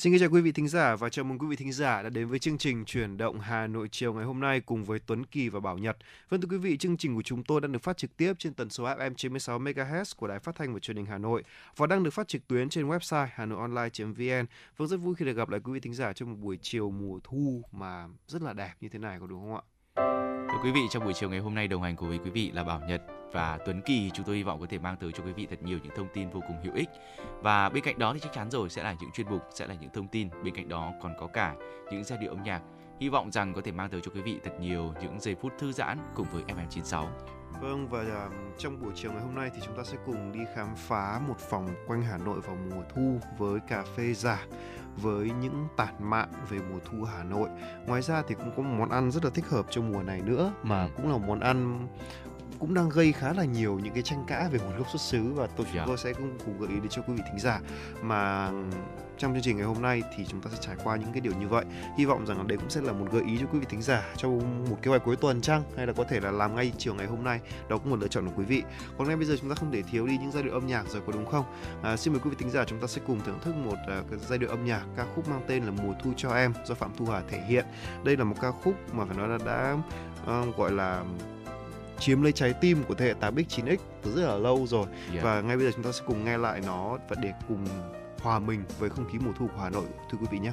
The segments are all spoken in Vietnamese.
Xin chào quý vị thính giả và chào mừng quý vị thính giả đã đến với chương trình Chuyển động Hà Nội chiều ngày hôm nay cùng với Tuấn Kỳ và Bảo Nhật. Vâng thưa quý vị, chương trình của chúng tôi đang được phát trực tiếp trên tần số FM 96 MHz của Đài Phát thanh và Truyền hình Hà Nội và đang được phát trực tuyến trên website hanoionline.vn. Vâng rất vui khi được gặp lại quý vị thính giả trong một buổi chiều mùa thu mà rất là đẹp như thế này có đúng không ạ? Thưa quý vị, trong buổi chiều ngày hôm nay đồng hành cùng với quý vị là Bảo Nhật và Tuấn Kỳ. Chúng tôi hy vọng có thể mang tới cho quý vị thật nhiều những thông tin vô cùng hữu ích. Và bên cạnh đó thì chắc chắn rồi sẽ là những chuyên mục, sẽ là những thông tin. Bên cạnh đó còn có cả những giai điệu âm nhạc. Hy vọng rằng có thể mang tới cho quý vị thật nhiều những giây phút thư giãn cùng với FM96. Vâng và uh, trong buổi chiều ngày hôm nay thì chúng ta sẽ cùng đi khám phá một vòng quanh Hà Nội vào mùa thu với cà phê giả với những tản mạn về mùa thu Hà Nội. Ngoài ra thì cũng có một món ăn rất là thích hợp cho mùa này nữa mà Ừ. cũng là một món ăn cũng đang gây khá là nhiều những cái tranh cãi về nguồn gốc xuất xứ và tôi chúng Dạ. tôi sẽ cùng, cùng gợi ý đến cho quý vị thính giả mà trong chương trình ngày hôm nay thì chúng ta sẽ trải qua những cái điều như vậy. Hy vọng rằng đấy cũng sẽ là một gợi ý cho quý vị thính giả trong một kế hoạch cuối tuần chăng? Hay là có thể là làm ngay chiều ngày hôm nay? Đó cũng một lựa chọn của quý vị. Còn ngay bây giờ chúng ta không để thiếu đi những giai điệu âm nhạc rồi có đúng không? À, xin mời quý vị thính giả chúng ta sẽ cùng thưởng thức một cái giai điệu âm nhạc ca khúc mang tên là mùa thu cho em do phạm thu hà thể hiện. Đây là một ca khúc mà phải nói là đã à, gọi là chiếm lấy trái tim của thế hệ 8x 9x từ rất là lâu rồi. Yeah. và ngay bây giờ chúng ta sẽ cùng nghe lại nó và để cùng hòa mình với không khí mùa thu của Hà Nội thưa quý vị nhé.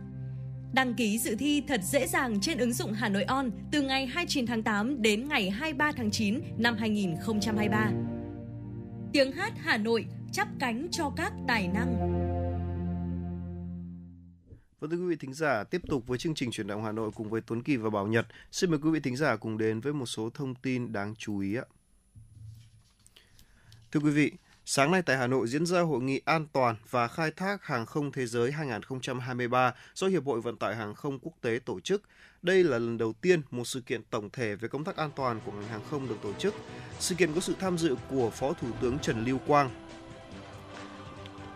Đăng ký dự thi thật dễ dàng trên ứng dụng Hà Nội On từ ngày 29 tháng 8 đến ngày 23 tháng 9 năm 2023. Tiếng hát Hà Nội chắp cánh cho các tài năng. Và thưa quý vị thính giả, tiếp tục với chương trình chuyển động Hà Nội cùng với Tuấn Kỳ và Bảo Nhật. Xin mời quý vị thính giả cùng đến với một số thông tin đáng chú ý ạ. Thưa quý vị, sáng nay tại Hà Nội diễn ra hội nghị an toàn và khai thác hàng không thế giới 2023 do Hiệp hội Vận tải Hàng không Quốc tế tổ chức. Đây là lần đầu tiên một sự kiện tổng thể về công tác an toàn của ngành hàng không được tổ chức. Sự kiện có sự tham dự của Phó Thủ tướng Trần Lưu Quang,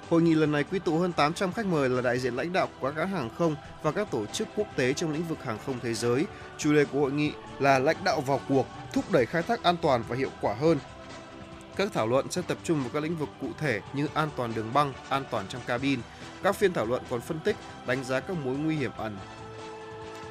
Hội nghị lần này quy tụ hơn 800 khách mời là đại diện lãnh đạo của các hãng hàng không và các tổ chức quốc tế trong lĩnh vực hàng không thế giới. Chủ đề của hội nghị là lãnh đạo vào cuộc, thúc đẩy khai thác an toàn và hiệu quả hơn. Các thảo luận sẽ tập trung vào các lĩnh vực cụ thể như an toàn đường băng, an toàn trong cabin. Các phiên thảo luận còn phân tích, đánh giá các mối nguy hiểm ẩn.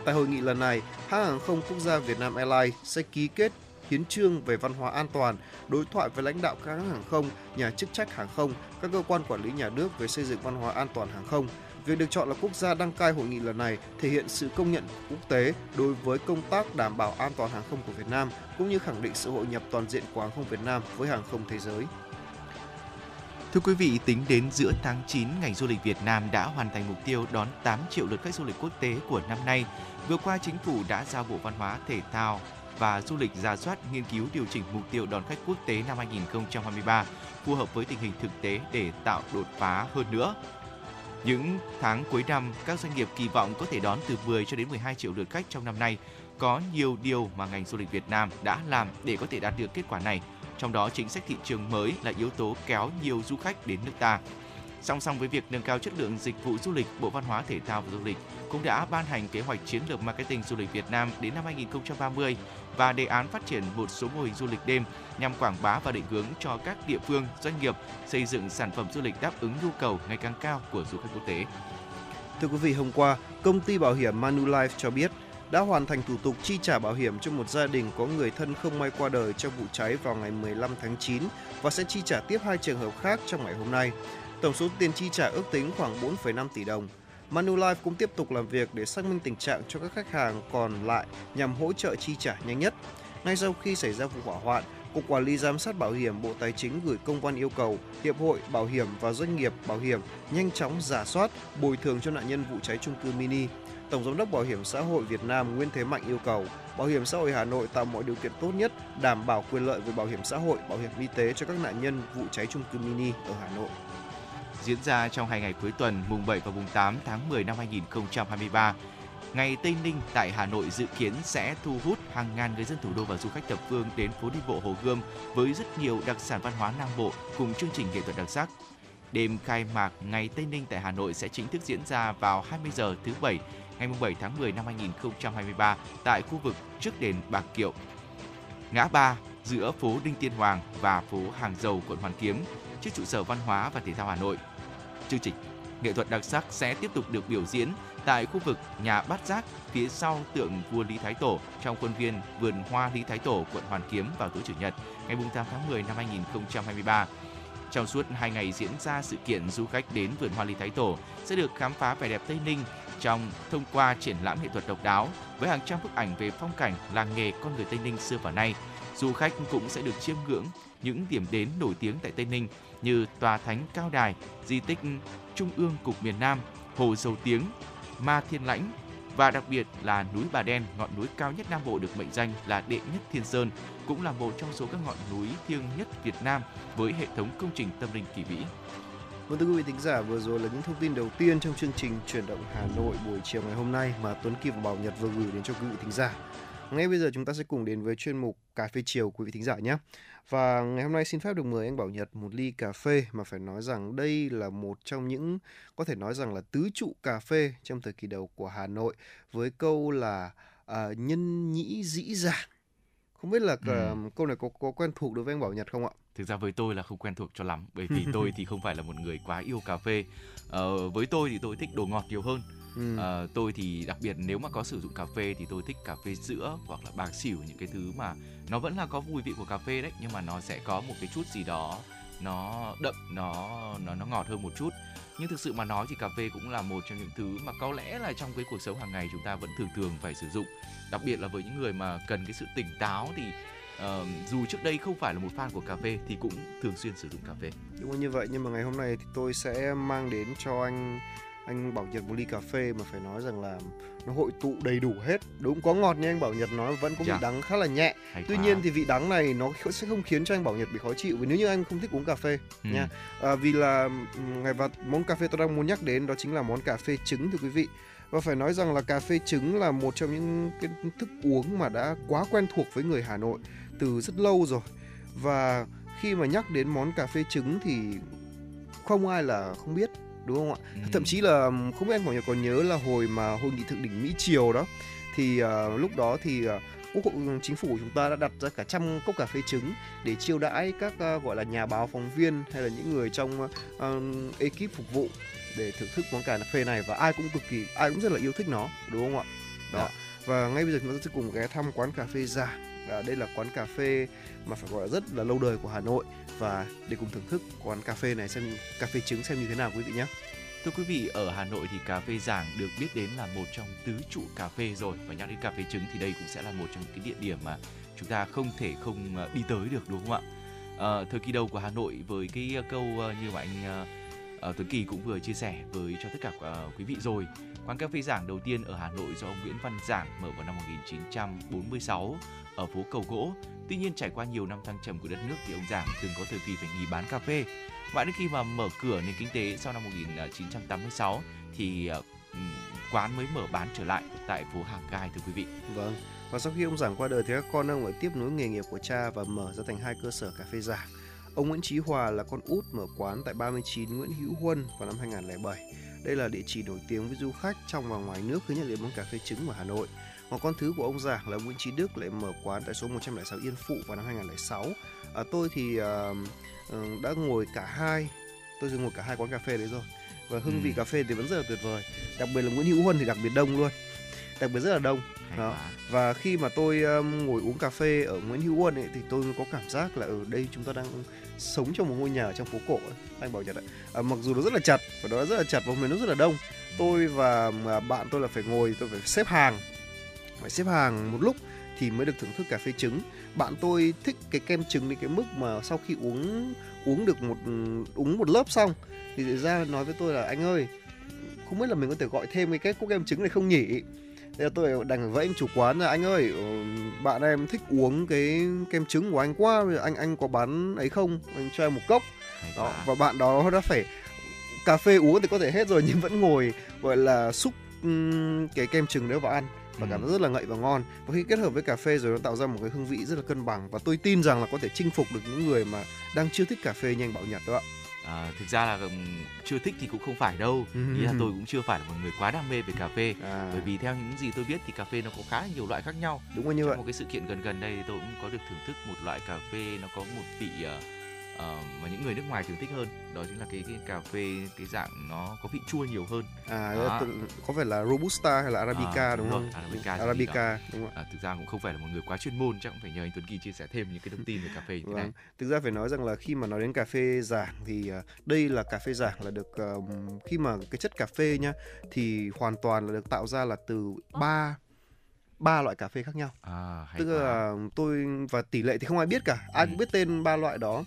Tại hội nghị lần này, hãng hàng không quốc gia Việt Nam Airlines sẽ ký kết hiến trương về văn hóa an toàn, đối thoại với lãnh đạo các hãng hàng không, nhà chức trách hàng không, các cơ quan quản lý nhà nước về xây dựng văn hóa an toàn hàng không. Việc được chọn là quốc gia đăng cai hội nghị lần này thể hiện sự công nhận quốc tế đối với công tác đảm bảo an toàn hàng không của Việt Nam, cũng như khẳng định sự hội nhập toàn diện của hàng không Việt Nam với hàng không thế giới. Thưa quý vị, tính đến giữa tháng 9, ngành du lịch Việt Nam đã hoàn thành mục tiêu đón 8 triệu lượt khách du lịch quốc tế của năm nay. Vừa qua, chính phủ đã giao Bộ Văn hóa, Thể thao và Du lịch ra soát, nghiên cứu điều chỉnh mục tiêu đón khách quốc tế năm 2023 phù hợp với tình hình thực tế để tạo đột phá hơn nữa. Những tháng cuối năm, các doanh nghiệp kỳ vọng có thể đón từ 10 cho đến 12 triệu lượt khách trong năm nay. Có nhiều điều mà ngành du lịch Việt Nam đã làm để có thể đạt được kết quả này. Trong đó, chính sách thị trường mới là yếu tố kéo nhiều du khách đến nước ta. Song song với việc nâng cao chất lượng dịch vụ du lịch, Bộ Văn hóa Thể thao và Du lịch cũng đã ban hành kế hoạch chiến lược marketing du lịch Việt Nam đến năm 2030 và đề án phát triển một số mô hình du lịch đêm nhằm quảng bá và định hướng cho các địa phương, doanh nghiệp xây dựng sản phẩm du lịch đáp ứng nhu cầu ngày càng cao của du khách quốc tế. Thưa quý vị, hôm qua, công ty bảo hiểm Manulife cho biết đã hoàn thành thủ tục chi trả bảo hiểm cho một gia đình có người thân không may qua đời trong vụ cháy vào ngày 15 tháng 9 và sẽ chi trả tiếp hai trường hợp khác trong ngày hôm nay. Tổng số tiền chi trả ước tính khoảng 4,5 tỷ đồng. Manulife cũng tiếp tục làm việc để xác minh tình trạng cho các khách hàng còn lại nhằm hỗ trợ chi trả nhanh nhất. Ngay sau khi xảy ra vụ hỏa hoạn, Cục Quản lý Giám sát Bảo hiểm Bộ Tài chính gửi công văn yêu cầu Hiệp hội Bảo hiểm và Doanh nghiệp Bảo hiểm nhanh chóng giả soát, bồi thường cho nạn nhân vụ cháy chung cư mini. Tổng Giám đốc Bảo hiểm xã hội Việt Nam Nguyễn Thế Mạnh yêu cầu Bảo hiểm xã hội Hà Nội tạo mọi điều kiện tốt nhất, đảm bảo quyền lợi về bảo hiểm xã hội, bảo hiểm y tế cho các nạn nhân vụ cháy chung cư mini ở Hà Nội diễn ra trong hai ngày cuối tuần mùng 7 và mùng 8 tháng 10 năm 2023. Ngày Tây Ninh tại Hà Nội dự kiến sẽ thu hút hàng ngàn người dân thủ đô và du khách thập phương đến phố đi bộ Hồ Gươm với rất nhiều đặc sản văn hóa Nam Bộ cùng chương trình nghệ thuật đặc sắc. Đêm khai mạc Ngày Tây Ninh tại Hà Nội sẽ chính thức diễn ra vào 20 giờ thứ bảy ngày 7 tháng 10 năm 2023 tại khu vực trước đền Bạc Kiệu, ngã ba giữa phố Đinh Tiên Hoàng và phố Hàng Dầu, quận Hoàn Kiếm, trước trụ sở Văn hóa và Thể thao Hà Nội. Chương trình nghệ thuật đặc sắc sẽ tiếp tục được biểu diễn tại khu vực nhà Bát Giác phía sau tượng vua Lý Thái Tổ trong khuôn viên vườn hoa Lý Thái Tổ, quận Hoàn Kiếm vào tối chủ nhật ngày 8 tháng 10 năm 2023. Trong suốt hai ngày diễn ra sự kiện, du khách đến vườn hoa Lý Thái Tổ sẽ được khám phá vẻ đẹp Tây Ninh trong thông qua triển lãm nghệ thuật độc đáo với hàng trăm bức ảnh về phong cảnh, làng nghề con người Tây Ninh xưa và nay. Du khách cũng sẽ được chiêm ngưỡng những điểm đến nổi tiếng tại Tây Ninh như tòa thánh Cao Đài, di tích Trung ương Cục miền Nam, Hồ Dầu Tiếng, Ma Thiên Lãnh và đặc biệt là núi Bà Đen, ngọn núi cao nhất Nam Bộ được mệnh danh là đệ nhất Thiên Sơn, cũng là một trong số các ngọn núi thiêng nhất Việt Nam với hệ thống công trình tâm linh kỳ vĩ. Vâng thưa quý vị thính giả, vừa rồi là những thông tin đầu tiên trong chương trình chuyển động Hà Nội buổi chiều ngày hôm nay mà Tuấn Kỳ và Bảo Nhật vừa gửi đến cho quý vị thính giả. Ngay bây giờ chúng ta sẽ cùng đến với chuyên mục cà phê chiều quý vị thính giả nhé. Và ngày hôm nay xin phép được mời anh Bảo Nhật một ly cà phê mà phải nói rằng đây là một trong những có thể nói rằng là tứ trụ cà phê trong thời kỳ đầu của Hà Nội với câu là à, nhân nhĩ dĩ dàng. Không biết là ừ. câu này có có quen thuộc đối với anh Bảo Nhật không ạ? Thực ra với tôi là không quen thuộc cho lắm bởi vì tôi thì không phải là một người quá yêu cà phê. Ờ, với tôi thì tôi thích đồ ngọt nhiều hơn Ừ. À, tôi thì đặc biệt nếu mà có sử dụng cà phê thì tôi thích cà phê sữa hoặc là bạc xỉu những cái thứ mà nó vẫn là có mùi vị của cà phê đấy nhưng mà nó sẽ có một cái chút gì đó nó đậm nó nó nó ngọt hơn một chút. Nhưng thực sự mà nói thì cà phê cũng là một trong những thứ mà có lẽ là trong cái cuộc sống hàng ngày chúng ta vẫn thường thường phải sử dụng. Đặc biệt là với những người mà cần cái sự tỉnh táo thì uh, dù trước đây không phải là một fan của cà phê thì cũng thường xuyên sử dụng cà phê. Đúng như vậy nhưng mà ngày hôm nay thì tôi sẽ mang đến cho anh anh Bảo Nhật một ly cà phê mà phải nói rằng là nó hội tụ đầy đủ hết đúng có ngọt nhưng anh Bảo Nhật nói vẫn có vị dạ. đắng khá là nhẹ Hay tuy quá. nhiên thì vị đắng này nó sẽ không khiến cho anh Bảo Nhật bị khó chịu vì nếu như anh không thích uống cà phê ừ. nha à, vì là ngày và món cà phê tôi đang muốn nhắc đến đó chính là món cà phê trứng thưa quý vị và phải nói rằng là cà phê trứng là một trong những cái thức uống mà đã quá quen thuộc với người Hà Nội từ rất lâu rồi và khi mà nhắc đến món cà phê trứng thì không ai là không biết đúng không ạ ừ. thậm chí là không biết anh còn nhớ là hồi mà hội nghị thượng đỉnh mỹ triều đó thì uh, lúc đó thì uh, quốc hội chính phủ của chúng ta đã đặt ra cả trăm cốc cà phê trứng để chiêu đãi các uh, gọi là nhà báo phóng viên hay là những người trong uh, ekip phục vụ để thưởng thức món cà phê này và ai cũng cực kỳ ai cũng rất là yêu thích nó đúng không ạ đó dạ. và ngay bây giờ chúng ta sẽ cùng ghé thăm quán cà phê già à, đây là quán cà phê mà phải gọi là rất là lâu đời của Hà Nội và để cùng thưởng thức quán cà phê này xem cà phê trứng xem như thế nào quý vị nhé. Thưa quý vị, ở Hà Nội thì cà phê Giảng được biết đến là một trong tứ trụ cà phê rồi và nhắc đến cà phê trứng thì đây cũng sẽ là một trong những cái địa điểm mà chúng ta không thể không à, đi tới được đúng không ạ? À, thời kỳ đầu của Hà Nội với cái à, câu à, như mà anh à, Tuấn Kỳ cũng vừa chia sẻ với cho tất cả uh, quý vị rồi. Quán cà phê Giảng đầu tiên ở Hà Nội do ông Nguyễn Văn Giảng mở vào năm 1946 ở phố Cầu Gỗ. Tuy nhiên, trải qua nhiều năm thăng trầm của đất nước thì ông Giảng từng có thời kỳ phải nghỉ bán cà phê. Mãi đến khi mà mở cửa nền kinh tế sau năm 1986 thì ờ, quán mới mở bán trở lại tại phố Hàng Gai, thưa quý vị. Vâng. Và sau khi ông Giảng qua đời thì các con ông lại tiếp nối nghề nghiệp của cha và mở ra thành hai cơ sở cà phê Giảng. Ông Nguyễn Chí Hòa là con út mở quán tại 39 Nguyễn Hữu Huân vào năm 2007. Đây là địa chỉ nổi tiếng với du khách trong và ngoài nước khi nhận đến món cà phê trứng ở Hà Nội. Một con thứ của ông già là Nguyễn Trí Đức lại mở quán tại số 106 Yên Phụ vào năm 2006. À, tôi thì uh, đã ngồi cả hai, tôi từng ngồi cả hai quán cà phê đấy rồi. Và hương ừ. vị cà phê thì vẫn rất là tuyệt vời. Đặc biệt là Nguyễn Hữu Huân thì đặc biệt đông luôn. Đặc biệt rất là đông. Đó. Và khi mà tôi um, ngồi uống cà phê ở Nguyễn Hữu Huân ấy, thì tôi có cảm giác là ở đây chúng ta đang sống trong một ngôi nhà ở trong phố cổ ấy. anh bảo nhật ạ à, mặc dù nó rất là chặt và nó rất là chặt và hôm nay nó rất là đông tôi và bạn tôi là phải ngồi tôi phải xếp hàng phải xếp hàng một lúc thì mới được thưởng thức cà phê trứng. Bạn tôi thích cái kem trứng đến cái mức mà sau khi uống uống được một uống một lớp xong thì ra nói với tôi là anh ơi không biết là mình có thể gọi thêm cái cốc kem trứng này không nhỉ? Thế là tôi đành với anh chủ quán là anh ơi ờ, bạn em thích uống cái kem trứng của anh quá anh anh có bán ấy không? Anh cho em một cốc. Đó và bạn đó đã phải cà phê uống thì có thể hết rồi nhưng vẫn ngồi gọi là xúc cái kem trứng đấy vào ăn và cảm thấy rất là ngậy và ngon. Và khi kết hợp với cà phê rồi nó tạo ra một cái hương vị rất là cân bằng và tôi tin rằng là có thể chinh phục được những người mà đang chưa thích cà phê như anh Bảo Nhật đó ạ. À, thực ra là chưa thích thì cũng không phải đâu. Ý là tôi cũng chưa phải là một người quá đam mê về cà phê. À. bởi vì theo những gì tôi biết thì cà phê nó có khá là nhiều loại khác nhau. Đúng rồi như Trong vậy. một cái sự kiện gần gần đây tôi cũng có được thưởng thức một loại cà phê nó có một vị uh, mà những người nước ngoài thường thích hơn đó chính là cái, cái cà phê cái dạng nó có vị chua nhiều hơn. À đó. có phải là robusta hay là arabica à, đúng, đúng không? Arabica arabica đúng không à, thực ra cũng không phải là một người quá chuyên môn chắc cũng phải nhờ anh Tuấn Kỳ chia sẻ thêm những cái thông tin về cà phê như thế này. Vâng. thực ra phải nói rằng là khi mà nói đến cà phê giảng thì uh, đây là cà phê giảng là được uh, khi mà cái chất cà phê nhá thì hoàn toàn là được tạo ra là từ ba ba loại cà phê khác nhau. À, tức là tôi và tỷ lệ thì không ai biết cả ai ừ. cũng biết tên ba loại đó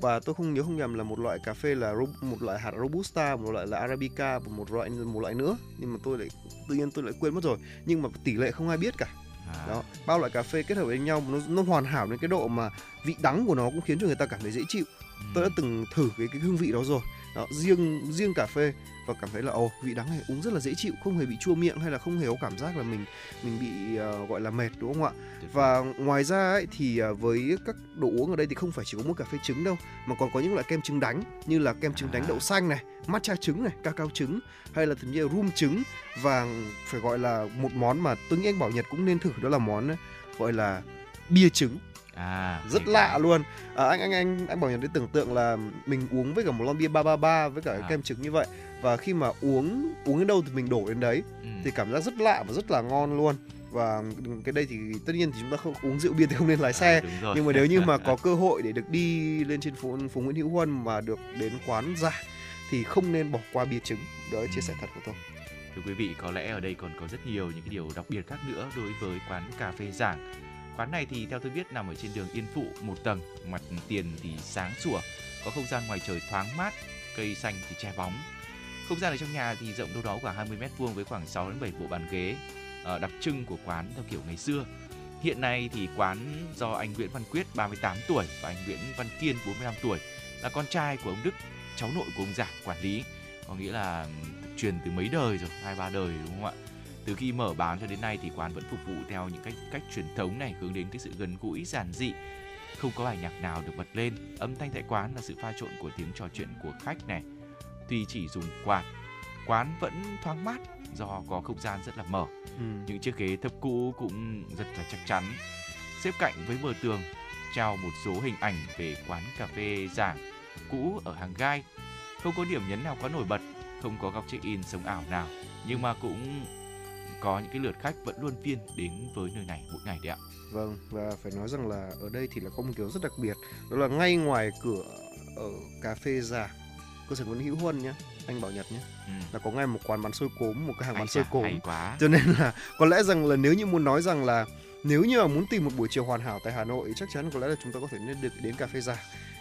và tôi không nhớ không nhầm là một loại cà phê là một loại hạt robusta một loại là arabica và một loại một loại nữa. Nhưng mà tôi lại tự nhiên tôi lại quên mất rồi. Nhưng mà tỷ lệ không ai biết cả. À. đó bao loại cà phê kết hợp với nhau nó nó hoàn hảo đến cái độ mà vị đắng của nó cũng khiến cho người ta cảm thấy dễ chịu. Ừ. tôi đã từng thử cái cái hương vị đó rồi. Đó riêng riêng cà phê và cảm thấy là ồ vị đắng này uống rất là dễ chịu không hề bị chua miệng hay là không hề có cảm giác là mình mình bị uh, gọi là mệt đúng không ạ và ngoài ra ấy, thì uh, với các đồ uống ở đây thì không phải chỉ có mỗi cà phê trứng đâu mà còn có những loại kem trứng đánh như là kem trứng đánh à. đậu xanh này matcha trứng này cacao trứng hay là thậm chí là rum trứng và phải gọi là một món mà tôi nghĩ anh bảo nhật cũng nên thử đó là món gọi là bia trứng à rất lạ cả. luôn à, anh anh anh anh bảo nhật đến tưởng tượng là mình uống với cả một lon bia ba ba ba với cả à. kem trứng như vậy và khi mà uống uống đến đâu thì mình đổ đến đấy. Ừ. thì cảm giác rất lạ và rất là ngon luôn. Và cái đây thì tất nhiên thì chúng ta không uống rượu bia thì không nên lái à, xe. à, nhưng mà nếu như mà có cơ hội để được đi lên trên phố phố Nguyễn Hữu Huân mà được đến quán giả thì không nên bỏ qua bia trứng. Đó là chia sẻ thật của tôi. Thưa quý vị có lẽ ở đây còn có rất nhiều những cái điều đặc biệt khác nữa đối với quán cà phê giảng. Quán này thì theo tôi biết nằm ở trên đường Yên Phụ một tầng mặt tiền thì sáng sủa có không gian ngoài trời thoáng mát cây xanh thì che bóng không gian ở trong nhà thì rộng đâu đó khoảng 20 mét vuông với khoảng 6 đến 7 bộ bàn ghế uh, đặc trưng của quán theo kiểu ngày xưa. Hiện nay thì quán do anh Nguyễn Văn Quyết 38 tuổi và anh Nguyễn Văn Kiên 45 tuổi là con trai của ông Đức, cháu nội của ông Giảng quản lý. Có nghĩa là ừ, truyền từ mấy đời rồi, hai ba đời đúng không ạ? Từ khi mở bán cho đến nay thì quán vẫn phục vụ theo những cách cách truyền thống này hướng đến cái sự gần gũi giản dị không có bài nhạc nào được bật lên âm thanh tại quán là sự pha trộn của tiếng trò chuyện của khách này tuy chỉ dùng quạt quán vẫn thoáng mát do có không gian rất là mở. Ừ. những chiếc ghế thấp cũ cũng rất là chắc chắn. Xếp cạnh với bờ tường trao một số hình ảnh về quán cà phê giảng cũ ở hàng gai. Không có điểm nhấn nào quá nổi bật không có góc check in sống ảo nào nhưng mà cũng có những cái lượt khách vẫn luôn phiên đến với nơi này mỗi ngày đấy ạ. Vâng và phải nói rằng là ở đây thì là có một kiểu rất đặc biệt đó là ngay ngoài cửa ở cà phê giảng cơ sở Nguyễn Hữu Huân nhé anh Bảo Nhật nhé ừ. là có ngay một quán bán xôi cốm một cái hàng bán xôi cốm. cho nên là có lẽ rằng là nếu như muốn nói rằng là nếu như mà muốn tìm một buổi chiều hoàn hảo tại Hà Nội chắc chắn có lẽ là chúng ta có thể nên được đến cà phê giả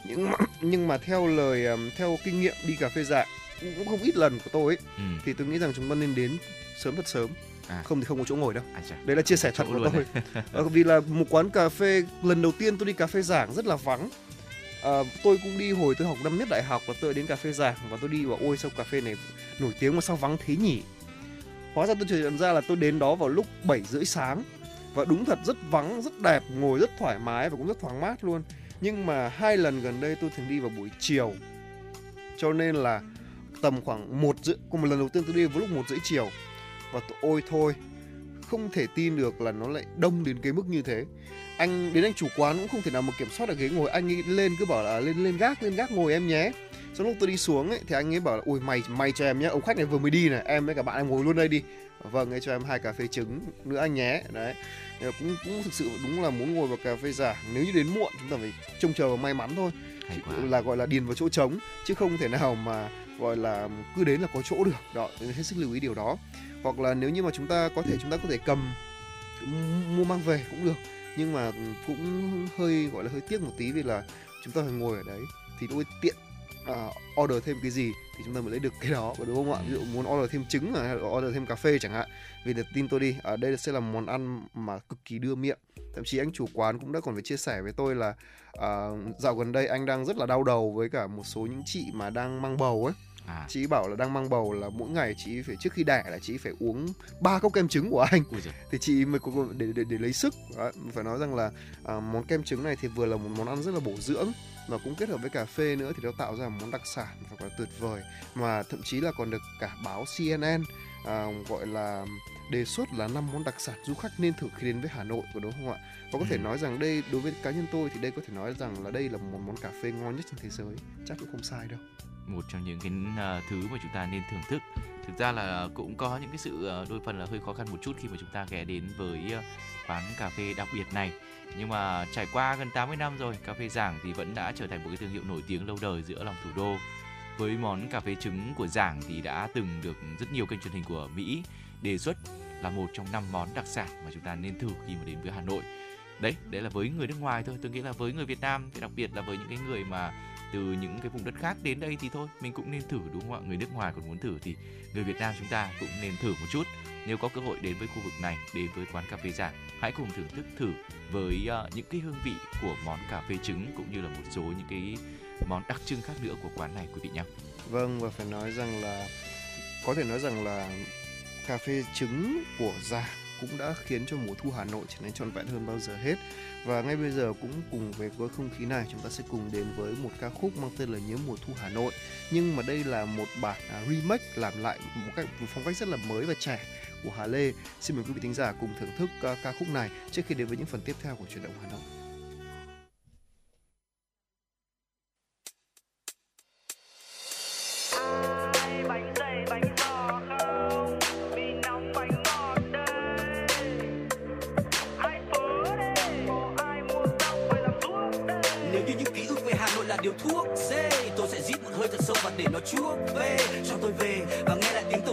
nhưng mà, nhưng mà theo lời theo kinh nghiệm đi cà phê giả cũng không ít lần của tôi ấy, ừ. thì tôi nghĩ rằng chúng ta nên đến sớm thật sớm. À. không thì không có chỗ ngồi đâu. À, đấy là chia sẻ thật của tôi. Ờ, vì là một quán cà phê lần đầu tiên tôi đi cà phê giảng rất là vắng à, tôi cũng đi hồi tôi học năm nhất đại học và tôi đến cà phê giảng và tôi đi và ôi sao cà phê này nổi tiếng mà sao vắng thế nhỉ? Hóa ra tôi chỉ nhận ra là tôi đến đó vào lúc 7 rưỡi sáng và đúng thật rất vắng rất đẹp ngồi rất thoải mái và cũng rất thoáng mát luôn. Nhưng mà hai lần gần đây tôi thường đi vào buổi chiều. Cho nên là tầm khoảng một rưỡi cùng một lần đầu tiên tôi đi vào lúc một rưỡi chiều. Và tôi, ôi thôi không thể tin được là nó lại đông đến cái mức như thế anh đến anh chủ quán cũng không thể nào mà kiểm soát được ghế ngồi. Anh ấy lên cứ bảo là lên lên gác lên gác ngồi em nhé. Sau lúc tôi đi xuống ấy thì anh ấy bảo là ui mày mày cho em nhé. Ông khách này vừa mới đi này em với cả bạn em ngồi luôn đây đi. Vâng ấy cho em hai cà phê trứng nữa anh nhé. Đấy. Cũng cũng thực sự đúng là muốn ngồi vào cà phê giả. Nếu như đến muộn chúng ta phải trông chờ vào may mắn thôi. Là gọi là điền vào chỗ trống chứ không thể nào mà gọi là cứ đến là có chỗ được. Đó hết sức lưu ý điều đó. Hoặc là nếu như mà chúng ta có thể chúng ta có thể cầm mua mang về cũng được nhưng mà cũng hơi gọi là hơi tiếc một tí vì là chúng ta phải ngồi ở đấy thì lúc tiện uh, order thêm cái gì thì chúng ta mới lấy được cái đó đúng không ạ? Ví dụ muốn order thêm trứng hay order thêm cà phê chẳng hạn. Vì được tin tôi đi ở đây sẽ là món ăn mà cực kỳ đưa miệng. Thậm chí anh chủ quán cũng đã còn phải chia sẻ với tôi là uh, dạo gần đây anh đang rất là đau đầu với cả một số những chị mà đang mang bầu ấy à. chị bảo là đang mang bầu là mỗi ngày chị phải trước khi đẻ là chị phải uống ba cốc kem trứng của anh thì chị mới có để để để lấy sức Đấy, phải nói rằng là à, món kem trứng này thì vừa là một món ăn rất là bổ dưỡng và cũng kết hợp với cà phê nữa thì nó tạo ra một món đặc sản thật là tuyệt vời mà thậm chí là còn được cả báo CNN à, gọi là đề xuất là năm món đặc sản du khách nên thử khi đến với Hà Nội của đúng không ạ? Và có ừ. thể nói rằng đây đối với cá nhân tôi thì đây có thể nói rằng là đây là một món cà phê ngon nhất trên thế giới, chắc cũng không sai đâu. Một trong những cái uh, thứ mà chúng ta nên thưởng thức. Thực ra là cũng có những cái sự uh, đôi phần là hơi khó khăn một chút khi mà chúng ta ghé đến với uh, quán cà phê đặc biệt này. Nhưng mà trải qua gần 80 năm rồi, cà phê Giảng thì vẫn đã trở thành một cái thương hiệu nổi tiếng lâu đời giữa lòng thủ đô. Với món cà phê trứng của Giảng thì đã từng được rất nhiều kênh truyền hình của Mỹ đề xuất là một trong năm món đặc sản mà chúng ta nên thử khi mà đến với Hà Nội. Đấy, đấy là với người nước ngoài thôi. Tôi nghĩ là với người Việt Nam thì đặc biệt là với những cái người mà từ những cái vùng đất khác đến đây thì thôi mình cũng nên thử đúng không ạ? Người nước ngoài còn muốn thử thì người Việt Nam chúng ta cũng nên thử một chút. Nếu có cơ hội đến với khu vực này đến với quán cà phê giả hãy cùng thưởng thức thử với uh, những cái hương vị của món cà phê trứng cũng như là một số những cái món đặc trưng khác nữa của quán này quý vị nhé. Vâng và phải nói rằng là có thể nói rằng là cà phê trứng của giả cũng đã khiến cho mùa thu Hà Nội trở nên trọn vẹn hơn bao giờ hết. Và ngay bây giờ cũng cùng với với không khí này, chúng ta sẽ cùng đến với một ca khúc mang tên là Nhớ mùa thu Hà Nội. Nhưng mà đây là một bản à, remake làm lại một cách, một phong cách rất là mới và trẻ của Hà Lê. Xin mời quý vị thính giả cùng thưởng thức à, ca khúc này trước khi đến với những phần tiếp theo của chuyển động Hà Nội. Để nó chuốc về cho tôi về và nghe lại tiếng tôi.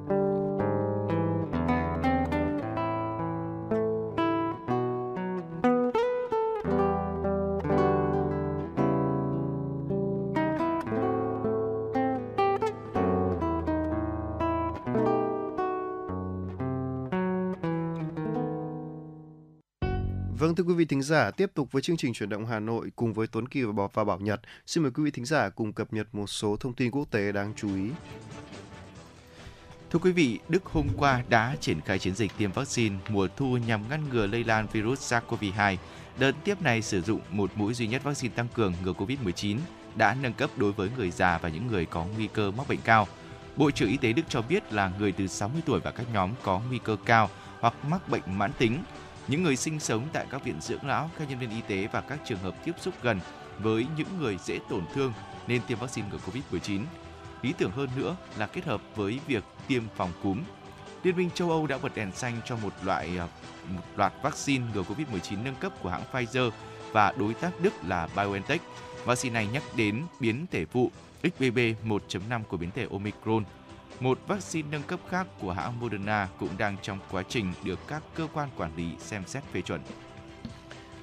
Vị thính giả, tiếp tục với chương trình chuyển động Hà Nội cùng với Tuấn Kỳ và Bảo, và Bảo Nhật. Xin mời quý vị thính giả cùng cập nhật một số thông tin quốc tế đáng chú ý. Thưa quý vị, Đức hôm qua đã triển khai chiến dịch tiêm vaccine mùa thu nhằm ngăn ngừa lây lan virus SARS-CoV-2. Đợt tiếp này sử dụng một mũi duy nhất vaccine tăng cường ngừa COVID-19 đã nâng cấp đối với người già và những người có nguy cơ mắc bệnh cao. Bộ trưởng Y tế Đức cho biết là người từ 60 tuổi và các nhóm có nguy cơ cao hoặc mắc bệnh mãn tính những người sinh sống tại các viện dưỡng lão, các nhân viên y tế và các trường hợp tiếp xúc gần với những người dễ tổn thương nên tiêm vaccine ngừa Covid-19. Lý tưởng hơn nữa là kết hợp với việc tiêm phòng cúm. Liên minh châu Âu đã bật đèn xanh cho một loại à, một loạt vaccine ngừa Covid-19 nâng cấp của hãng Pfizer và đối tác Đức là BioNTech. Vaccine này nhắc đến biến thể phụ XBB 1.5 của biến thể Omicron – một vaccine nâng cấp khác của hãng Moderna cũng đang trong quá trình được các cơ quan quản lý xem xét phê chuẩn.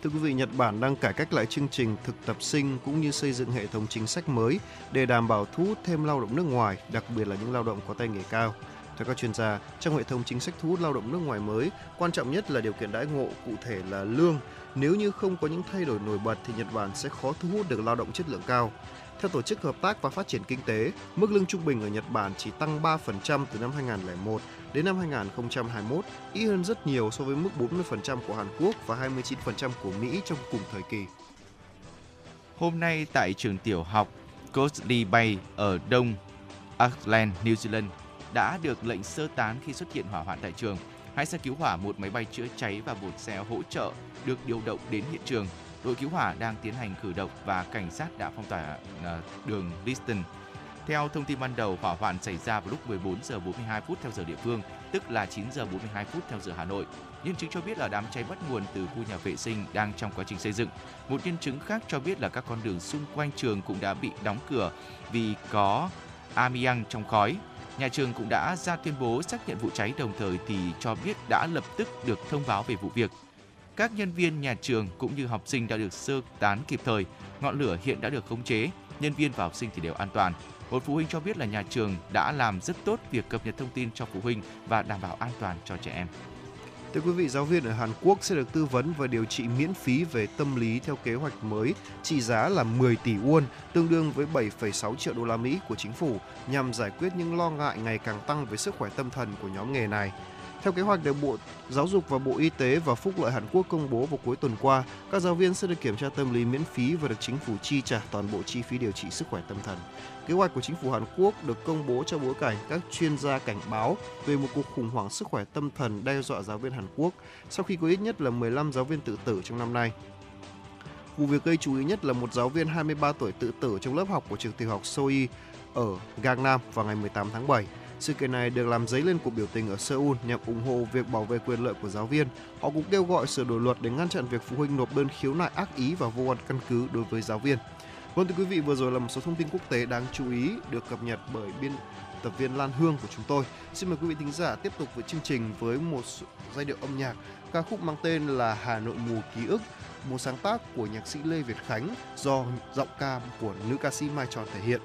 Thưa quý vị, Nhật Bản đang cải cách lại chương trình thực tập sinh cũng như xây dựng hệ thống chính sách mới để đảm bảo thu hút thêm lao động nước ngoài, đặc biệt là những lao động có tay nghề cao. Theo các chuyên gia, trong hệ thống chính sách thu hút lao động nước ngoài mới, quan trọng nhất là điều kiện đãi ngộ, cụ thể là lương. Nếu như không có những thay đổi nổi bật thì Nhật Bản sẽ khó thu hút được lao động chất lượng cao. Theo Tổ chức Hợp tác và Phát triển Kinh tế, mức lương trung bình ở Nhật Bản chỉ tăng 3% từ năm 2001 đến năm 2021, ít hơn rất nhiều so với mức 40% của Hàn Quốc và 29% của Mỹ trong cùng thời kỳ. Hôm nay tại trường tiểu học Cosley Bay ở đông Auckland, New Zealand đã được lệnh sơ tán khi xuất hiện hỏa hoạn tại trường. Hai xe cứu hỏa, một máy bay chữa cháy và một xe hỗ trợ được điều động đến hiện trường đội cứu hỏa đang tiến hành khử độc và cảnh sát đã phong tỏa ờ, đường Liston. Theo thông tin ban đầu, hỏa hoạn xảy ra vào lúc 14 giờ 42 phút theo giờ địa phương, tức là 9 giờ 42 phút theo giờ Hà Nội. Nhân chứng cho biết là đám cháy bắt nguồn từ khu nhà vệ sinh đang trong quá trình xây dựng. Một nhân chứng khác cho biết là các con đường xung quanh trường cũng đã bị đóng cửa vì có amiang trong khói. Nhà trường cũng đã ra tuyên bố xác nhận vụ cháy đồng thời thì cho biết đã lập tức được thông báo về vụ việc. Các nhân viên nhà trường cũng như học sinh đã được sơ tán kịp thời. Ngọn lửa hiện đã được khống chế, nhân viên và học sinh thì đều an toàn. Một phụ huynh cho biết là nhà trường đã làm rất tốt việc cập nhật thông tin cho phụ huynh và đảm bảo an toàn cho trẻ em. Thưa quý vị, giáo viên ở Hàn Quốc sẽ được tư vấn và điều trị miễn phí về tâm lý theo kế hoạch mới trị giá là 10 tỷ won, tương đương với 7,6 triệu đô la Mỹ của chính phủ nhằm giải quyết những lo ngại ngày càng tăng về sức khỏe tâm thần của nhóm nghề này. Theo kế hoạch được Bộ Giáo dục và Bộ Y tế và Phúc lợi Hàn Quốc công bố vào cuối tuần qua, các giáo viên sẽ được kiểm tra tâm lý miễn phí và được chính phủ chi trả toàn bộ chi phí điều trị sức khỏe tâm thần. Kế hoạch của chính phủ Hàn Quốc được công bố trong bối cảnh các chuyên gia cảnh báo về một cuộc khủng hoảng sức khỏe tâm thần đe dọa giáo viên Hàn Quốc sau khi có ít nhất là 15 giáo viên tự tử trong năm nay. Vụ việc gây chú ý nhất là một giáo viên 23 tuổi tự tử trong lớp học của trường tiểu học Soi ở Gangnam vào ngày 18 tháng 7. Sự kiện này được làm dấy lên cuộc biểu tình ở Seoul nhằm ủng hộ việc bảo vệ quyền lợi của giáo viên. Họ cũng kêu gọi sửa đổi luật để ngăn chặn việc phụ huynh nộp đơn khiếu nại ác ý và vô căn cứ đối với giáo viên. Vâng thưa quý vị, vừa rồi là một số thông tin quốc tế đáng chú ý được cập nhật bởi biên tập viên Lan Hương của chúng tôi. Xin mời quý vị thính giả tiếp tục với chương trình với một giai điệu âm nhạc ca khúc mang tên là Hà Nội mùa ký ức, một sáng tác của nhạc sĩ Lê Việt Khánh do giọng ca của nữ ca sĩ Mai Tròn thể hiện.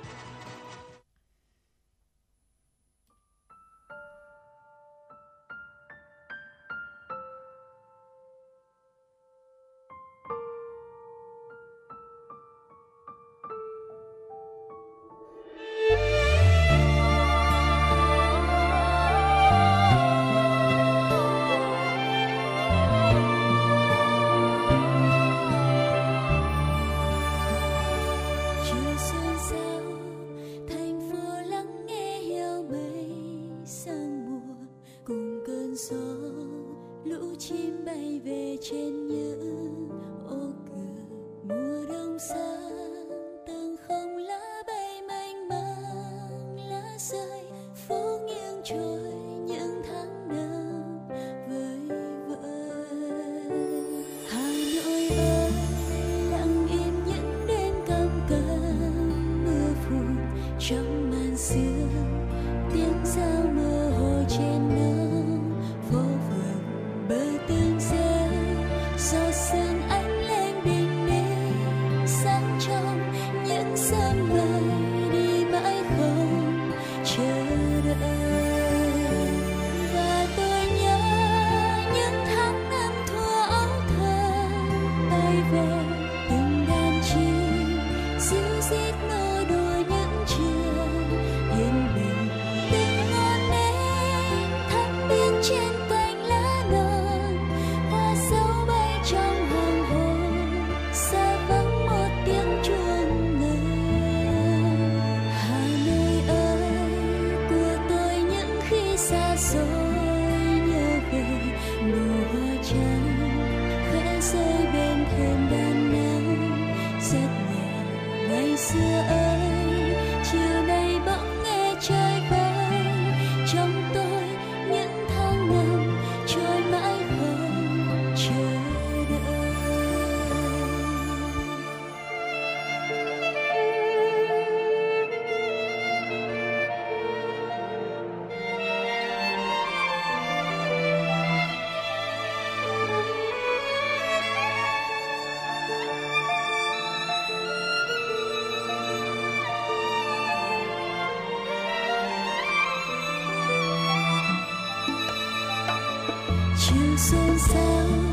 要双手。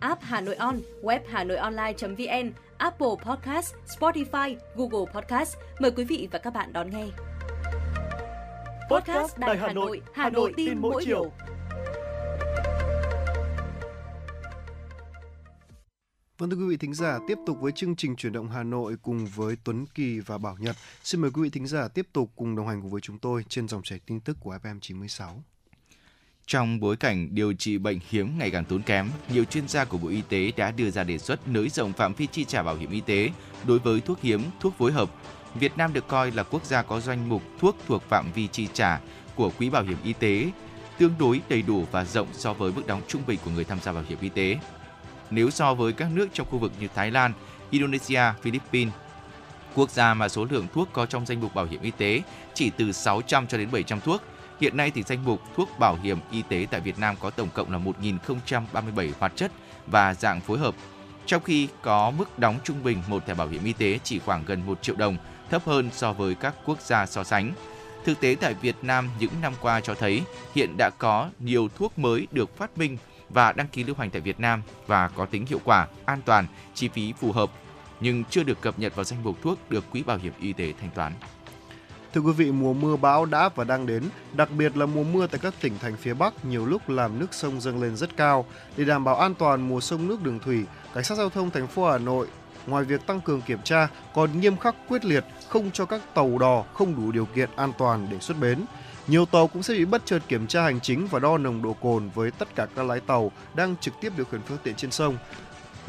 app Hà Nội On, web Hà Nội Online.vn, Apple Podcast, Spotify, Google Podcast. Mời quý vị và các bạn đón nghe. Podcast Đài Hà Nội, Hà Nội tin mỗi chiều. Vâng thưa quý vị thính giả, tiếp tục với chương trình chuyển động Hà Nội cùng với Tuấn Kỳ và Bảo Nhật. Xin mời quý vị thính giả tiếp tục cùng đồng hành cùng với chúng tôi trên dòng chảy tin tức của FM 96. Trong bối cảnh điều trị bệnh hiếm ngày càng tốn kém, nhiều chuyên gia của Bộ Y tế đã đưa ra đề xuất nới rộng phạm vi chi trả bảo hiểm y tế đối với thuốc hiếm, thuốc phối hợp. Việt Nam được coi là quốc gia có danh mục thuốc thuộc phạm vi chi trả của quỹ bảo hiểm y tế tương đối đầy đủ và rộng so với mức đóng trung bình của người tham gia bảo hiểm y tế. Nếu so với các nước trong khu vực như Thái Lan, Indonesia, Philippines, quốc gia mà số lượng thuốc có trong danh mục bảo hiểm y tế chỉ từ 600 cho đến 700 thuốc, Hiện nay thì danh mục thuốc bảo hiểm y tế tại Việt Nam có tổng cộng là 1.037 hoạt chất và dạng phối hợp, trong khi có mức đóng trung bình một thẻ bảo hiểm y tế chỉ khoảng gần 1 triệu đồng, thấp hơn so với các quốc gia so sánh. Thực tế tại Việt Nam những năm qua cho thấy hiện đã có nhiều thuốc mới được phát minh và đăng ký lưu hành tại Việt Nam và có tính hiệu quả, an toàn, chi phí phù hợp nhưng chưa được cập nhật vào danh mục thuốc được quỹ bảo hiểm y tế thanh toán. Thưa quý vị, mùa mưa bão đã và đang đến, đặc biệt là mùa mưa tại các tỉnh thành phía Bắc nhiều lúc làm nước sông dâng lên rất cao. Để đảm bảo an toàn mùa sông nước đường thủy, Cảnh sát giao thông thành phố Hà Nội ngoài việc tăng cường kiểm tra còn nghiêm khắc quyết liệt không cho các tàu đò không đủ điều kiện an toàn để xuất bến. Nhiều tàu cũng sẽ bị bất chợt kiểm tra hành chính và đo nồng độ cồn với tất cả các lái tàu đang trực tiếp điều khiển phương tiện trên sông.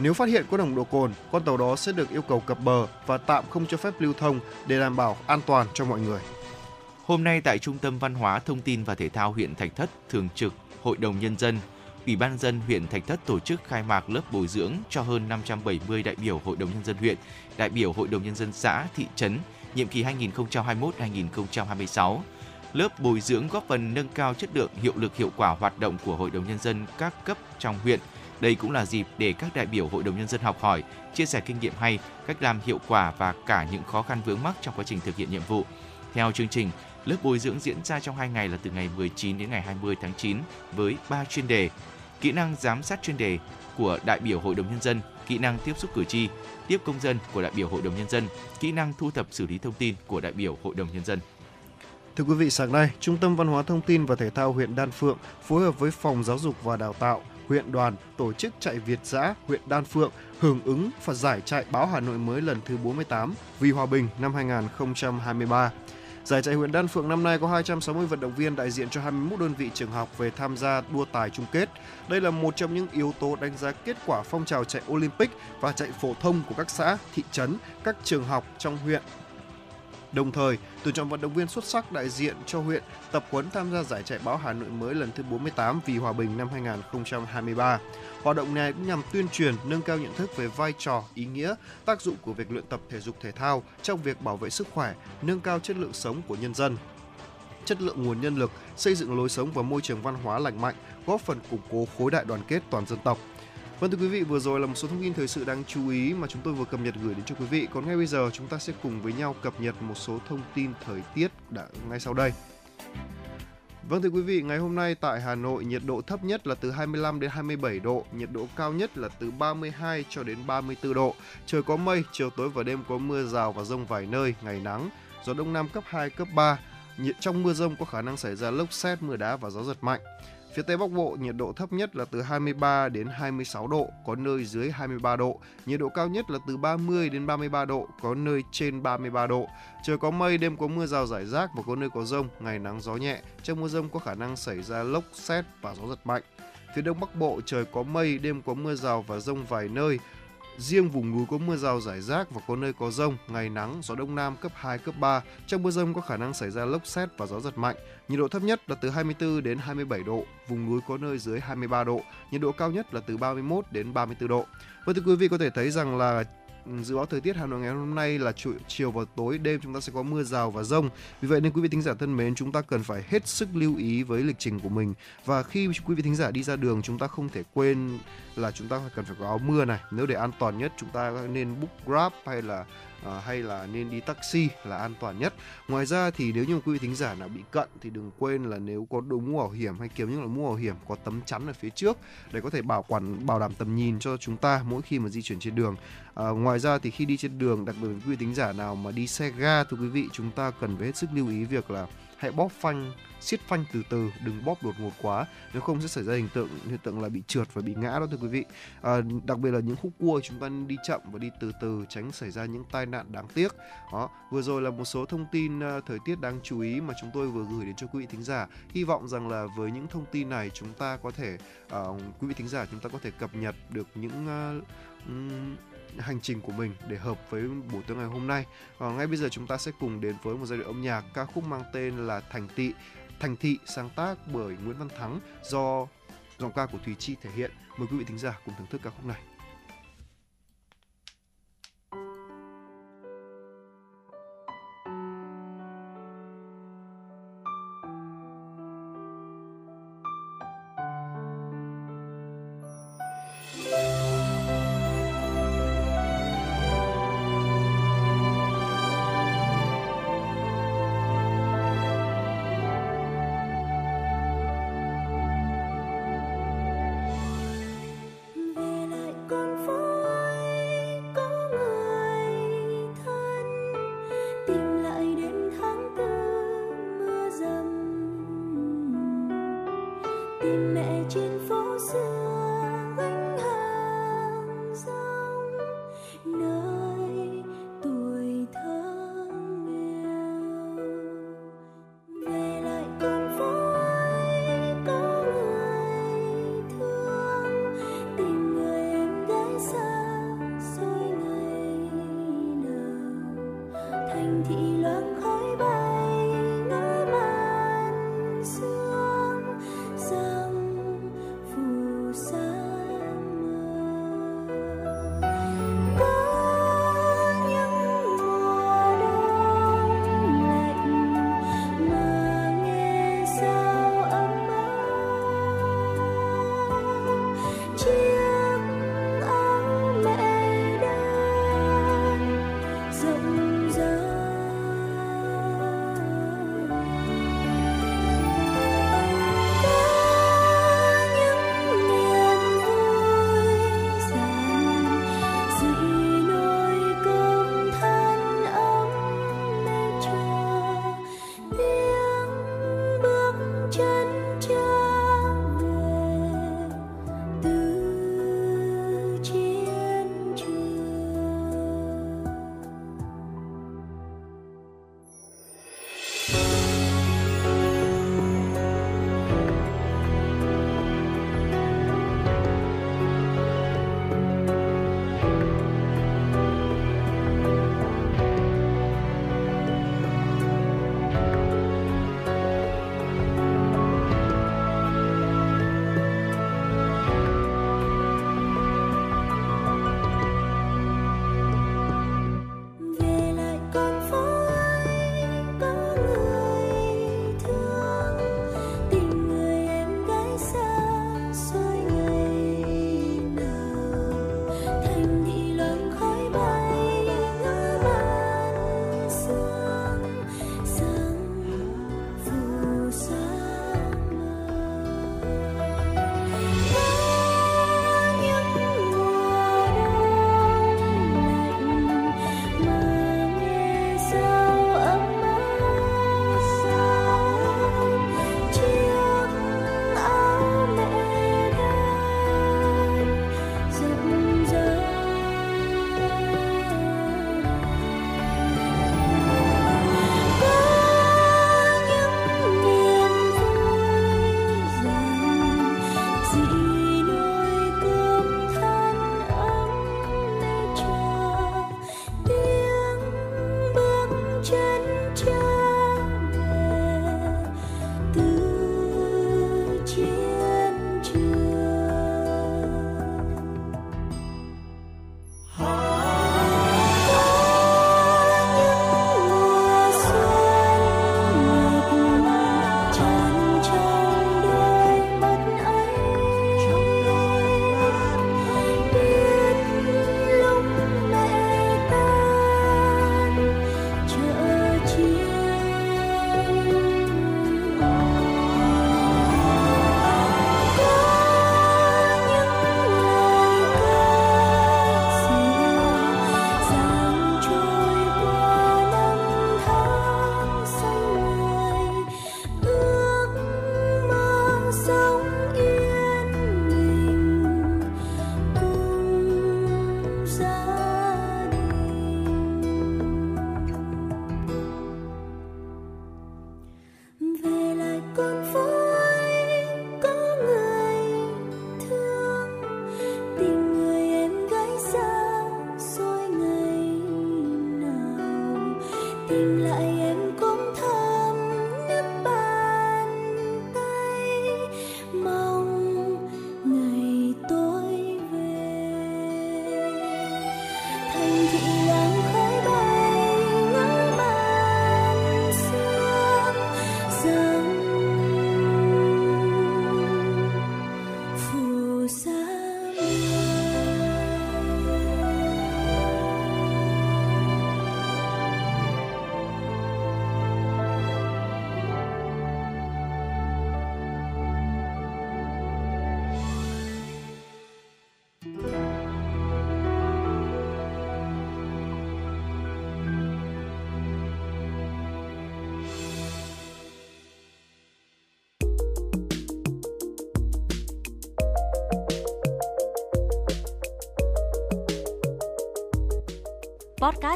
Nếu phát hiện có nồng độ cồn, con tàu đó sẽ được yêu cầu cập bờ và tạm không cho phép lưu thông để đảm bảo an toàn cho mọi người. Hôm nay tại Trung tâm Văn hóa Thông tin và Thể thao huyện Thạch Thất thường trực Hội đồng Nhân dân, Ủy ban dân huyện Thạch Thất tổ chức khai mạc lớp bồi dưỡng cho hơn 570 đại biểu Hội đồng Nhân dân huyện, đại biểu Hội đồng Nhân dân xã, thị trấn, nhiệm kỳ 2021-2026. Lớp bồi dưỡng góp phần nâng cao chất lượng, hiệu lực hiệu quả hoạt động của Hội đồng Nhân dân các cấp trong huyện – đây cũng là dịp để các đại biểu Hội đồng Nhân dân học hỏi, chia sẻ kinh nghiệm hay, cách làm hiệu quả và cả những khó khăn vướng mắc trong quá trình thực hiện nhiệm vụ. Theo chương trình, lớp bồi dưỡng diễn ra trong 2 ngày là từ ngày 19 đến ngày 20 tháng 9 với 3 chuyên đề. Kỹ năng giám sát chuyên đề của đại biểu Hội đồng Nhân dân, kỹ năng tiếp xúc cử tri, tiếp công dân của đại biểu Hội đồng Nhân dân, kỹ năng thu thập xử lý thông tin của đại biểu Hội đồng Nhân dân. Thưa quý vị, sáng nay, Trung tâm Văn hóa Thông tin và Thể thao huyện Đan Phượng phối hợp với Phòng Giáo dục và Đào tạo huyện đoàn tổ chức chạy Việt giã huyện Đan Phượng hưởng ứng và giải chạy báo Hà Nội mới lần thứ 48 vì hòa bình năm 2023. Giải chạy huyện Đan Phượng năm nay có 260 vận động viên đại diện cho 21 đơn vị trường học về tham gia đua tài chung kết. Đây là một trong những yếu tố đánh giá kết quả phong trào chạy Olympic và chạy phổ thông của các xã, thị trấn, các trường học trong huyện Đồng thời, tuyển chọn vận động viên xuất sắc đại diện cho huyện tập huấn tham gia giải chạy báo Hà Nội mới lần thứ 48 vì hòa bình năm 2023. Hoạt động này cũng nhằm tuyên truyền, nâng cao nhận thức về vai trò, ý nghĩa, tác dụng của việc luyện tập thể dục thể thao trong việc bảo vệ sức khỏe, nâng cao chất lượng sống của nhân dân chất lượng nguồn nhân lực, xây dựng lối sống và môi trường văn hóa lành mạnh, góp phần củng cố khối đại đoàn kết toàn dân tộc. Vâng thưa quý vị, vừa rồi là một số thông tin thời sự đáng chú ý mà chúng tôi vừa cập nhật gửi đến cho quý vị. Còn ngay bây giờ chúng ta sẽ cùng với nhau cập nhật một số thông tin thời tiết đã ngay sau đây. Vâng thưa quý vị, ngày hôm nay tại Hà Nội nhiệt độ thấp nhất là từ 25 đến 27 độ, nhiệt độ cao nhất là từ 32 cho đến 34 độ. Trời có mây, chiều tối và đêm có mưa rào và rông vài nơi, ngày nắng, gió đông nam cấp 2 cấp 3. Nhiệt trong mưa rông có khả năng xảy ra lốc xét, mưa đá và gió giật mạnh. Phía Tây Bắc Bộ nhiệt độ thấp nhất là từ 23 đến 26 độ, có nơi dưới 23 độ. Nhiệt độ cao nhất là từ 30 đến 33 độ, có nơi trên 33 độ. Trời có mây, đêm có mưa rào rải rác và có nơi có rông, ngày nắng gió nhẹ. Trong mưa rông có khả năng xảy ra lốc, xét và gió giật mạnh. Phía Đông Bắc Bộ trời có mây, đêm có mưa rào và rông vài nơi. Riêng vùng núi có mưa rào rải rác và có nơi có rông, ngày nắng, gió đông nam cấp 2, cấp 3. Trong mưa rông có khả năng xảy ra lốc xét và gió giật mạnh. Nhiệt độ thấp nhất là từ 24 đến 27 độ, vùng núi có nơi dưới 23 độ. Nhiệt độ cao nhất là từ 31 đến 34 độ. Và thưa quý vị có thể thấy rằng là Ừ, dự báo thời tiết Hà Nội ngày hôm nay là chiều và tối đêm chúng ta sẽ có mưa rào và rông. Vì vậy nên quý vị thính giả thân mến, chúng ta cần phải hết sức lưu ý với lịch trình của mình và khi quý vị thính giả đi ra đường chúng ta không thể quên là chúng ta cần phải có áo mưa này. Nếu để an toàn nhất chúng ta nên book Grab hay là uh, hay là nên đi taxi là an toàn nhất. Ngoài ra thì nếu như quý vị thính giả nào bị cận thì đừng quên là nếu có đội mũ bảo hiểm hay kiếm những loại mũ bảo hiểm có tấm chắn ở phía trước để có thể bảo quản bảo đảm tầm nhìn cho chúng ta mỗi khi mà di chuyển trên đường. À, ngoài ra thì khi đi trên đường, đặc biệt quý vị thính giả nào mà đi xe ga thưa quý vị, chúng ta cần phải hết sức lưu ý việc là hãy bóp phanh siết phanh từ từ đừng bóp đột ngột quá. Nếu không sẽ xảy ra hình tượng hiện tượng là bị trượt và bị ngã đó thưa quý vị. À, đặc biệt là những khúc cua chúng ta đi chậm và đi từ từ tránh xảy ra những tai nạn đáng tiếc. Đó vừa rồi là một số thông tin uh, thời tiết đáng chú ý mà chúng tôi vừa gửi đến cho quý vị thính giả. Hy vọng rằng là với những thông tin này chúng ta có thể uh, quý vị thính giả chúng ta có thể cập nhật được những uh, hành trình của mình để hợp với buổi tối ngày hôm nay. Và ngay bây giờ chúng ta sẽ cùng đến với một giai điệu âm nhạc ca khúc mang tên là Thành Tị, Thành Thị sáng tác bởi Nguyễn Văn Thắng do giọng ca của Thùy Chi thể hiện. Mời quý vị thính giả cùng thưởng thức ca khúc này.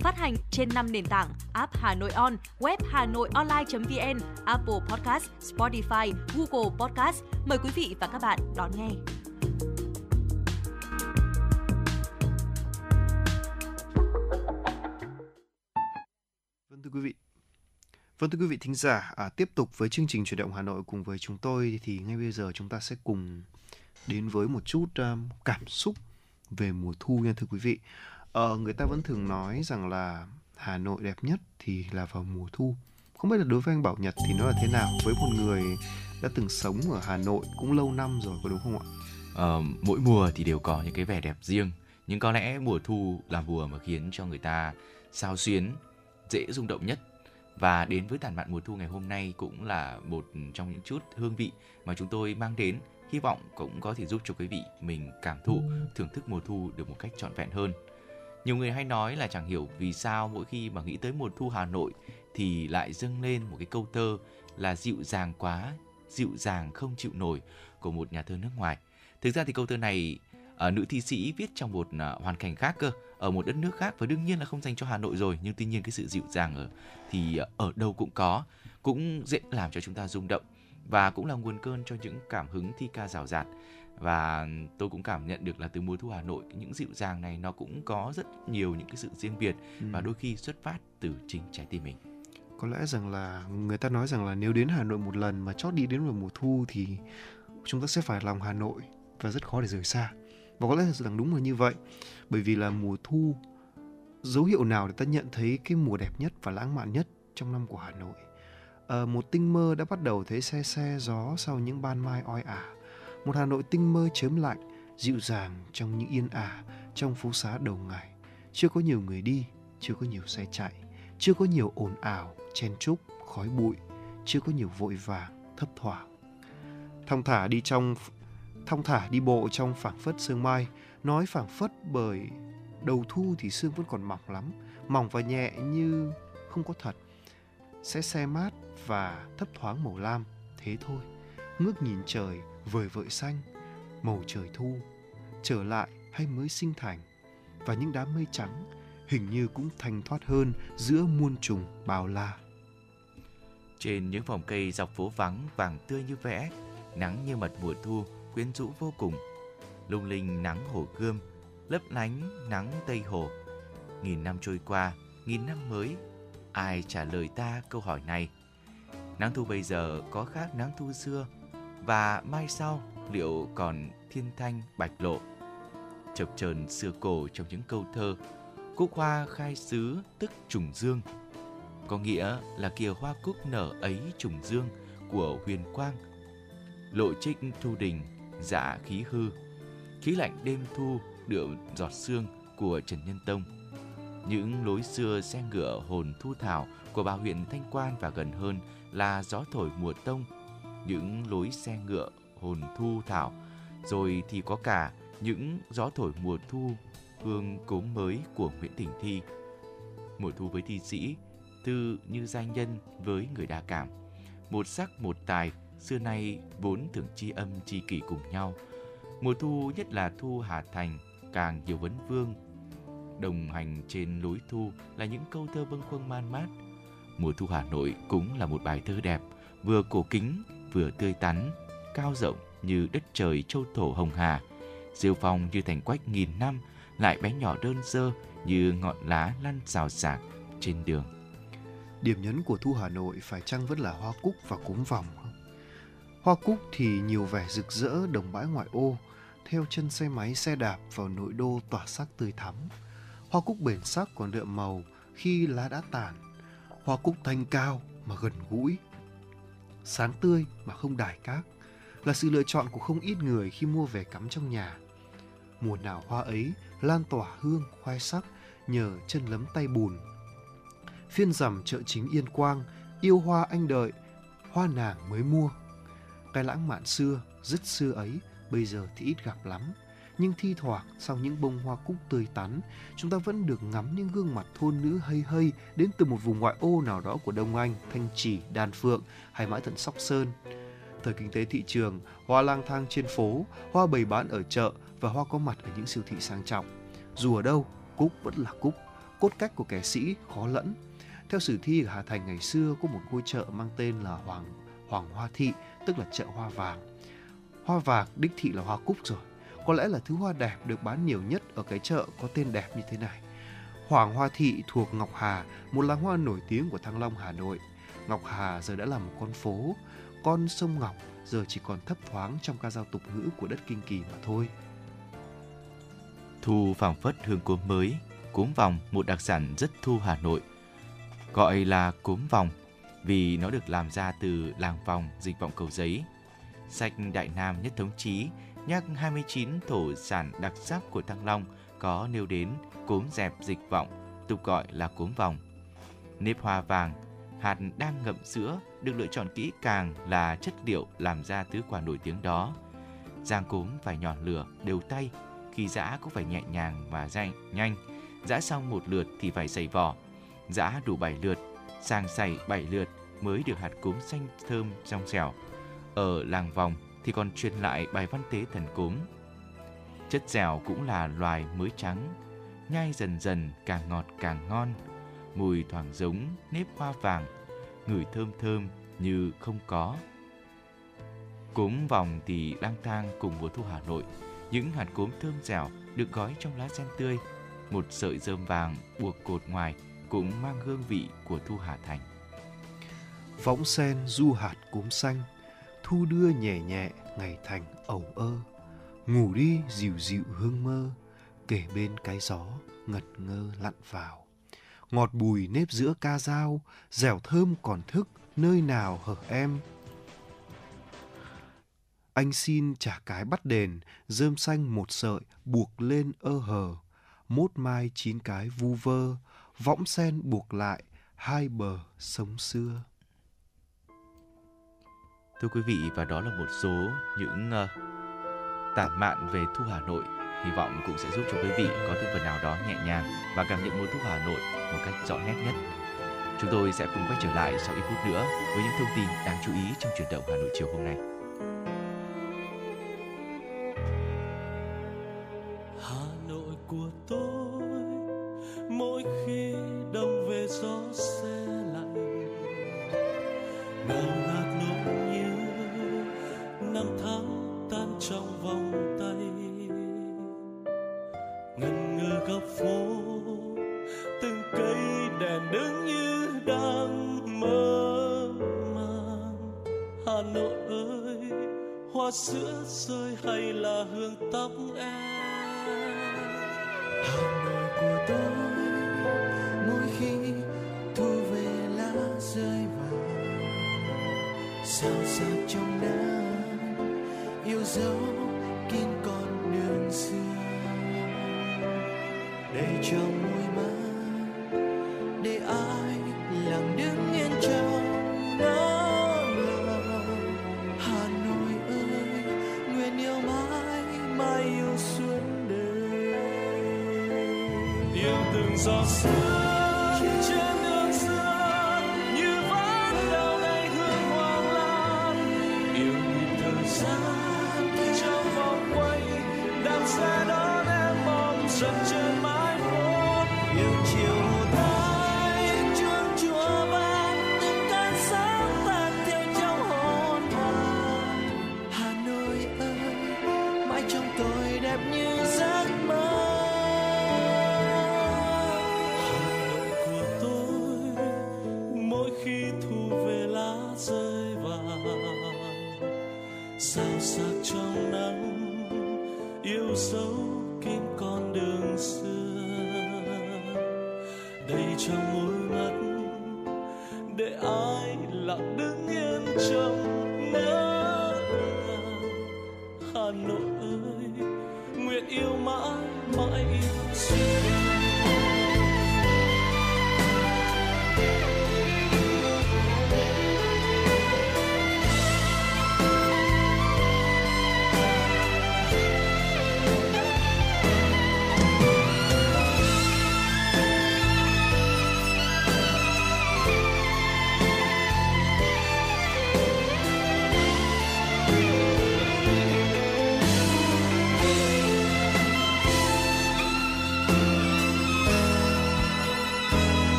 Phát hành trên 5 nền tảng app Hà Nội On, web Hà Nội Online.vn, Apple Podcast, Spotify, Google Podcast. Mời quý vị và các bạn đón nghe. Vâng thưa quý vị. Vâng thưa quý vị thính giả, à, tiếp tục với chương trình chuyển động Hà Nội cùng với chúng tôi thì ngay bây giờ chúng ta sẽ cùng đến với một chút um, cảm xúc về mùa thu nha thưa quý vị. Ờ, người ta vẫn thường nói rằng là Hà Nội đẹp nhất thì là vào mùa thu. Không biết là đối với anh Bảo Nhật thì nó là thế nào? Với một người đã từng sống ở Hà Nội cũng lâu năm rồi có đúng không ạ? Ờ, mỗi mùa thì đều có những cái vẻ đẹp riêng. Nhưng có lẽ mùa thu là mùa mà khiến cho người ta sao xuyến dễ rung động nhất. Và đến với tản mạn mùa thu ngày hôm nay cũng là một trong những chút hương vị mà chúng tôi mang đến. Hy vọng cũng có thể giúp cho quý vị mình cảm thụ thưởng thức mùa thu được một cách trọn vẹn hơn nhiều người hay nói là chẳng hiểu vì sao mỗi khi mà nghĩ tới mùa thu Hà Nội thì lại dâng lên một cái câu thơ là dịu dàng quá, dịu dàng không chịu nổi của một nhà thơ nước ngoài. Thực ra thì câu thơ này uh, nữ thi sĩ viết trong một uh, hoàn cảnh khác cơ, ở một đất nước khác và đương nhiên là không dành cho Hà Nội rồi, nhưng tuy nhiên cái sự dịu dàng ở thì uh, ở đâu cũng có, cũng dễ làm cho chúng ta rung động và cũng là nguồn cơn cho những cảm hứng thi ca rào rạt và tôi cũng cảm nhận được là từ mùa thu Hà Nội những dịu dàng này nó cũng có rất nhiều những cái sự riêng biệt ừ. và đôi khi xuất phát từ chính trái tim mình. Có lẽ rằng là người ta nói rằng là nếu đến Hà Nội một lần mà chót đi đến vào mùa thu thì chúng ta sẽ phải lòng Hà Nội và rất khó để rời xa. Và có lẽ rằng đúng là như vậy bởi vì là mùa thu dấu hiệu nào để ta nhận thấy cái mùa đẹp nhất và lãng mạn nhất trong năm của Hà Nội? À, một tinh mơ đã bắt đầu thấy xe xe gió sau những ban mai oi ả một Hà Nội tinh mơ chớm lạnh, dịu dàng trong những yên ả trong phố xá đầu ngày. Chưa có nhiều người đi, chưa có nhiều xe chạy, chưa có nhiều ồn ào, chen chúc, khói bụi, chưa có nhiều vội vàng, thấp thoảng. Thong thả đi trong thong thả đi bộ trong phảng phất sương mai, nói phảng phất bởi đầu thu thì sương vẫn còn mỏng lắm, mỏng và nhẹ như không có thật. Sẽ xe mát và thấp thoáng màu lam, thế thôi. Ngước nhìn trời, vời vợi xanh, màu trời thu, trở lại hay mới sinh thành. Và những đám mây trắng hình như cũng thanh thoát hơn giữa muôn trùng bao la. Trên những vòng cây dọc phố vắng vàng tươi như vẽ, nắng như mật mùa thu, quyến rũ vô cùng. Lung linh nắng hồ gươm, lấp lánh nắng tây hồ. Nghìn năm trôi qua, nghìn năm mới, ai trả lời ta câu hỏi này? Nắng thu bây giờ có khác nắng thu xưa và mai sau, liệu còn thiên thanh, bạch lộ, chập chờn xưa cổ trong những câu thơ, cúc hoa khai xứ tức trùng dương. Có nghĩa là kìa hoa cúc nở ấy trùng dương của huyền quang, lộ trích thu đình dạ khí hư. Khí lạnh đêm thu điệu giọt sương của trần nhân tông. Những lối xưa xe ngựa hồn thu thảo của bà huyện thanh quan và gần hơn là gió thổi mùa tông những lối xe ngựa hồn thu thảo, rồi thì có cả những gió thổi mùa thu, hương cốm mới của Nguyễn Đình Thi. Mùa thu với thi sĩ, tư như danh nhân với người đa cảm. Một sắc một tài, xưa nay vốn thường chi âm chi kỷ cùng nhau. Mùa thu nhất là thu Hà Thành, càng nhiều vấn vương. Đồng hành trên lối thu là những câu thơ bâng khuâng man mát. Mùa thu Hà Nội cũng là một bài thơ đẹp, vừa cổ kính vừa tươi tắn, cao rộng như đất trời châu thổ hồng hà. Diêu phong như thành quách nghìn năm, lại bé nhỏ đơn sơ như ngọn lá lăn rào rạc trên đường. Điểm nhấn của thu Hà Nội phải chăng vẫn là hoa cúc và cúng vòng không? Hoa cúc thì nhiều vẻ rực rỡ đồng bãi ngoại ô, theo chân xe máy xe đạp vào nội đô tỏa sắc tươi thắm. Hoa cúc bền sắc còn đượm màu khi lá đã tàn. Hoa cúc thanh cao mà gần gũi. Sáng tươi mà không đài cát là sự lựa chọn của không ít người khi mua về cắm trong nhà. Mùa nào hoa ấy lan tỏa hương khoai sắc nhờ chân lấm tay bùn. Phiên rằm chợ chính Yên Quang, yêu hoa anh đợi, hoa nàng mới mua. Cái lãng mạn xưa, rất xưa ấy, bây giờ thì ít gặp lắm. Nhưng thi thoảng sau những bông hoa cúc tươi tắn, chúng ta vẫn được ngắm những gương mặt thôn nữ hây hây đến từ một vùng ngoại ô nào đó của Đông Anh, Thanh Trì, Đan Phượng hay mãi tận Sóc Sơn. Thời kinh tế thị trường, hoa lang thang trên phố, hoa bày bán ở chợ và hoa có mặt ở những siêu thị sang trọng. Dù ở đâu, cúc vẫn là cúc, cốt cách của kẻ sĩ khó lẫn. Theo sử thi ở Hà Thành ngày xưa có một ngôi chợ mang tên là Hoàng Hoàng Hoa Thị, tức là chợ hoa vàng. Hoa vàng đích thị là hoa cúc rồi. Có lẽ là thứ hoa đẹp được bán nhiều nhất ở cái chợ có tên đẹp như thế này. Hoàng Hoa Thị thuộc Ngọc Hà, một làng hoa nổi tiếng của Thăng Long, Hà Nội. Ngọc Hà giờ đã là một con phố, con sông Ngọc giờ chỉ còn thấp thoáng trong ca dao tục ngữ của đất Kinh Kỳ mà thôi. Thu phảng phất hương cốm mới, cốm vòng một đặc sản rất thu Hà Nội. Gọi là cốm vòng vì nó được làm ra từ làng vòng dịch vọng cầu giấy. Sách Đại Nam Nhất Thống Chí nhắc 29 thổ sản đặc sắc của Thăng Long có nêu đến cốm dẹp dịch vọng, tục gọi là cốm vòng. Nếp hoa vàng, hạt đang ngậm sữa được lựa chọn kỹ càng là chất liệu làm ra tứ quả nổi tiếng đó. Giang cốm phải nhọn lửa đều tay, khi giã cũng phải nhẹ nhàng và nhanh, nhanh. Giã xong một lượt thì phải sảy vỏ. Giã đủ 7 lượt, sang sảy 7 lượt mới được hạt cốm xanh thơm trong xẻo. Ở làng vòng thì còn truyền lại bài văn tế thần cốm. Chất dẻo cũng là loài mới trắng, nhai dần dần càng ngọt càng ngon, mùi thoảng giống nếp hoa vàng, ngửi thơm thơm như không có. Cốm vòng thì lang thang cùng mùa thu Hà Nội, những hạt cốm thơm dẻo được gói trong lá sen tươi, một sợi rơm vàng buộc cột ngoài cũng mang hương vị của thu Hà Thành. Võng sen du hạt cốm xanh, thu đưa nhẹ nhẹ ngày thành ẩu ơ. Ngủ đi dịu dịu hương mơ, kể bên cái gió ngật ngơ lặn vào. Ngọt bùi nếp giữa ca dao, dẻo thơm còn thức nơi nào hở em. Anh xin trả cái bắt đền, rơm xanh một sợi buộc lên ơ hờ. Mốt mai chín cái vu vơ, võng sen buộc lại hai bờ sông xưa. Thưa quý vị, và đó là một số những ờ, uh, tản mạn về thu Hà Nội. Hy vọng cũng sẽ giúp cho quý vị có thêm phần nào đó nhẹ nhàng và cảm nhận mùa thu Hà Nội một cách rõ nét nhất. Chúng tôi sẽ cùng quay trở lại sau ít phút nữa với những thông tin đáng chú ý trong chuyển động Hà Nội chiều hôm nay.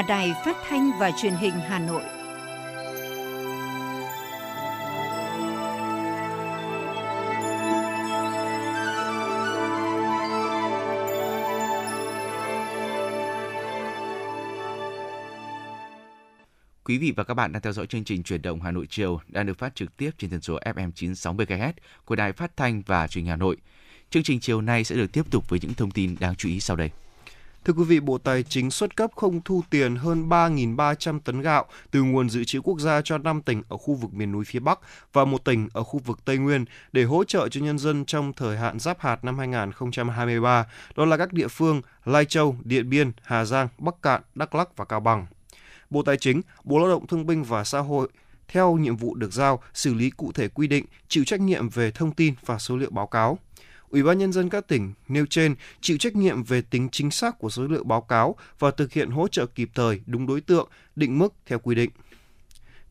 Là đài phát thanh và truyền hình Hà Nội. Quý vị và các bạn đang theo dõi chương trình truyền động Hà Nội chiều đang được phát trực tiếp trên tần số FM 96 MHz của Đài Phát thanh và Truyền hình Hà Nội. Chương trình chiều nay sẽ được tiếp tục với những thông tin đáng chú ý sau đây. Thưa quý vị, Bộ Tài chính xuất cấp không thu tiền hơn 3.300 tấn gạo từ nguồn dự trữ quốc gia cho 5 tỉnh ở khu vực miền núi phía Bắc và một tỉnh ở khu vực Tây Nguyên để hỗ trợ cho nhân dân trong thời hạn giáp hạt năm 2023, đó là các địa phương Lai Châu, Điện Biên, Hà Giang, Bắc Cạn, Đắk Lắc và Cao Bằng. Bộ Tài chính, Bộ Lao động Thương binh và Xã hội theo nhiệm vụ được giao xử lý cụ thể quy định, chịu trách nhiệm về thông tin và số liệu báo cáo. Ủy ban nhân dân các tỉnh nêu trên chịu trách nhiệm về tính chính xác của số liệu báo cáo và thực hiện hỗ trợ kịp thời đúng đối tượng, định mức theo quy định.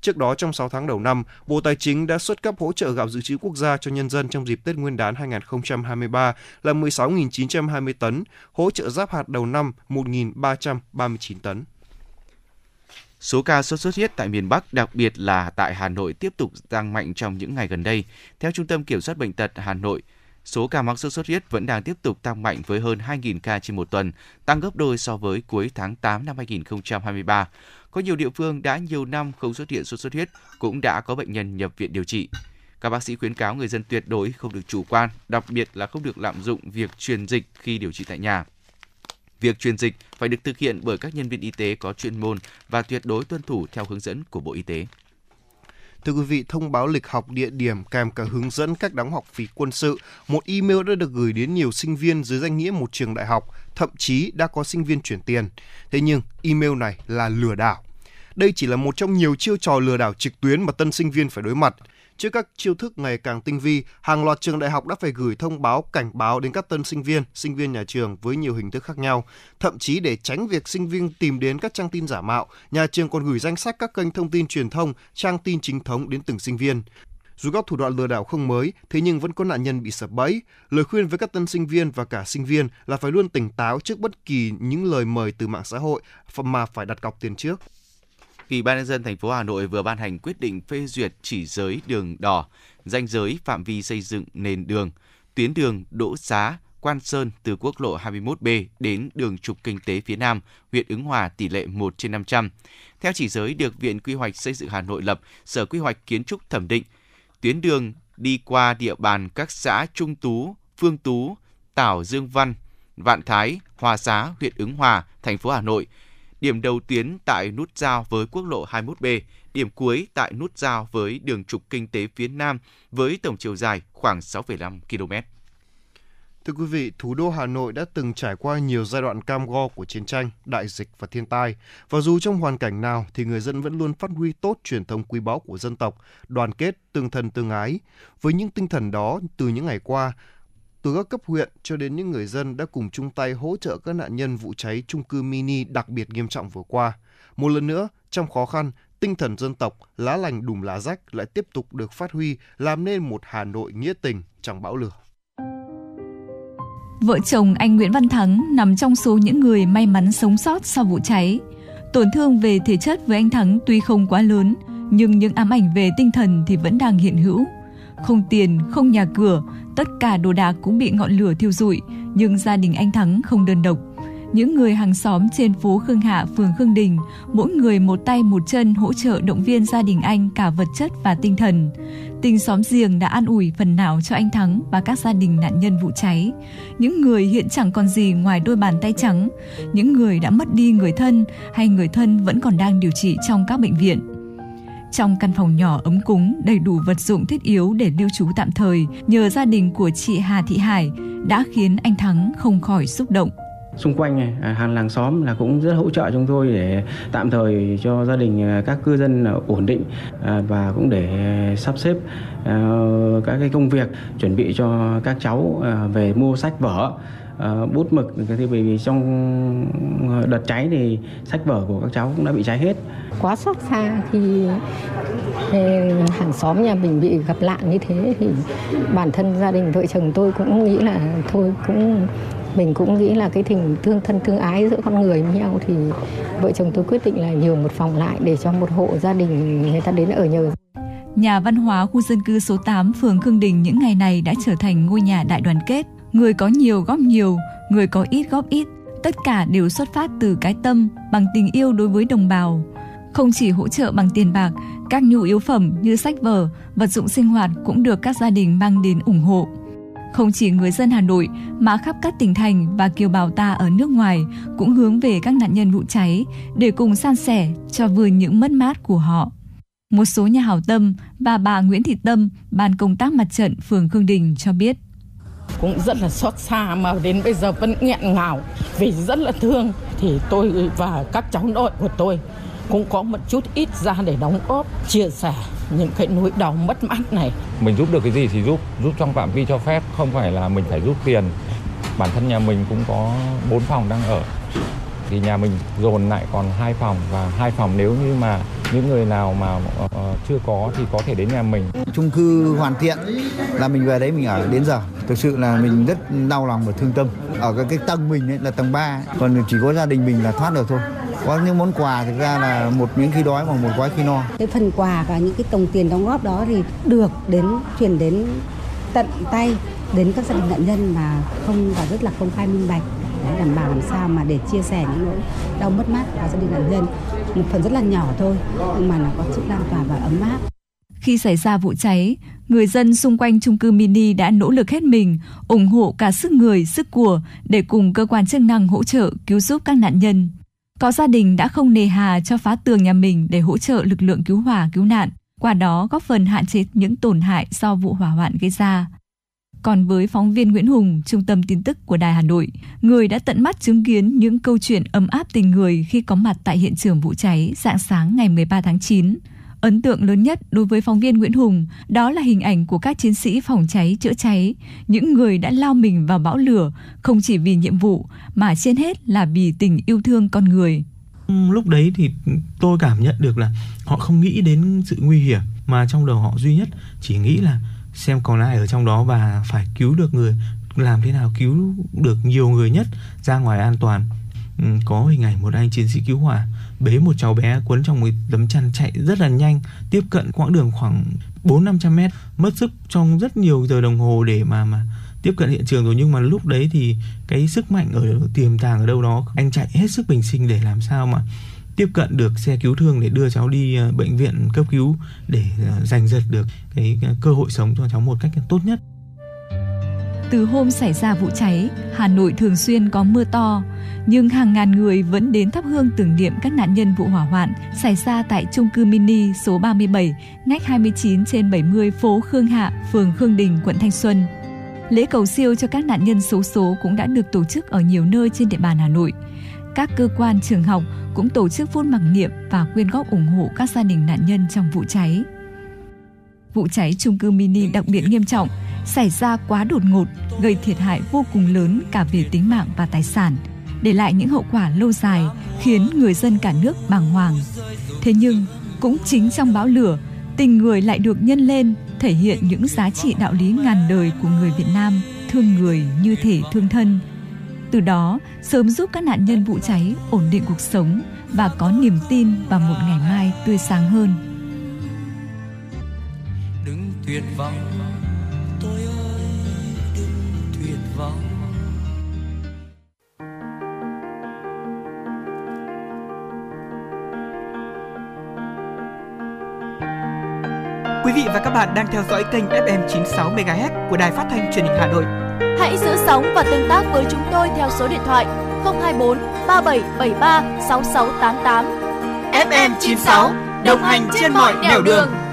Trước đó trong 6 tháng đầu năm, Bộ Tài chính đã xuất cấp hỗ trợ gạo dự trữ quốc gia cho nhân dân trong dịp Tết Nguyên đán 2023 là 16.920 tấn, hỗ trợ giáp hạt đầu năm 1.339 tấn. Số ca sốt xuất huyết tại miền Bắc, đặc biệt là tại Hà Nội tiếp tục tăng mạnh trong những ngày gần đây. Theo Trung tâm Kiểm soát Bệnh tật Hà Nội, số ca mắc sốt xuất huyết vẫn đang tiếp tục tăng mạnh với hơn 2.000 ca trên một tuần, tăng gấp đôi so với cuối tháng 8 năm 2023. Có nhiều địa phương đã nhiều năm không xuất hiện sốt xuất huyết, cũng đã có bệnh nhân nhập viện điều trị. Các bác sĩ khuyến cáo người dân tuyệt đối không được chủ quan, đặc biệt là không được lạm dụng việc truyền dịch khi điều trị tại nhà. Việc truyền dịch phải được thực hiện bởi các nhân viên y tế có chuyên môn và tuyệt đối tuân thủ theo hướng dẫn của Bộ Y tế. Thưa quý vị, thông báo lịch học địa điểm kèm cả hướng dẫn cách đóng học phí quân sự, một email đã được gửi đến nhiều sinh viên dưới danh nghĩa một trường đại học, thậm chí đã có sinh viên chuyển tiền. Thế nhưng, email này là lừa đảo. Đây chỉ là một trong nhiều chiêu trò lừa đảo trực tuyến mà tân sinh viên phải đối mặt. Trước các chiêu thức ngày càng tinh vi, hàng loạt trường đại học đã phải gửi thông báo cảnh báo đến các tân sinh viên, sinh viên nhà trường với nhiều hình thức khác nhau. Thậm chí để tránh việc sinh viên tìm đến các trang tin giả mạo, nhà trường còn gửi danh sách các kênh thông tin truyền thông, trang tin chính thống đến từng sinh viên. Dù các thủ đoạn lừa đảo không mới, thế nhưng vẫn có nạn nhân bị sập bẫy. Lời khuyên với các tân sinh viên và cả sinh viên là phải luôn tỉnh táo trước bất kỳ những lời mời từ mạng xã hội mà phải đặt cọc tiền trước. Ủy ban nhân dân thành phố Hà Nội vừa ban hành quyết định phê duyệt chỉ giới đường đỏ, danh giới phạm vi xây dựng nền đường, tuyến đường, đỗ xá, Quan Sơn từ quốc lộ 21B đến đường trục kinh tế phía Nam, huyện Ứng Hòa tỷ lệ 1 trên 500. Theo chỉ giới được Viện Quy hoạch Xây dựng Hà Nội lập, Sở Quy hoạch Kiến trúc thẩm định, tuyến đường đi qua địa bàn các xã Trung Tú, Phương Tú, Tảo Dương Văn, Vạn Thái, Hòa Xá, huyện Ứng Hòa, thành phố Hà Nội. Điểm đầu tuyến tại nút giao với quốc lộ 21B, điểm cuối tại nút giao với đường trục kinh tế phía Nam với tổng chiều dài khoảng 6,5 km. Thưa quý vị, thủ đô Hà Nội đã từng trải qua nhiều giai đoạn cam go của chiến tranh, đại dịch và thiên tai. Và dù trong hoàn cảnh nào thì người dân vẫn luôn phát huy tốt truyền thống quý báu của dân tộc, đoàn kết, tương thân tương ái. Với những tinh thần đó, từ những ngày qua, từ các cấp huyện cho đến những người dân đã cùng chung tay hỗ trợ các nạn nhân vụ cháy chung cư mini đặc biệt nghiêm trọng vừa qua. Một lần nữa, trong khó khăn, tinh thần dân tộc, lá lành đùm lá rách lại tiếp tục được phát huy, làm nên một Hà Nội nghĩa tình trong bão lửa. Vợ chồng anh Nguyễn Văn Thắng nằm trong số những người may mắn sống sót sau vụ cháy. Tổn thương về thể chất với anh Thắng tuy không quá lớn, nhưng những ám ảnh về tinh thần thì vẫn đang hiện hữu. Không tiền, không nhà cửa, tất cả đồ đạc cũng bị ngọn lửa thiêu rụi, nhưng gia đình anh Thắng không đơn độc. Những người hàng xóm trên phố Khương Hạ, phường Khương Đình, mỗi người một tay một chân hỗ trợ động viên gia đình anh cả vật chất và tinh thần. Tình xóm giềng đã an ủi phần nào cho anh Thắng và các gia đình nạn nhân vụ cháy. Những người hiện chẳng còn gì ngoài đôi bàn tay trắng, những người đã mất đi người thân hay người thân vẫn còn đang điều trị trong các bệnh viện. Trong căn phòng nhỏ ấm cúng, đầy đủ vật dụng thiết yếu để lưu trú tạm thời, nhờ gia đình của chị Hà Thị Hải đã khiến anh Thắng không khỏi xúc động. Xung quanh này hàng làng xóm là cũng rất hỗ trợ chúng tôi để tạm thời cho gia đình à, các cư dân ổn định à, và cũng để à, sắp xếp các cái công việc chuẩn bị cho các cháu về mua sách vở bút mực thì bởi vì trong đợt cháy thì sách vở của các cháu cũng đã bị cháy hết quá xót xa thì hàng xóm nhà mình bị gặp nạn như thế thì bản thân gia đình vợ chồng tôi cũng nghĩ là thôi cũng mình cũng nghĩ là cái tình thương thân thương ái giữa con người với nhau thì vợ chồng tôi quyết định là nhường một phòng lại để cho một hộ gia đình người ta đến ở nhờ. Nhà văn hóa khu dân cư số 8 phường Khương Đình những ngày này đã trở thành ngôi nhà đại đoàn kết. Người có nhiều góp nhiều, người có ít góp ít, tất cả đều xuất phát từ cái tâm bằng tình yêu đối với đồng bào. Không chỉ hỗ trợ bằng tiền bạc, các nhu yếu phẩm như sách vở, vật dụng sinh hoạt cũng được các gia đình mang đến ủng hộ. Không chỉ người dân Hà Nội mà khắp các tỉnh thành và kiều bào ta ở nước ngoài cũng hướng về các nạn nhân vụ cháy để cùng san sẻ cho vơi những mất mát của họ. Một số nhà hảo tâm và bà Nguyễn Thị Tâm, ban công tác mặt trận phường Khương Đình cho biết cũng rất là xót xa mà đến bây giờ vẫn nghẹn ngào vì rất là thương. Thì tôi và các cháu nội của tôi cũng có một chút ít ra để đóng góp, chia sẻ những cái nỗi đau mất mát này. Mình giúp được cái gì thì giúp giúp trong phạm vi cho phép, không phải là mình phải giúp tiền. Bản thân nhà mình cũng có bốn phòng đang ở thì nhà mình dồn lại còn hai phòng và hai phòng nếu như mà những người nào mà uh, chưa có thì có thể đến nhà mình. Chung cư hoàn thiện là mình về đấy mình ở đến giờ. Thực sự là mình rất đau lòng và thương tâm. Ở cái, cái tầng mình ấy là tầng 3 còn chỉ có gia đình mình là thoát được thôi. Có những món quà thực ra là một miếng khi đói và một gói khi no. Cái phần quà và những cái tổng tiền đóng góp đó thì được đến chuyển đến tận tay đến các gia đình nạn nhân mà không và rất là công khai minh bạch để đảm bảo làm sao mà để chia sẻ những nỗi đau mất mát của gia đình nạn nhân một phần rất là nhỏ thôi nhưng mà nó có sức lan tỏa và ấm áp khi xảy ra vụ cháy, người dân xung quanh chung cư mini đã nỗ lực hết mình, ủng hộ cả sức người, sức của để cùng cơ quan chức năng hỗ trợ cứu giúp các nạn nhân. Có gia đình đã không nề hà cho phá tường nhà mình để hỗ trợ lực lượng cứu hỏa cứu nạn, qua đó góp phần hạn chế những tổn hại do vụ hỏa hoạn gây ra. Còn với phóng viên Nguyễn Hùng, Trung tâm tin tức của Đài Hà Nội, người đã tận mắt chứng kiến những câu chuyện ấm áp tình người khi có mặt tại hiện trường vụ cháy dạng sáng ngày 13 tháng 9. Ấn tượng lớn nhất đối với phóng viên Nguyễn Hùng đó là hình ảnh của các chiến sĩ phòng cháy chữa cháy, những người đã lao mình vào bão lửa không chỉ vì nhiệm vụ mà trên hết là vì tình yêu thương con người. Lúc đấy thì tôi cảm nhận được là họ không nghĩ đến sự nguy hiểm mà trong đầu họ duy nhất chỉ nghĩ là xem còn ai ở trong đó và phải cứu được người làm thế nào cứu được nhiều người nhất ra ngoài an toàn. Ừ, có hình ảnh một anh chiến sĩ cứu hỏa bế một cháu bé cuốn trong một tấm chăn chạy rất là nhanh tiếp cận quãng đường khoảng bốn năm trăm mét mất sức trong rất nhiều giờ đồng hồ để mà mà tiếp cận hiện trường rồi. Nhưng mà lúc đấy thì cái sức mạnh ở tiềm tàng ở đâu đó anh chạy hết sức bình sinh để làm sao mà tiếp cận được xe cứu thương để đưa cháu đi ờ, bệnh viện cấp cứu để ờ, giành giật được cái ờ, cơ hội sống cho cháu một cách tốt nhất. Từ hôm xảy ra vụ cháy, Hà Nội thường xuyên có mưa to, nhưng hàng ngàn người vẫn đến thắp hương tưởng niệm các nạn nhân vụ hỏa hoạn xảy ra tại chung cư mini số 37, ngách 29 trên 70 phố Khương Hạ, phường Khương Đình, quận Thanh Xuân. Lễ cầu siêu cho các nạn nhân xấu số cũng đã được tổ chức ở nhiều nơi trên địa bàn Hà Nội. Các cơ quan trường học cũng tổ chức phút mặc niệm và quyên góp ủng hộ các gia đình nạn nhân trong vụ cháy. Vụ cháy chung cư mini đặc biệt nghiêm trọng, xảy ra quá đột ngột, gây thiệt hại vô cùng lớn cả về tính mạng và tài sản, để lại những hậu quả lâu dài khiến người dân cả nước bàng hoàng. Thế nhưng, cũng chính trong bão lửa, tình người lại được nhân lên, thể hiện những giá trị đạo lý ngàn đời của người Việt Nam, thương người như thể thương thân. Từ đó, sớm giúp các nạn nhân vụ cháy ổn định cuộc sống và có niềm tin vào một ngày mai tươi sáng hơn. Đừng tuyệt vọng, tôi ơi, đừng tuyệt vọng. Quý vị và các bạn đang theo dõi kênh FM 96 MHz của Đài Phát thanh Truyền hình Hà Nội. Hãy giữ sóng và tương tác với chúng tôi theo số điện thoại 024 3773 6688. FM 96 đồng hành trên mọi nẻo đường.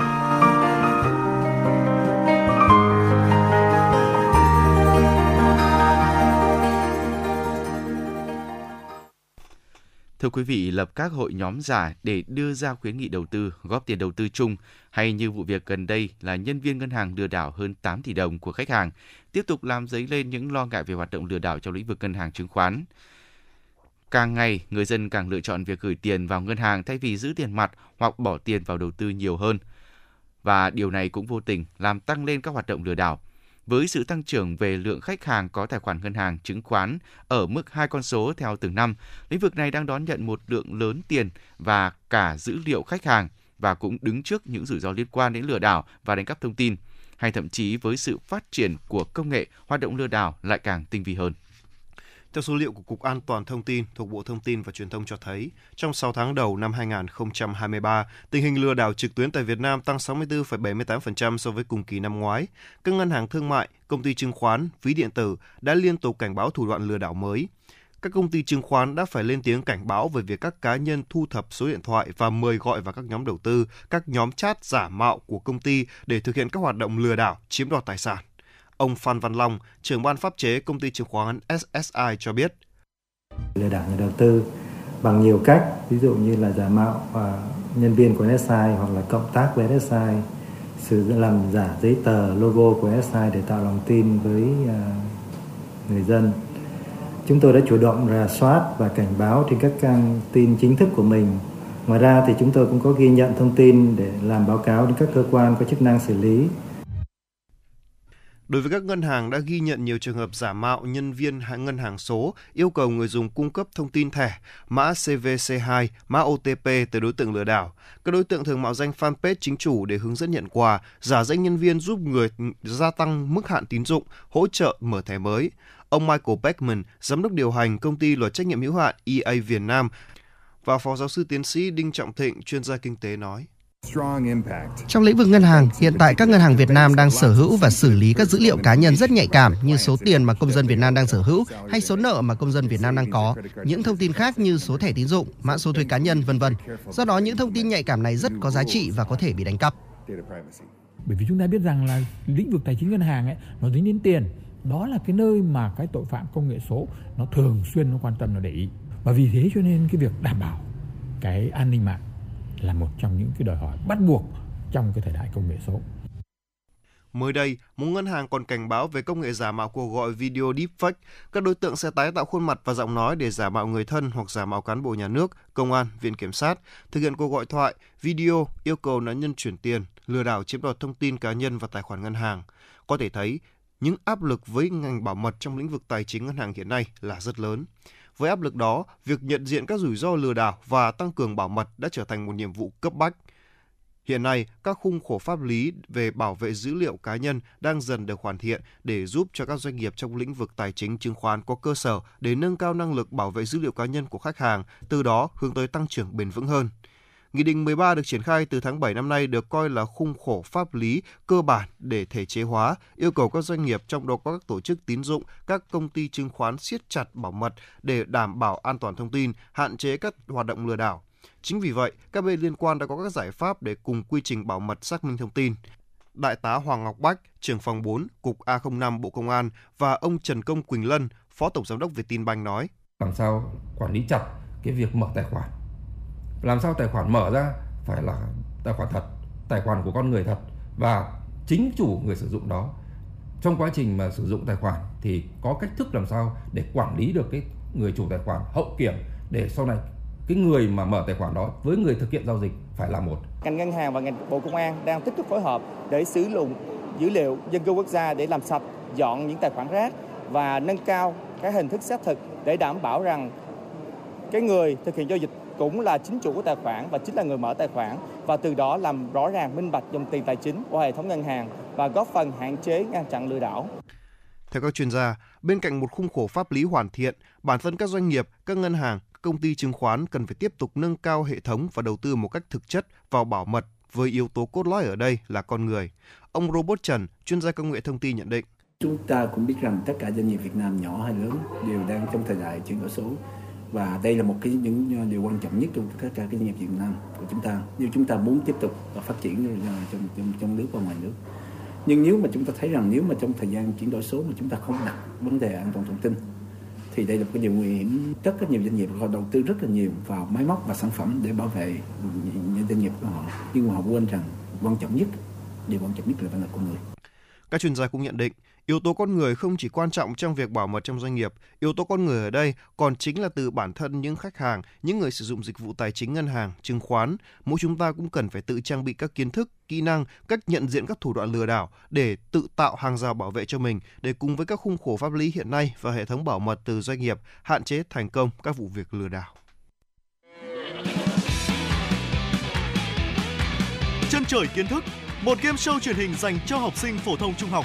Thưa quý vị, lập các hội nhóm giả để đưa ra khuyến nghị đầu tư, góp tiền đầu tư chung hay như vụ việc gần đây là nhân viên ngân hàng lừa đảo hơn 8 tỷ đồng của khách hàng, tiếp tục làm dấy lên những lo ngại về hoạt động lừa đảo trong lĩnh vực ngân hàng chứng khoán. Càng ngày, người dân càng lựa chọn việc gửi tiền vào ngân hàng thay vì giữ tiền mặt hoặc bỏ tiền vào đầu tư nhiều hơn. Và điều này cũng vô tình làm tăng lên các hoạt động lừa đảo với sự tăng trưởng về lượng khách hàng có tài khoản ngân hàng chứng khoán ở mức hai con số theo từng năm, lĩnh vực này đang đón nhận một lượng lớn tiền và cả dữ liệu khách hàng và cũng đứng trước những rủi ro liên quan đến lừa đảo và đánh cắp thông tin, hay thậm chí với sự phát triển của công nghệ, hoạt động lừa đảo lại càng tinh vi hơn. Theo số liệu của Cục An toàn Thông tin thuộc Bộ Thông tin và Truyền thông cho thấy, trong 6 tháng đầu năm 2023, tình hình lừa đảo trực tuyến tại Việt Nam tăng 64,78% so với cùng kỳ năm ngoái. Các ngân hàng thương mại, công ty chứng khoán, ví điện tử đã liên tục cảnh báo thủ đoạn lừa đảo mới. Các công ty chứng khoán đã phải lên tiếng cảnh báo về việc các cá nhân thu thập số điện thoại và mời gọi vào các nhóm đầu tư, các nhóm chat giả mạo của công ty để thực hiện các hoạt động lừa đảo, chiếm đoạt tài sản. Ông Phan Văn Long, trưởng ban pháp chế công ty chứng khoán SSI cho biết. Lừa đảo nhà đầu tư bằng nhiều cách, ví dụ như là giả mạo và nhân viên của SSI hoặc là cộng tác với SSI, sử dụng làm giả giấy tờ logo của SSI để tạo lòng tin với à, người dân. Chúng tôi đã chủ động rà soát và cảnh báo trên các trang tin chính thức của mình. Ngoài ra thì chúng tôi cũng có ghi nhận thông tin để làm báo cáo đến các cơ quan có chức năng xử lý Đối với các ngân hàng đã ghi nhận nhiều trường hợp giả mạo nhân viên ngân hàng số yêu cầu người dùng cung cấp thông tin thẻ, mã CVC2, mã OTP tới đối tượng lừa đảo. Các đối tượng thường mạo danh fanpage chính chủ để hướng dẫn nhận quà, giả danh nhân viên giúp người gia tăng mức hạn tín dụng, hỗ trợ mở thẻ mới. Ông Michael Beckman, giám đốc điều hành công ty luật trách nhiệm hữu hạn EA Việt Nam và phó giáo sư tiến sĩ Đinh Trọng Thịnh, chuyên gia kinh tế nói. Trong lĩnh vực ngân hàng, hiện tại các ngân hàng Việt Nam đang sở hữu và xử lý các dữ liệu cá nhân rất nhạy cảm như số tiền mà công dân Việt Nam đang sở hữu hay số nợ mà công dân Việt Nam đang có, những thông tin khác như số thẻ tín dụng, mã số thuế cá nhân, vân vân. Do đó những thông tin nhạy cảm này rất có giá trị và có thể bị đánh cắp. Bởi vì chúng ta biết rằng là lĩnh vực tài chính ngân hàng ấy nó dính đến tiền, đó là cái nơi mà cái tội phạm công nghệ số nó thường xuyên nó quan tâm nó để ý. Và vì thế cho nên cái việc đảm bảo cái an ninh mạng là một trong những cái đòi hỏi bắt buộc trong cái thời đại công nghệ số. Mới đây, một ngân hàng còn cảnh báo về công nghệ giả mạo cuộc gọi video deepfake. Các đối tượng sẽ tái tạo khuôn mặt và giọng nói để giả mạo người thân hoặc giả mạo cán bộ nhà nước, công an, viện kiểm sát, thực hiện cuộc gọi thoại, video yêu cầu nạn nhân chuyển tiền, lừa đảo chiếm đoạt thông tin cá nhân và tài khoản ngân hàng. Có thể thấy, những áp lực với ngành bảo mật trong lĩnh vực tài chính ngân hàng hiện nay là rất lớn. Với áp lực đó, việc nhận diện các rủi ro lừa đảo và tăng cường bảo mật đã trở thành một nhiệm vụ cấp bách. Hiện nay, các khung khổ pháp lý về bảo vệ dữ liệu cá nhân đang dần được hoàn thiện để giúp cho các doanh nghiệp trong lĩnh vực tài chính chứng khoán có cơ sở để nâng cao năng lực bảo vệ dữ liệu cá nhân của khách hàng, từ đó hướng tới tăng trưởng bền vững hơn. Nghị định 13 được triển khai từ tháng 7 năm nay được coi là khung khổ pháp lý cơ bản để thể chế hóa, yêu cầu các doanh nghiệp trong đó có các tổ chức tín dụng, các công ty chứng khoán siết chặt bảo mật để đảm bảo an toàn thông tin, hạn chế các hoạt động lừa đảo. Chính vì vậy, các bên liên quan đã có các giải pháp để cùng quy trình bảo mật xác minh thông tin. Đại tá Hoàng Ngọc Bách, trưởng phòng 4, Cục A05 Bộ Công an và ông Trần Công Quỳnh Lân, Phó Tổng Giám đốc Vietinbank nói. Làm sao quản lý chặt cái việc mở tài khoản. Làm sao tài khoản mở ra phải là tài khoản thật, tài khoản của con người thật và chính chủ người sử dụng đó trong quá trình mà sử dụng tài khoản thì có cách thức làm sao để quản lý được cái người chủ tài khoản hậu kiểm để sau này cái người mà mở tài khoản đó với người thực hiện giao dịch phải là một. Ngành ngân hàng và ngành Bộ Công an đang tích cực phối hợp để sử dụng dữ liệu dân cư quốc gia để làm sạch, dọn những tài khoản rác và nâng cao các hình thức xác thực để đảm bảo rằng cái người thực hiện giao dịch cũng là chính chủ của tài khoản và chính là người mở tài khoản và từ đó làm rõ ràng minh bạch dòng tiền tài chính của hệ thống ngân hàng và góp phần hạn chế ngăn chặn lừa đảo. Theo các chuyên gia, bên cạnh một khung khổ pháp lý hoàn thiện, bản thân các doanh nghiệp, các ngân hàng, công ty chứng khoán cần phải tiếp tục nâng cao hệ thống và đầu tư một cách thực chất vào bảo mật với yếu tố cốt lõi ở đây là con người. Ông Robert Trần, chuyên gia công nghệ thông tin nhận định. Chúng ta cũng biết rằng tất cả doanh nghiệp Việt Nam nhỏ hay lớn đều đang trong thời đại chuyển đổi số và đây là một cái những ờ, điều quan trọng nhất trong tất cả các doanh nghiệp Việt Nam của chúng ta. Nếu chúng ta muốn tiếp tục và phát triển ờ, trong trong trong nước và ngoài nước. Nhưng nếu mà chúng ta thấy rằng nếu mà trong thời gian chuyển đổi số mà chúng ta không đặt vấn đề an toàn thông tin thì đây là một cái điều nguy hiểm. Rất rất nhiều doanh nghiệp họ đầu tư rất là nhiều vào máy móc và sản phẩm để bảo vệ những doanh nghiệp của họ. Nhưng mà họ quên rằng quan trọng nhất điều quan trọng nhất là vấn đề con người. Các chuyên gia cũng nhận định, yếu tố con người không chỉ quan trọng trong việc bảo mật trong doanh nghiệp, yếu tố con người ở đây còn chính là từ bản thân những khách hàng, những người sử dụng dịch vụ tài chính ngân hàng, chứng khoán. Mỗi chúng ta cũng cần phải tự trang bị các kiến thức, kỹ năng, cách nhận diện các thủ đoạn lừa đảo để tự tạo hàng rào bảo vệ cho mình, để cùng với các khung khổ pháp lý hiện nay và hệ thống bảo mật từ doanh nghiệp hạn chế thành công các vụ việc lừa đảo. Chân trời kiến thức một game show truyền hình dành cho học sinh phổ thông trung học.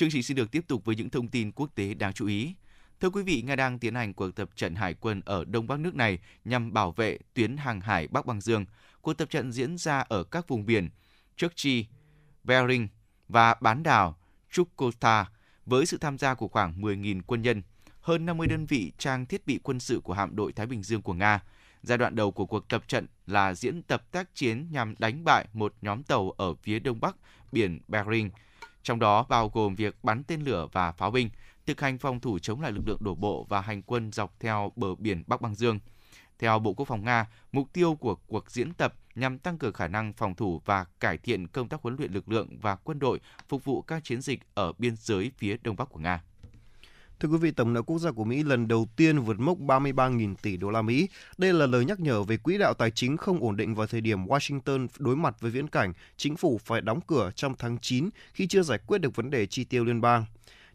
Chương trình xin được tiếp tục với những thông tin quốc tế đáng chú ý. Thưa quý vị, Nga đang tiến hành cuộc tập trận hải quân ở Đông Bắc nước này nhằm bảo vệ tuyến hàng hải Bắc Băng Dương. Cuộc tập trận diễn ra ở các vùng biển Chukchi, Bering và bán đảo Chukotka với sự tham gia của khoảng 10.000 quân nhân, hơn 50 đơn vị trang thiết bị quân sự của hạm đội Thái Bình Dương của Nga. Giai đoạn đầu của cuộc tập trận là diễn tập tác chiến nhằm đánh bại một nhóm tàu ở phía đông bắc biển Bering – trong đó bao gồm việc bắn tên lửa và pháo binh, thực hành phòng thủ chống lại lực lượng đổ bộ và hành quân dọc theo bờ biển Bắc Băng Dương. Theo Bộ Quốc phòng Nga, mục tiêu của cuộc diễn tập nhằm tăng cường khả năng phòng thủ và cải thiện công tác huấn luyện lực lượng và quân đội phục vụ các chiến dịch ở biên giới phía đông bắc của Nga. Thưa quý vị, tổng nợ quốc gia của Mỹ lần đầu tiên vượt mốc 33.000 tỷ đô la Mỹ. Đây là lời nhắc nhở về quỹ đạo tài chính không ổn định vào thời điểm Washington đối mặt với viễn cảnh chính phủ phải đóng cửa trong tháng 9 khi chưa giải quyết được vấn đề chi tiêu liên bang.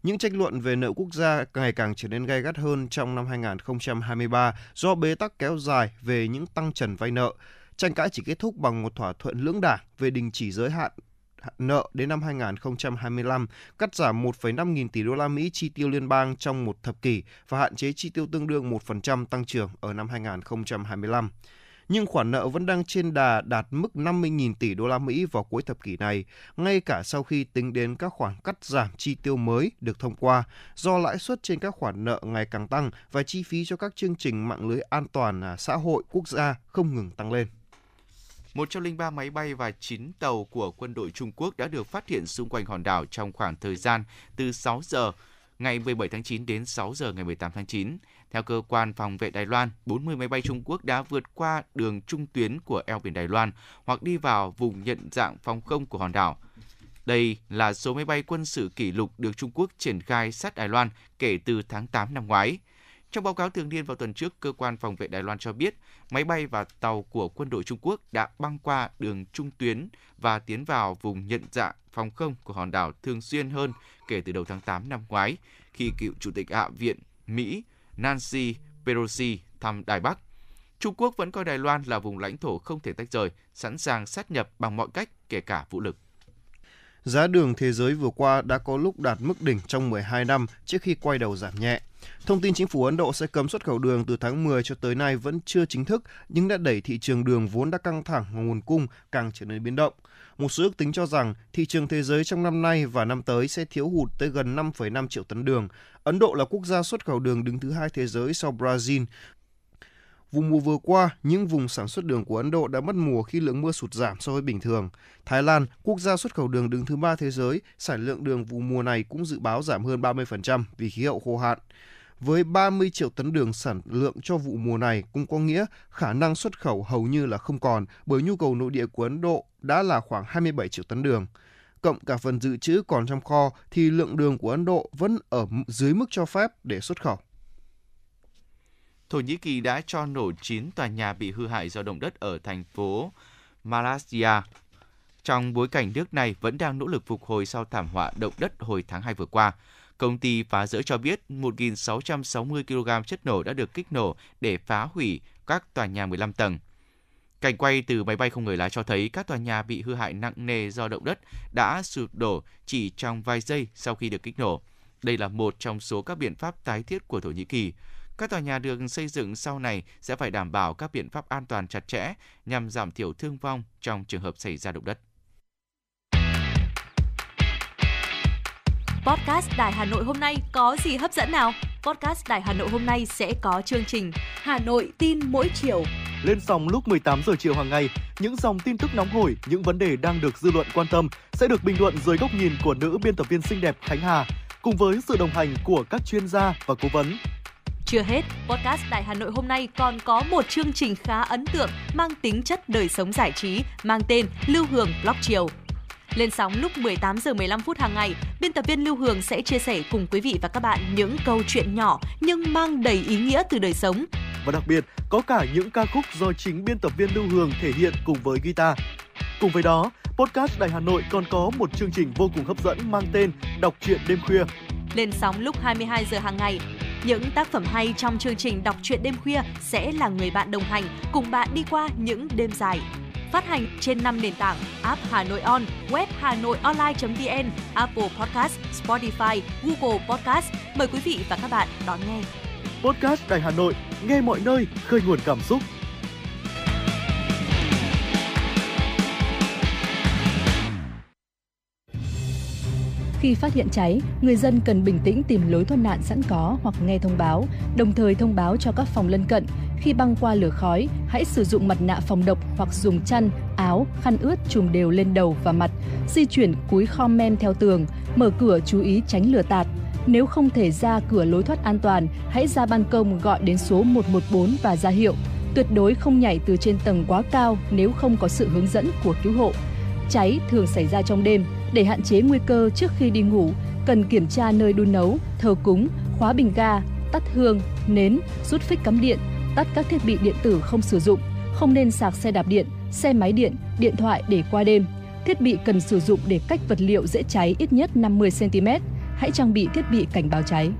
Những tranh luận về nợ quốc gia ngày càng trở nên gay gắt hơn trong năm 2023 do bế tắc kéo dài về những tăng trần vay nợ. Tranh cãi chỉ kết thúc bằng một thỏa thuận lưỡng đảng về đình chỉ giới hạn nợ đến năm 2025, cắt giảm 1,5 nghìn tỷ đô la Mỹ chi tiêu liên bang trong một thập kỷ và hạn chế chi tiêu tương đương 1% tăng trưởng ở năm 2025 nhưng khoản nợ vẫn đang trên đà đạt mức 50.000 tỷ đô la Mỹ vào cuối thập kỷ này, ngay cả sau khi tính đến các khoản cắt giảm chi tiêu mới được thông qua, do lãi suất trên các khoản nợ ngày càng tăng và chi phí cho các chương trình mạng lưới an toàn à, xã hội quốc gia không ngừng tăng lên. 103 máy bay và 9 tàu của quân đội Trung Quốc đã được phát hiện xung quanh hòn đảo trong khoảng thời gian từ 6 giờ ngày 17 tháng 9 đến 6 giờ ngày 18 tháng 9. Theo cơ quan phòng vệ Đài Loan, 40 máy bay Trung Quốc đã vượt qua đường trung tuyến của eo biển Đài Loan hoặc đi vào vùng nhận dạng phòng không của hòn đảo. Đây là số máy bay quân sự kỷ lục được Trung Quốc triển khai sát Đài Loan kể từ tháng 8 năm ngoái. Trong báo cáo thường niên vào tuần trước, cơ quan phòng vệ Đài Loan cho biết máy bay và tàu của quân đội Trung Quốc đã băng qua đường trung tuyến và tiến vào vùng nhận dạng phòng không của hòn đảo thường xuyên hơn kể từ đầu tháng 8 năm ngoái, khi cựu Chủ tịch Hạ viện Mỹ Nancy Pelosi thăm Đài Bắc. Trung Quốc vẫn coi Đài Loan là vùng lãnh thổ không thể tách rời, sẵn sàng sát nhập bằng mọi cách, kể cả vũ lực. Giá đường thế giới vừa qua đã có lúc đạt mức đỉnh trong 12 năm trước khi quay đầu giảm nhẹ. Thông tin chính phủ Ấn Độ sẽ cấm xuất khẩu đường từ tháng 10 cho tới nay vẫn chưa chính thức, nhưng đã đẩy thị trường đường vốn đã căng thẳng và nguồn cung càng trở nên biến động. Một số ước tính cho rằng thị trường thế giới trong năm nay và năm tới sẽ thiếu hụt tới gần 5,5 triệu tấn đường. Ấn Độ là quốc gia xuất khẩu đường đứng thứ hai thế giới sau Brazil. Vụ mùa vừa qua, những vùng sản xuất đường của Ấn Độ đã mất mùa khi lượng mưa sụt giảm so với bình thường. Thái Lan, quốc gia xuất khẩu đường đứng thứ ba thế giới, sản lượng đường vụ mùa này cũng dự báo giảm hơn 30% vì khí hậu khô hạn. Với 30 triệu tấn đường sản lượng cho vụ mùa này cũng có nghĩa khả năng xuất khẩu hầu như là không còn bởi nhu cầu nội địa của Ấn Độ đã là khoảng 27 triệu tấn đường. Cộng cả phần dự trữ còn trong kho thì lượng đường của Ấn Độ vẫn ở dưới mức cho phép để xuất khẩu. Thổ Nhĩ Kỳ đã cho nổ 9 tòa nhà bị hư hại do động đất ở thành phố Malaysia. Trong bối cảnh nước này vẫn đang nỗ lực phục hồi sau thảm họa động đất hồi tháng 2 vừa qua, công ty phá rỡ cho biết 1.660 kg chất nổ đã được kích nổ để phá hủy các tòa nhà 15 tầng. Cảnh quay từ máy bay không người lái cho thấy các tòa nhà bị hư hại nặng nề do động đất đã sụp đổ chỉ trong vài giây sau khi được kích nổ. Đây là một trong số các biện pháp tái thiết của Thổ Nhĩ Kỳ. Các tòa nhà được xây dựng sau này sẽ phải đảm bảo các biện pháp an toàn chặt chẽ nhằm giảm thiểu thương vong trong trường hợp xảy ra động đất. Podcast Đài Hà Nội hôm nay có gì hấp dẫn nào? Podcast Đài Hà Nội hôm nay sẽ có chương trình Hà Nội tin mỗi chiều. Lên sóng lúc 18 giờ chiều hàng ngày, những dòng tin tức nóng hổi, những vấn đề đang được dư luận quan tâm sẽ được bình luận dưới góc nhìn của nữ biên tập viên xinh đẹp Khánh Hà cùng với sự đồng hành của các chuyên gia và cố vấn. Chưa hết, podcast Đài Hà Nội hôm nay còn có một chương trình khá ấn tượng mang tính chất đời sống giải trí mang tên Lưu Hương Blog Chiều. Lên sóng lúc 18 giờ 15 phút hàng ngày, biên tập viên Lưu Hương sẽ chia sẻ cùng quý vị và các bạn những câu chuyện nhỏ nhưng mang đầy ý nghĩa từ đời sống. Và đặc biệt, có cả những ca khúc do chính biên tập viên Lưu Hương thể hiện cùng với guitar. Cùng với đó, podcast Đài Hà Nội còn có một chương trình vô cùng hấp dẫn mang tên Đọc truyện đêm khuya. Lên sóng lúc 22 giờ hàng ngày, những tác phẩm hay trong chương trình Đọc truyện đêm khuya sẽ là người bạn đồng hành cùng bạn đi qua những đêm dài. Phát hành trên 5 nền tảng app Hà Nội On, web Hà Nội Online.vn, Apple Podcast, Spotify, Google Podcast. Mời quý vị và các bạn đón nghe. Podcast Đài Hà Nội, nghe mọi nơi, khơi nguồn cảm xúc. Khi phát hiện cháy, người dân cần bình tĩnh tìm lối thoát nạn sẵn có hoặc nghe thông báo, đồng thời thông báo cho các phòng lân cận. Khi băng qua lửa khói, hãy sử dụng mặt nạ phòng độc hoặc dùng chăn, áo, khăn ướt trùm đều lên đầu và mặt. Di chuyển cúi khom men theo tường, mở cửa chú ý tránh lửa tạt. Nếu không thể ra cửa lối thoát an toàn, hãy ra ban công gọi đến số 114 và ra hiệu. Tuyệt đối không nhảy từ trên tầng quá cao nếu không có sự hướng dẫn của cứu hộ. Cháy thường xảy ra trong đêm, để hạn chế nguy cơ trước khi đi ngủ, cần kiểm tra nơi đun nấu, thờ cúng, khóa bình ga, tắt hương, nến, rút phích cắm điện, tắt các thiết bị điện tử không sử dụng, không nên sạc xe đạp điện, xe máy điện, điện thoại để qua đêm. Thiết bị cần sử dụng để cách vật liệu dễ cháy ít nhất 50 cm. Hãy trang bị thiết bị cảnh báo cháy.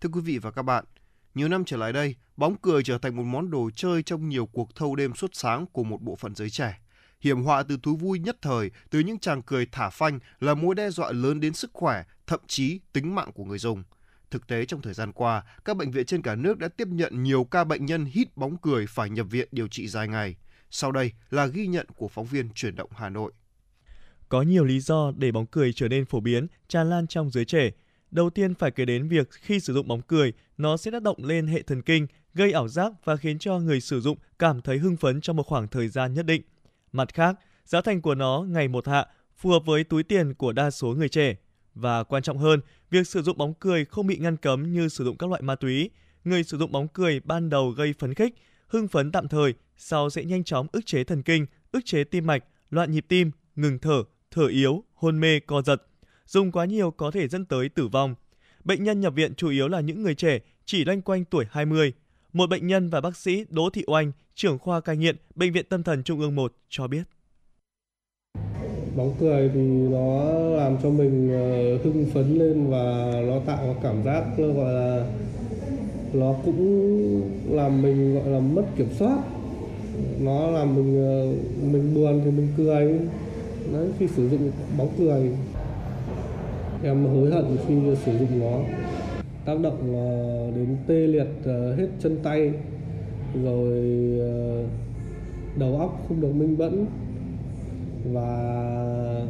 Thưa quý vị và các bạn, nhiều năm trở lại đây, bóng cười trở thành một món đồ chơi trong nhiều cuộc thâu đêm suốt sáng của một bộ phận giới trẻ. Hiểm họa từ thú vui nhất thời, từ những chàng cười thả phanh là mối đe dọa lớn đến sức khỏe, thậm chí tính mạng của người dùng. Thực tế trong thời gian qua, các bệnh viện trên cả nước đã tiếp nhận nhiều ca bệnh nhân hít bóng cười phải nhập viện điều trị dài ngày. Sau đây là ghi nhận của phóng viên chuyển động Hà Nội. Có nhiều lý do để bóng cười trở nên phổ biến, tràn lan trong giới trẻ. Đầu tiên phải kể đến việc khi sử dụng bóng cười, nó sẽ tác động lên hệ thần kinh, gây ảo giác và khiến cho người sử dụng cảm thấy hưng phấn trong một khoảng thời gian nhất định. Mặt khác, giá thành của nó ngày một hạ, phù hợp với túi tiền của đa số người trẻ. Và quan trọng hơn, việc sử dụng bóng cười không bị ngăn cấm như sử dụng các loại ma túy. Người sử dụng bóng cười ban đầu gây phấn khích, hưng phấn tạm thời, sau sẽ nhanh chóng ức chế thần kinh, ức chế tim mạch, loạn nhịp tim, ngừng thở, thở yếu, hôn mê, co giật. Dùng quá nhiều có thể dẫn tới tử vong. Bệnh nhân nhập viện chủ yếu là những người trẻ, chỉ loanh quanh tuổi 20. Một bệnh nhân và bác sĩ Đỗ Thị Oanh, trưởng khoa cai nghiện, Bệnh viện Tâm thần Trung ương 1 cho biết. Bóng cười thì nó làm cho mình ờ, hưng phấn lên và nó tạo cảm giác gọi là nó cũng làm mình gọi là mất kiểm soát nó làm mình ờ, mình buồn thì mình cười đấy khi sử dụng bóng cười em hối hận khi sử dụng nó. Tác động ờ, đến tê liệt ờ, hết chân tay, rồi ờ, đầu óc không được minh mẫn và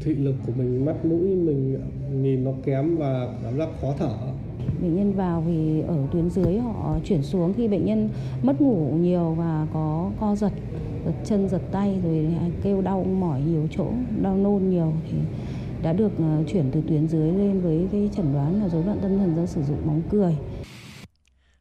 thị lực của mình, mắt mũi mình nhìn nó kém và cảm giác khó thở. Bệnh nhân vào thì ở tuyến dưới họ chuyển xuống khi bệnh nhân mất ngủ nhiều và có co giật giật chân, giật tay, rồi kêu đau mỏi nhiều chỗ, đau nôn nhiều thì đã được ờ, chuyển từ tuyến dưới lên với cái chẩn đoán là rối loạn tâm thần do sử dụng bóng cười.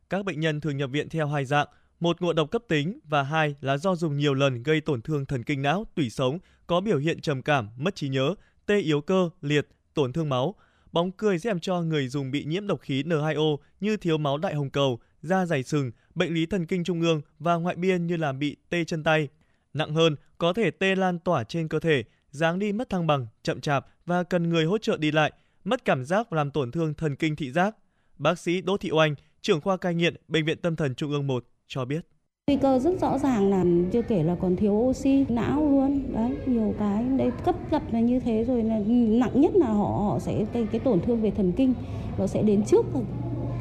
Các bệnh nhân thường nhập viện theo hai dạng, một ngộ độc cấp tính và hai là do dùng nhiều lần gây tổn thương thần kinh não, tủy sống, có biểu hiện trầm cảm, mất trí nhớ, tê yếu cơ, liệt, tổn thương máu, Bóng cười sẽ làm cho người dùng bị nhiễm độc khí N2O như thiếu máu đại hồng cầu, da dày sừng, bệnh lý thần kinh trung ương và ngoại biên như là bị tê chân tay. Nặng hơn, có thể tê lan tỏa trên cơ thể, dáng đi mất thăng bằng, chậm chạp và cần người hỗ trợ đi lại, mất cảm giác và làm tổn thương thần kinh thị giác. Bác sĩ Đỗ Thị Oanh, trưởng khoa cai nghiện Bệnh viện Tâm thần Trung ương 1 cho biết. Nguy cơ rất rõ ràng là chưa kể là còn thiếu oxy não luôn đấy nhiều cái đấy cấp gặp là như thế rồi là nặng nhất là họ họ sẽ cái cái tổn thương về thần kinh nó sẽ đến trước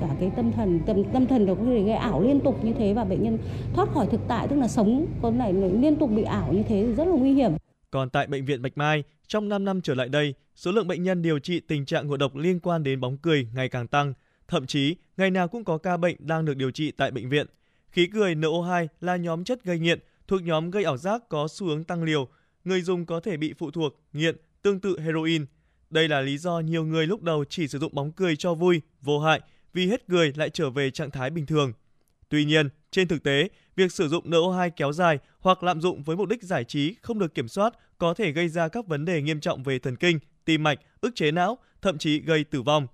cả cái tâm thần tâm tâm thần nó có thể gây ảo liên tục như thế và bệnh nhân thoát khỏi thực tại tức là sống con này liên tục bị ảo như thế thì rất là nguy hiểm. Còn tại bệnh viện Bạch Mai, trong 5 năm trở lại đây, số lượng bệnh nhân điều trị tình trạng ngộ độc liên quan đến bóng cười ngày càng tăng, thậm chí ngày nào cũng có ca bệnh đang được điều trị tại bệnh viện. Khí cười NO2 là nhóm chất gây nghiện, thuộc nhóm gây ảo giác có xu hướng tăng liều. Người dùng có thể bị phụ thuộc, nghiện, tương tự heroin. Đây là lý do nhiều người lúc đầu chỉ sử dụng bóng cười cho vui, vô hại, vì hết cười lại trở về trạng thái bình thường. Tuy nhiên, trên thực tế, việc sử dụng NO2 kéo dài hoặc lạm dụng với mục đích giải trí không được kiểm soát có thể gây ra các vấn đề nghiêm trọng về thần kinh, tim mạch, ức chế não, thậm chí gây tử vong.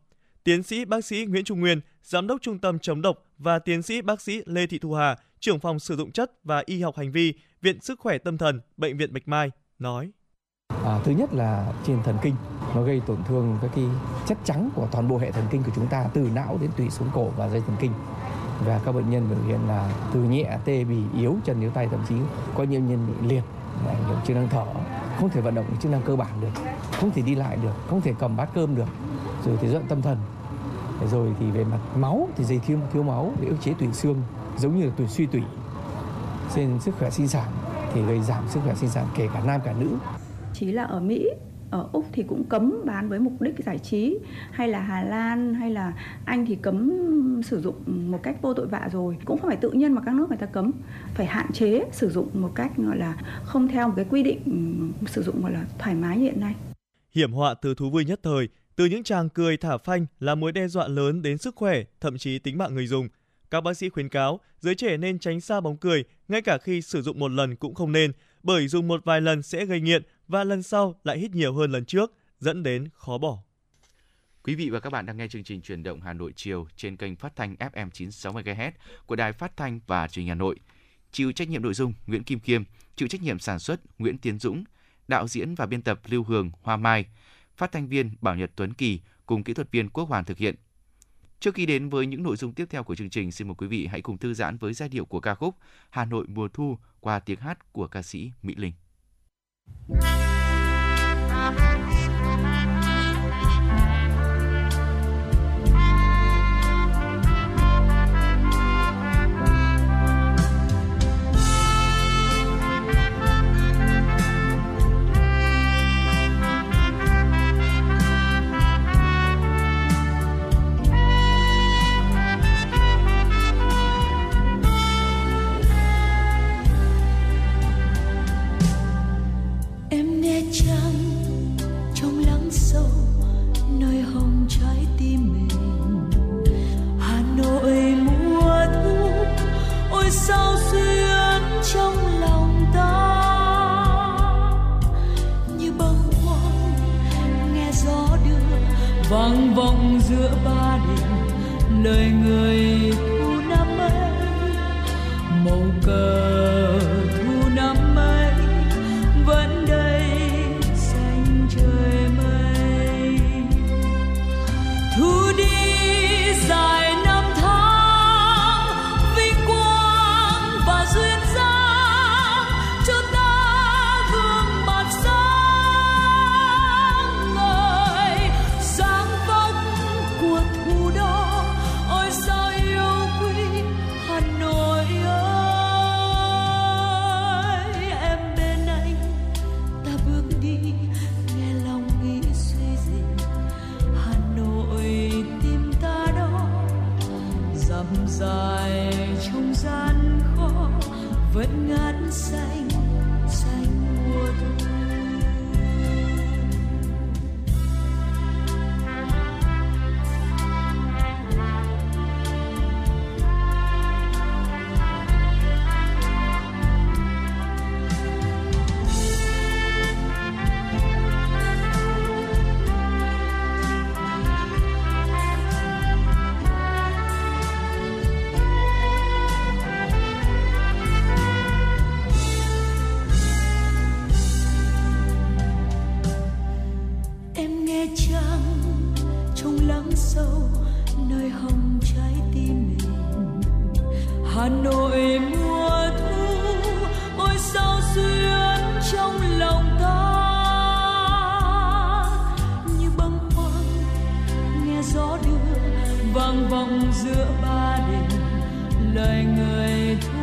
Tiến sĩ bác sĩ Nguyễn Trung Nguyên, Giám đốc Trung tâm chống độc và tiến sĩ bác sĩ Lê Thị Thu Hà, trưởng phòng sử dụng chất và y học hành vi, Viện Sức khỏe Tâm thần, Bệnh viện Bạch Mai, nói. À, thứ nhất là trên thần kinh, nó gây tổn thương các cái chất trắng của toàn bộ hệ thần kinh của chúng ta từ não đến tủy sống cổ và dây thần kinh và các bệnh nhân biểu hiện là từ nhẹ, tê, bì, yếu, chân, yếu tay, thậm chí có nhiều nhân bị liệt ảnh hưởng chức năng thở, không thể vận động chức năng cơ bản được, không thể đi lại được, không thể cầm bát cơm được, rồi thì giận tâm thần. Rồi thì về mặt máu thì dây thiếu thiếu máu để ức chế tủy xương, giống như là tủy suy tủy trên sức khỏe sinh sản thì gây giảm sức khỏe sinh sản kể cả nam cả nữ. Chỉ là ở Mỹ ở Úc thì cũng cấm bán với mục đích giải trí. Hay là Hà Lan hay là Anh thì cấm sử dụng một cách vô tội vạ rồi. Cũng không phải tự nhiên mà các nước người ta cấm. Phải hạn chế sử dụng một cách gọi là không theo một cái quy định ừ, sử dụng gọi là thoải mái như hiện nay. Hiểm họa từ thú vui nhất thời từ những tràng cười thả phanh là mối đe dọa lớn đến sức khỏe, thậm chí tính mạng người dùng. Các bác sĩ khuyến cáo giới trẻ nên tránh xa bóng cười, ngay cả khi sử dụng một lần cũng không nên, bởi dùng một vài lần sẽ gây nghiện và lần sau lại hít nhiều hơn lần trước, dẫn đến khó bỏ. Quý vị và các bạn đang nghe chương trình truyền động Hà Nội chiều trên kênh phát thanh FM 96 MHz của Đài Phát thanh và Truyền hình Hà Nội. Chịu trách nhiệm nội dung Nguyễn Kim Khiêm, chịu trách nhiệm sản xuất Nguyễn Tiến Dũng, đạo diễn và biên tập Lưu Hường, Hoa Mai phát thanh viên Bảo Nhật Tuấn Kỳ cùng kỹ thuật viên Quốc Hoàn thực hiện. Trước khi đến với những nội dung tiếp theo của chương trình, xin mời quý vị hãy cùng thư giãn với giai điệu của ca khúc Hà Nội mùa thu qua tiếng hát của ca sĩ Mỹ Linh. Vang vọng giữa ba đình lời người thu năm ấy màu cờ vòng giữa ba đình lời người thu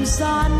trong gian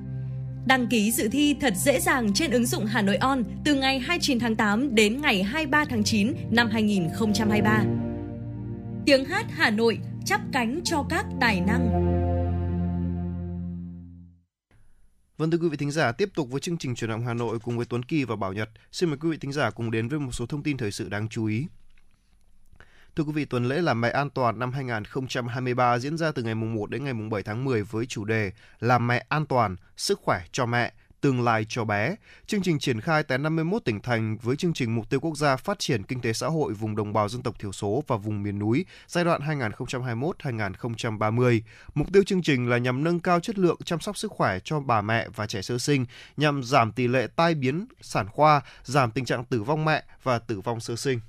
Đăng ký dự thi thật dễ dàng trên ứng dụng Hà Nội On từ ngày 29 tháng 8 đến ngày 23 tháng 9 năm 2023. Tiếng hát Hà Nội chắp cánh cho các tài năng. Vâng thưa quý vị thính giả, tiếp tục với chương trình truyền động Hà Nội cùng với Tuấn Kỳ và Bảo Nhật. Xin mời quý vị thính giả cùng đến với một số thông tin thời sự đáng chú ý. Thưa quý vị, tuần lễ làm mẹ an toàn năm 2023 diễn ra từ ngày mùng 1 đến ngày mùng 7 tháng 10 với chủ đề Làm mẹ an toàn, sức khỏe cho mẹ, tương lai cho bé. Chương trình triển khai tại 51 tỉnh thành với chương trình mục tiêu quốc gia phát triển kinh tế xã hội vùng đồng bào dân tộc thiểu số và vùng miền núi giai đoạn 2021-2030. Mục tiêu chương trình là nhằm nâng cao chất lượng chăm sóc sức khỏe cho bà mẹ và trẻ sơ sinh, nhằm giảm tỷ lệ tai biến sản khoa, giảm tình trạng tử vong mẹ và tử vong sơ sinh.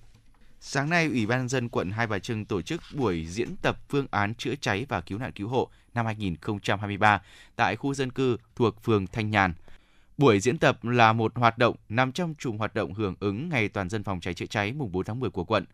Sáng nay, Ủy ban nhân dân quận Hai Bà Trưng tổ chức buổi diễn tập phương án chữa cháy và cứu nạn cứu hộ năm 2023 tại khu dân cư thuộc phường Thanh Nhàn. Buổi diễn tập là một hoạt động nằm trong chùm hoạt động hưởng ứng Ngày Toàn dân phòng cháy chữa cháy mùng 4 tháng 10 của quận.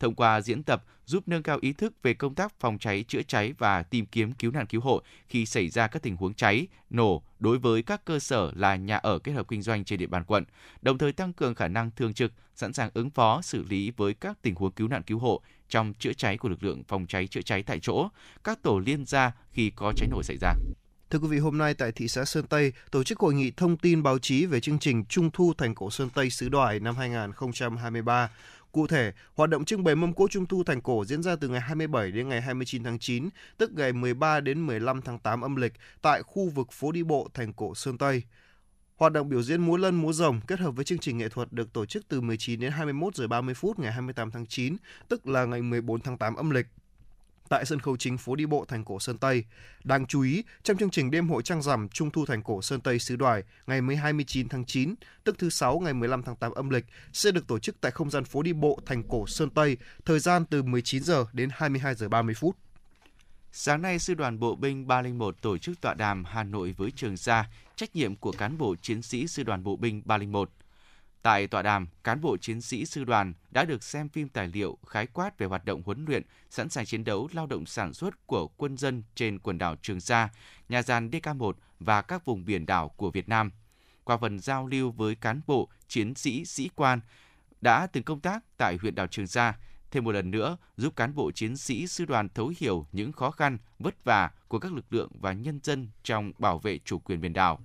Thông qua diễn tập giúp nâng cao ý thức về công tác phòng cháy chữa cháy và tìm kiếm cứu nạn cứu hộ khi xảy ra các tình huống cháy, nổ đối với các cơ sở là nhà ở kết hợp kinh doanh trên địa bàn quận, đồng thời tăng cường khả năng thường trực, sẵn sàng ứng phó xử lý với các tình huống cứu nạn cứu hộ trong chữa cháy của lực lượng phòng cháy chữa cháy tại chỗ, các tổ liên gia khi có cháy nổ xảy ra. Thưa quý vị, hôm nay tại thị xã Sơn Tây tổ chức hội nghị thông tin báo chí về chương trình Trung thu thành cổ Sơn Tây xứ đoài năm 2023. Cụ thể, hoạt động trưng bày mâm cỗ Trung thu thành cổ diễn ra từ ngày 27 đến ngày 29 tháng 9, tức ngày 13 đến 15 tháng 8 âm lịch tại khu vực phố đi bộ thành cổ Sơn Tây. Hoạt động biểu diễn múa lân múa rồng kết hợp với chương trình nghệ thuật được tổ chức từ 19 đến 21 giờ 30 phút ngày 28 tháng 9, tức là ngày 14 tháng 8 âm lịch tại sân khấu chính phố đi bộ thành cổ Sơn Tây. Đáng chú ý, trong chương trình đêm hội trăng rằm Trung thu thành cổ Sơn Tây xứ đoài ngày 29 tháng 9, tức thứ sáu ngày 15 tháng 8 âm lịch sẽ được tổ chức tại không gian phố đi bộ thành cổ Sơn Tây, thời gian từ 19 giờ đến 22 giờ 30 phút. Sáng nay, Sư đoàn Bộ binh 301 tổ chức tọa đàm Hà Nội với Trường Sa, trách nhiệm của cán bộ chiến sĩ Sư đoàn Bộ binh 301. Tại tọa đàm, cán bộ chiến sĩ sư đoàn đã được xem phim tài liệu khái quát về hoạt động huấn luyện, sẵn sàng chiến đấu lao động sản xuất của quân dân trên quần đảo Trường Sa, nhà giàn DK1 và các vùng biển đảo của Việt Nam. Qua phần giao lưu với cán bộ, chiến sĩ, sĩ quan đã từng công tác tại huyện đảo Trường Sa, thêm một lần nữa giúp cán bộ chiến sĩ sư đoàn thấu hiểu những khó khăn, vất vả của các lực lượng và nhân dân trong bảo vệ chủ quyền biển đảo.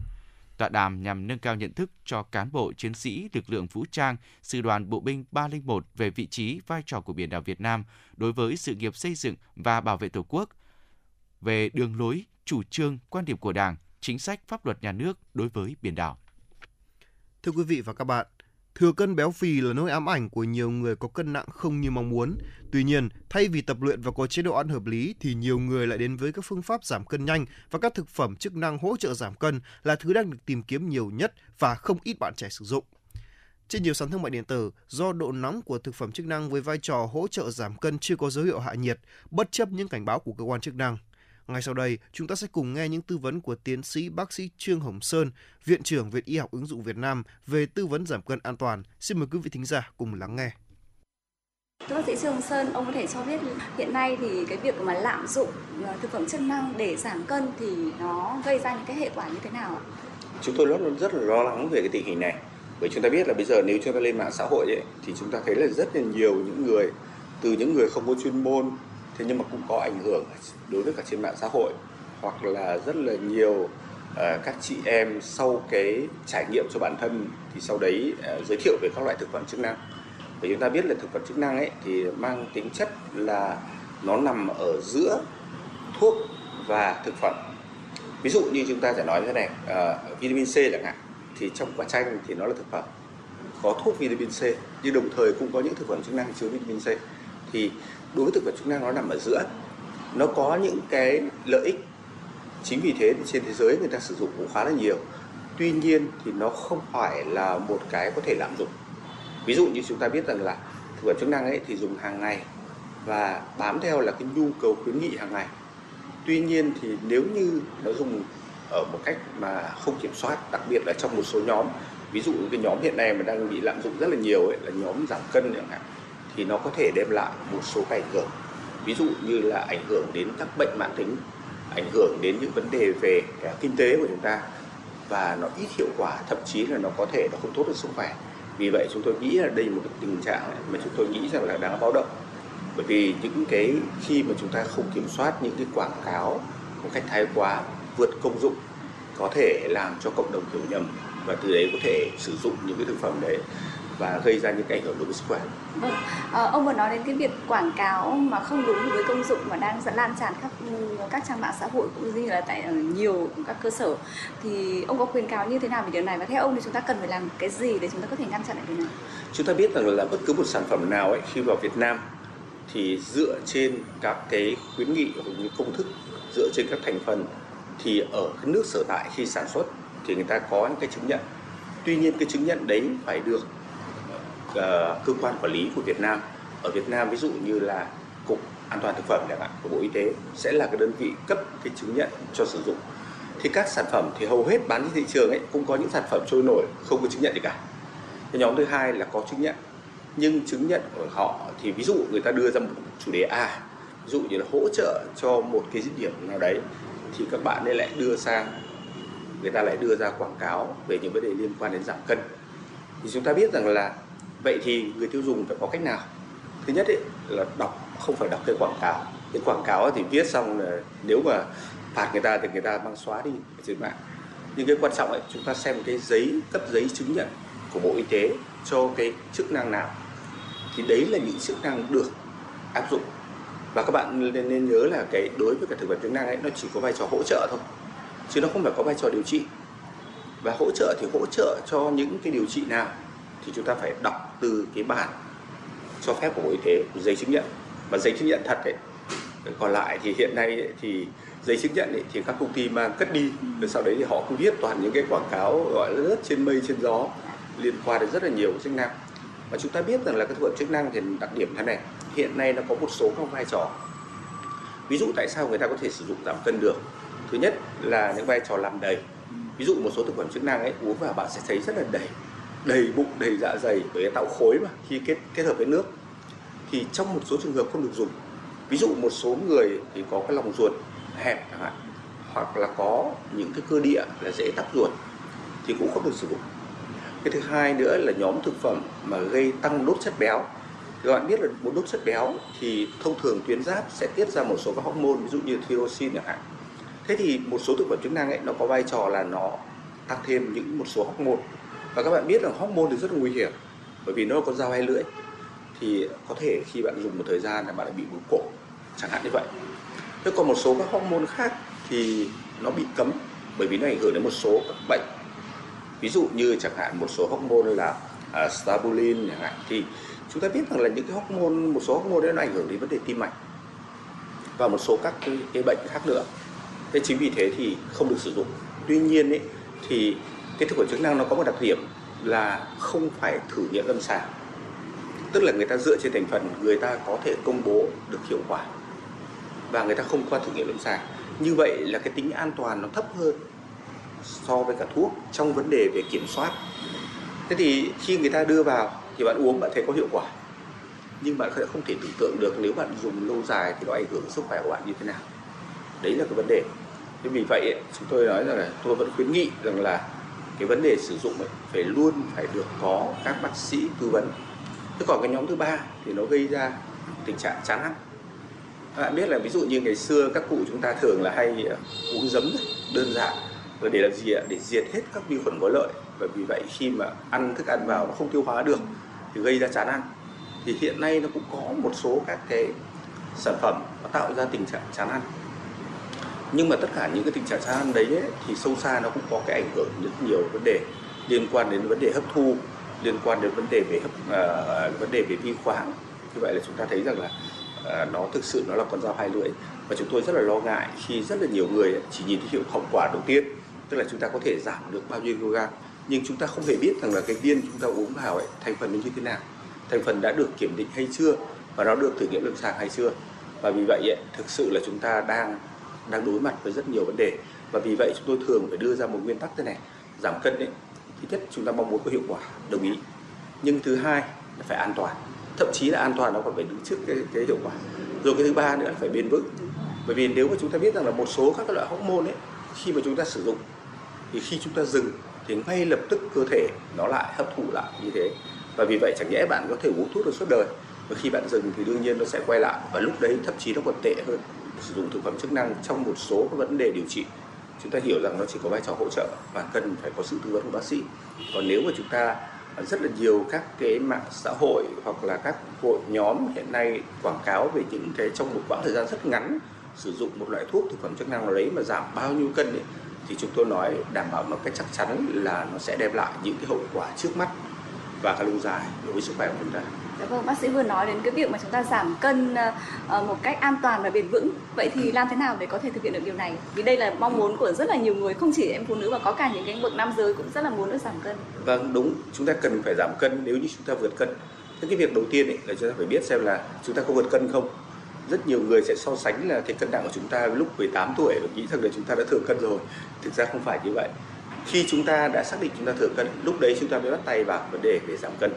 Tọa đàm nhằm nâng cao nhận thức cho cán bộ chiến sĩ lực lượng vũ trang, sư đoàn bộ binh 301 về vị trí, vai trò của biển đảo Việt Nam đối với sự nghiệp xây dựng và bảo vệ Tổ quốc, về đường lối, chủ trương, quan điểm của Đảng, chính sách pháp luật nhà nước đối với biển đảo. Thưa quý vị và các bạn, Thừa cân béo phì là nỗi ám ảnh của nhiều người có cân nặng không như mong muốn. Tuy nhiên, thay vì tập luyện và có chế độ ăn hợp lý thì nhiều người lại đến với các phương pháp giảm cân nhanh và các thực phẩm chức năng hỗ trợ giảm cân là thứ đang được tìm kiếm nhiều nhất và không ít bạn trẻ sử dụng. Trên nhiều sàn thương mại điện tử, do độ nóng của thực phẩm chức năng với vai trò hỗ trợ giảm cân chưa có dấu hiệu hạ nhiệt, bất chấp những cảnh báo của cơ quan chức năng – ngay sau đây, chúng ta sẽ cùng nghe những tư vấn của tiến sĩ bác sĩ Trương Hồng Sơn, Viện trưởng Viện Y học ứng dụng Việt Nam về tư vấn giảm cân an toàn. Xin mời quý vị thính giả cùng lắng nghe. Thưa bác sĩ Trương Sơn, ông có thể cho biết hiện nay thì cái việc mà lạm dụng ờ, thực phẩm chức năng để giảm cân thì nó gây ra những cái hệ quả như thế nào ạ? Chúng tôi rất rất là lo lắng về cái tình hình này. Bởi chúng ta biết là bây giờ nếu chúng ta lên mạng xã hội ấy, thì chúng ta thấy là rất là nhiều những người từ những người không có chuyên môn thế nhưng mà cũng có ảnh hưởng đối với cả trên mạng xã hội hoặc là rất là nhiều uh, các chị em sau cái trải nghiệm cho bản thân thì sau đấy uh, giới thiệu về các loại thực phẩm chức năng. Và chúng ta biết là thực phẩm chức năng ấy thì mang tính chất là nó nằm ở giữa thuốc và thực phẩm. Ví dụ như chúng ta sẽ nói thế này uh, vitamin C chẳng hạn thì trong quả chanh thì nó là thực phẩm có thuốc vitamin C nhưng đồng thời cũng có những thực phẩm chức năng chứa vitamin C. Thì đối với thực vật chức năng nó nằm ở giữa. Nó có những cái lợi ích. Chính vì thế thì trên thế giới người ta sử dụng cũng khá là nhiều. Tuy nhiên thì nó không phải là một cái có thể lạm dụng. Ví dụ như chúng ta biết rằng là thực phẩm chức năng ấy thì dùng hàng ngày và bám theo là cái nhu cầu khuyến nghị hàng ngày. Tuy nhiên thì nếu như nó dùng ở một cách mà không kiểm soát, đặc biệt là trong một số nhóm, ví dụ cái nhóm hiện nay mà đang bị lạm dụng rất là nhiều ấy, là nhóm giảm cân chẳng hạn thì nó có thể đem lại một số cái ảnh hưởng. Ví dụ như là ảnh hưởng đến các bệnh mãn tính, ảnh hưởng đến những vấn đề về à, kinh tế của chúng ta và nó ít hiệu quả, thậm chí là nó có thể nó không tốt cho sức khỏe. Vì vậy chúng tôi nghĩ là đây là một cái tình trạng mà chúng tôi nghĩ rằng là đáng báo động. Bởi vì những cái khi mà chúng ta không kiểm soát những cái quảng cáo một cách thái quá, vượt công dụng, có thể làm cho cộng đồng hiểu nhầm và từ đấy có thể sử dụng những cái thực phẩm đấy và gây ra những cái ảnh hưởng đối với sức khỏe. Vâng, à, ông vừa nói đến cái việc quảng cáo mà không đúng với công dụng mà đang dẫn lan tràn khắp các trang mạng xã hội cũng như là tại ở nhiều các cơ sở thì ông có khuyến cáo như thế nào về điều này và theo ông thì chúng ta cần phải làm cái gì để chúng ta có thể ngăn chặn được điều này? Chúng ta biết rằng là bất cứ một sản phẩm nào ấy khi vào Việt Nam thì dựa trên các cái khuyến nghị hoặc những công thức dựa trên các thành phần thì ở cái nước sở tại khi sản xuất thì người ta có những cái chứng nhận tuy nhiên cái chứng nhận đấy phải được Ờ, cơ quan quản lý của Việt Nam. Ở Việt Nam ví dụ như là cục an toàn thực phẩm chẳng hạn, của Bộ Y tế sẽ là cái đơn vị cấp cái chứng nhận cho sử dụng. Thì các sản phẩm thì hầu hết bán trên thị trường ấy, cũng có những sản phẩm trôi nổi, không có chứng nhận gì cả. Cái nhóm thứ hai là có chứng nhận. Nhưng chứng nhận của họ thì ví dụ người ta đưa ra một chủ đề A, ví dụ như là hỗ trợ cho một cái dứt điểm nào đấy, thì các bạn ấy lại đưa sang, người ta lại đưa ra quảng cáo về những vấn đề liên quan đến giảm cân. Thì chúng ta biết rằng là vậy thì người tiêu dùng phải có cách nào? Thứ nhất ấy, là đọc không phải đọc cái quảng cáo. Cái quảng cáo thì viết xong là nếu mà phạt người ta thì người ta mang xóa đi trên mạng. Nhưng cái quan trọng ấy chúng ta xem cái giấy cấp giấy chứng nhận của bộ y tế cho cái chức năng nào. Thì đấy là những chức năng được áp dụng. Và các bạn nên, nên nhớ là cái đối với cả thực vật chức năng ấy nó chỉ có vai trò hỗ trợ thôi chứ nó không phải có vai trò điều trị. Và hỗ trợ thì hỗ trợ cho những cái điều trị nào thì chúng ta phải đọc từ cái bản cho phép của bộ y tế giấy chứng nhận. Và giấy chứng nhận thật ấy còn lại thì hiện nay ấy, thì giấy chứng nhận ấy, thì các công ty mang cất đi rồi sau đấy thì họ cứ viết toàn những cái quảng cáo gọi là rất trên mây trên gió liên quan đến rất là nhiều chức năng. Và chúng ta biết rằng là cái thực phẩm chức năng thì đặc điểm thế này hiện nay nó có một số các vai trò. Ví dụ tại sao người ta có thể sử dụng giảm cân được? Thứ nhất là những vai trò làm đầy. Ví dụ một số thực phẩm chức năng ấy uống vào bạn sẽ thấy rất là đầy đầy bụng, đầy dạ dày, bởi tạo khối mà, khi kết kết hợp với nước. Thì trong một số trường hợp không được dùng, ví dụ một số người thì có cái lòng ruột hẹp chẳng hạn, hoặc là có những cái cơ địa là dễ tắc ruột, thì cũng không được sử dụng. Cái thứ hai nữa là nhóm thực phẩm mà gây tăng đốt chất béo. Thì các bạn biết là một đốt chất béo thì thông thường tuyến giáp sẽ tiết ra một số các hormone, ví dụ như thyroxine chẳng hạn. Thế thì một số thực phẩm chức năng ấy, nó có vai trò là nó tăng thêm những một số hormone và các bạn biết là hormone thì rất là nguy hiểm bởi vì nó có dao hai lưỡi. Thì có thể khi bạn dùng một thời gian là bạn lại bị bướu cổ chẳng hạn như vậy. Thế còn một số các hormone khác thì nó bị cấm bởi vì nó ảnh hưởng đến một số các bệnh. Ví dụ như chẳng hạn một số hormone là à, uh, stabulin chẳng hạn. Thì chúng ta biết rằng là những cái hormone một số hormone đấy nó ảnh hưởng đến vấn đề tim mạch và một số các cái, cái bệnh khác nữa. Thế chính vì thế thì không được sử dụng. Tuy nhiên ấy, thì cái thực phẩm chức năng nó có một đặc điểm là không phải thử nghiệm lâm sàng. Tức là người ta dựa trên thành phần, người ta có thể công bố được hiệu quả. Và người ta không qua thử nghiệm lâm sàng. Như vậy là cái tính an toàn nó thấp hơn so với cả thuốc trong vấn đề về kiểm soát. Thế thì khi người ta đưa vào thì bạn uống bạn thấy có hiệu quả. Nhưng bạn sẽ không thể tưởng tượng được nếu bạn dùng lâu dài thì nó ảnh hưởng sức khỏe của bạn như thế nào. Đấy là cái vấn đề. Thế vì vậy chúng tôi nói rằng là tôi vẫn khuyến nghị rằng là cái vấn đề sử dụng ấy, phải luôn phải được có các bác sĩ tư vấn. Thế còn cái nhóm thứ ba thì nó gây ra tình trạng chán ăn. Các bạn biết là ví dụ như ngày xưa các cụ chúng ta thường là hay à, uống giấm đơn giản. Rồi để làm gì ạ? Để diệt hết các vi khuẩn có lợi. Và vì vậy khi mà ăn thức ăn vào nó không tiêu hóa được thì gây ra chán ăn. Thì hiện nay nó cũng có một số các cái sản phẩm nó tạo ra tình trạng chán ăn nhưng mà tất cả những cái tình trạng chán đấy ấy, thì sâu xa nó cũng có cái ảnh hưởng rất nhiều vấn đề liên quan đến vấn đề hấp thu liên quan đến vấn đề về hấp uh, vấn đề về vi khoáng như vậy là chúng ta thấy rằng là uh, nó thực sự nó là con dao hai lưỡi. Và chúng tôi rất là lo ngại khi rất là nhiều người chỉ nhìn thấy hiệu hậu quả đầu tiên tức là chúng ta có thể giảm được bao nhiêu kg. Nhưng chúng ta không hề biết rằng là cái viên chúng ta uống vào ấy thành phần nó như thế nào. Thành phần đã được kiểm định hay chưa? Và nó được thử nghiệm lâm sàng hay chưa? Và vì vậy ấy, thực sự là chúng ta đang đang đối mặt với rất nhiều vấn đề. Và vì vậy chúng tôi thường phải đưa ra một nguyên tắc thế này giảm cân ấy. Thứ nhất chúng ta mong muốn có hiệu quả đồng ý. Nhưng thứ hai là phải an toàn. Thậm chí là an toàn nó còn phải đứng trước cái, cái hiệu quả. Rồi cái thứ ba nữa là phải bền vững. Bởi vì nếu mà chúng ta biết rằng là một số các loại hormone ấy khi mà chúng ta sử dụng thì khi chúng ta dừng thì ngay lập tức cơ thể nó lại hấp thụ lại như thế. Và vì vậy chẳng nhẽ bạn có thể uống thuốc được suốt đời. Và khi bạn dừng thì đương nhiên nó sẽ quay lại. Và lúc đấy thậm chí nó còn tệ hơn sử dụng thực phẩm chức năng trong một số các vấn đề điều trị chúng ta hiểu rằng nó chỉ có vai trò hỗ trợ và cần phải có sự tư vấn của bác sĩ còn nếu mà chúng ta rất là nhiều các cái mạng xã hội hoặc là các hội nhóm hiện nay quảng cáo về những cái trong một quãng thời gian rất ngắn sử dụng một loại thuốc thực phẩm chức năng nào đấy mà giảm bao nhiêu cân ấy, thì chúng tôi nói đảm bảo một cách chắc chắn là nó sẽ đem lại những cái hậu quả trước mắt và cả lâu dài đối với sức khỏe của chúng ta. Dạ vâng, bác sĩ vừa nói đến cái việc mà chúng ta giảm cân ờ, ờ, một cách an toàn và bền vững. Vậy thì làm thế nào để có thể thực hiện được điều này? Vì đây là mong muốn của rất là nhiều người, không chỉ em phụ nữ mà có cả những cái bậc nam giới cũng rất là muốn được giảm cân. Vâng, đúng. Chúng ta cần phải giảm cân nếu như chúng ta vượt cân. Thế cái việc đầu tiên ấy là chúng ta phải biết xem là chúng ta có vượt cân không. Rất nhiều người sẽ so sánh là cái cân nặng của chúng ta lúc 18 tuổi và nghĩ rằng là chúng ta đã thừa cân rồi. Thực ra không phải như vậy. Khi chúng ta đã xác định chúng ta thừa cân, lúc đấy chúng ta mới bắt tay vào vấn đề về giảm cân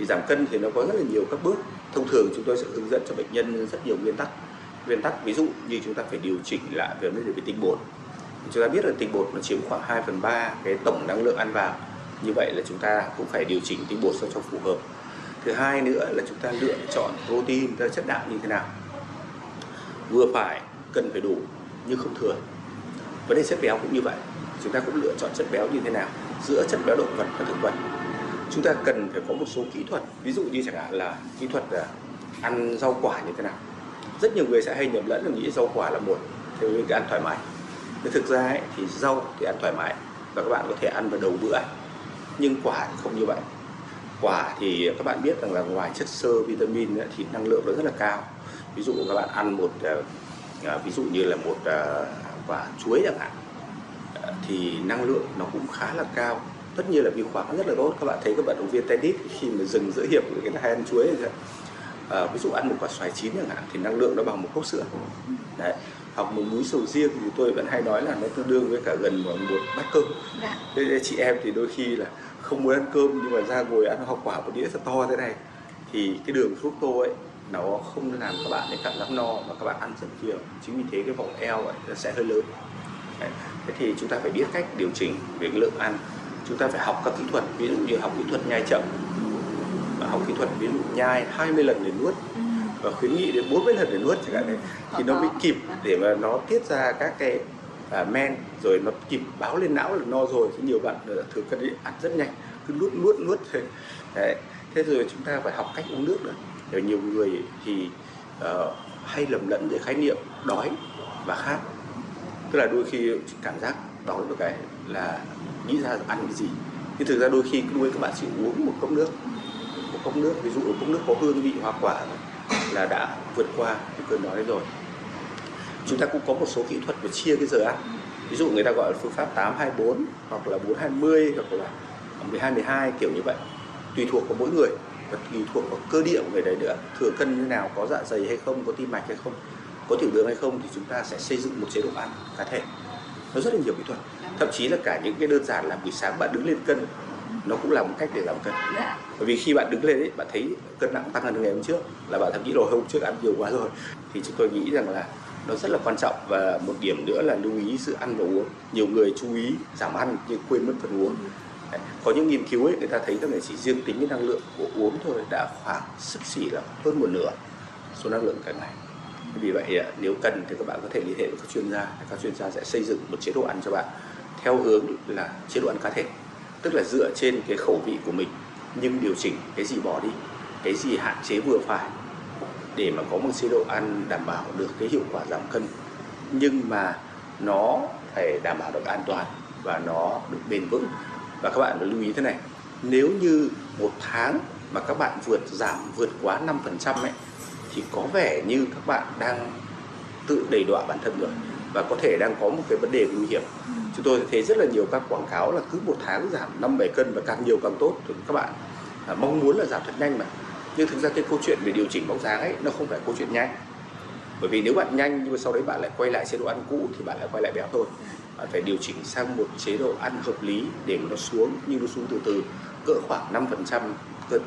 thì giảm cân thì nó có rất là nhiều các bước. Thông thường chúng tôi sẽ hướng dẫn cho bệnh nhân rất nhiều nguyên tắc. Nguyên tắc, ví dụ như chúng ta phải điều chỉnh lại về vấn đề về tinh bột. Chúng ta biết là tinh bột nó chiếm khoảng 2 phần 3 cái tổng năng lượng ăn vào. Như vậy là chúng ta cũng phải điều chỉnh tinh bột sao cho phù hợp. Thứ hai nữa là chúng ta lựa chọn protein ra chất đạm như thế nào. Vừa phải, cần phải đủ, nhưng không thừa. Vấn đề chất béo cũng như vậy. Chúng ta cũng lựa chọn chất béo như thế nào. Giữa chất béo động vật và thực vật chúng ta cần phải có một số kỹ thuật. Ví dụ như chẳng hạn là kỹ thuật là ăn rau quả như thế nào. Rất nhiều người sẽ hay nhầm lẫn là nghĩ rau quả là một theo cái ăn thoải mái. Nhưng thực ra ấy, thì rau thì ăn thoải mái và các bạn có thể ăn vào đầu bữa nhưng quả thì không như vậy. Quả thì các bạn biết rằng là ngoài chất xơ vitamin ấy, thì năng lượng nó rất là cao. Ví dụ các bạn ăn một à, à, ví dụ như là một à, quả chuối chẳng hạn thì năng lượng nó cũng khá là cao tất nhiên là vi khuẩn rất là tốt. Các bạn thấy các vận động viên tennis khi mà dừng giữa hiệp người ta hay ăn chuối à, ví dụ ăn một quả xoài chín chẳng hạn thì năng lượng nó bằng một cốc sữa. Đấy hoặc một múi sầu riêng thì tôi vẫn hay nói là nó tương đương với cả gần một bát cơm. Dạ. thế chị em thì đôi khi là không muốn ăn cơm nhưng mà ra ngồi ăn hoa quả một đĩa thật to thế này thì cái đường fructose ấy nó không làm các bạn ấy cảm giác no và các bạn ăn rất nhiều chính vì thế cái vòng eo ấy nó sẽ hơi lớn. Đấy. thế thì chúng ta phải biết cách điều chỉnh về cái lượng ăn chúng ta phải học các kỹ thuật ví dụ như học kỹ thuật nhai chậm và học kỹ thuật ví dụ nhai 20 lần để nuốt và khuyến nghị đến 40 lần để nuốt chẳng hạn đấy. Thì nó mới kịp để mà nó tiết ra các cái à, men rồi nó kịp báo lên não là no rồi. Thì nhiều bạn là thừa cân ấy ăn rất nhanh cứ nuốt nuốt nuốt thế đấy. thế rồi chúng ta phải học cách uống nước nữa. Để nhiều người thì uh, hay lầm lẫn về khái niệm đói và khát. Tức là đôi khi cảm giác đói một cái là nghĩ ra ăn cái gì. Nhưng thực ra đôi khi nuôi các bạn chỉ uống một cốc nước, một cốc nước, ví dụ một cốc nước có hương vị hoa quả là đã vượt qua cái cơn đói rồi. Chúng ta cũng có một số kỹ thuật để chia cái giờ ăn. Ví dụ người ta gọi là phương pháp 824 hoặc là 420 hoặc là 1212 kiểu như vậy. Tùy thuộc vào mỗi người và tùy thuộc vào cơ địa của người đấy nữa. Thừa cân như nào, có dạ dày hay không, có tim mạch hay không, có tiểu đường hay không thì chúng ta sẽ xây dựng một chế độ ăn cá thể nó rất là nhiều kỹ thuật. Thậm chí là cả những cái đơn giản là buổi sáng bạn đứng lên cân nó cũng là một cách để giảm cân. Dạ. bởi vì khi bạn đứng lên ấy bạn thấy cân nặng tăng hơn ngày hôm trước là bạn thậm chí rồi hôm trước ăn nhiều quá rồi. Thì chúng tôi nghĩ rằng là nó rất là quan trọng. Và một điểm nữa là lưu ý sự ăn và uống. Nhiều người chú ý giảm ăn nhưng quên mất phần uống. Đấy. có những nghiên cứu ấy người ta thấy rằng là chỉ riêng tính cái năng lượng của uống thôi đã khoảng sấp xỉ là hơn một nửa số năng lượng cả ngày vì vậy à, nếu cần thì các bạn có thể liên hệ với các chuyên gia, các chuyên gia sẽ xây dựng một chế độ ăn cho bạn theo hướng là chế độ ăn cá thể. Tức là dựa trên cái khẩu vị của mình, nhưng điều chỉnh cái gì bỏ đi, cái gì hạn chế vừa phải để mà có một chế độ ăn đảm bảo được cái hiệu quả giảm cân. Nhưng mà nó phải đảm bảo được an toàn và nó được bền vững. Và các bạn phải lưu ý thế này, nếu như một tháng mà các bạn vượt giảm vượt quá 5% ấy thì có vẻ như các bạn đang tự đầy đọa bản thân rồi và có thể đang có một cái vấn đề nguy hiểm. Chúng tôi thấy rất là nhiều các quảng cáo là cứ một tháng giảm 5 7 cân và càng nhiều càng tốt. Thì các bạn à, mong muốn là giảm thật nhanh mà. Nhưng thực ra cái câu chuyện về điều chỉnh bóng dáng ấy nó không phải câu chuyện nhanh. Bởi vì nếu bạn nhanh nhưng mà sau đấy bạn lại quay lại chế độ ăn cũ thì bạn lại quay lại béo thôi. Bạn phải điều chỉnh sang một chế độ ăn hợp lý để nó xuống nhưng nó xuống từ từ cỡ khoảng 5%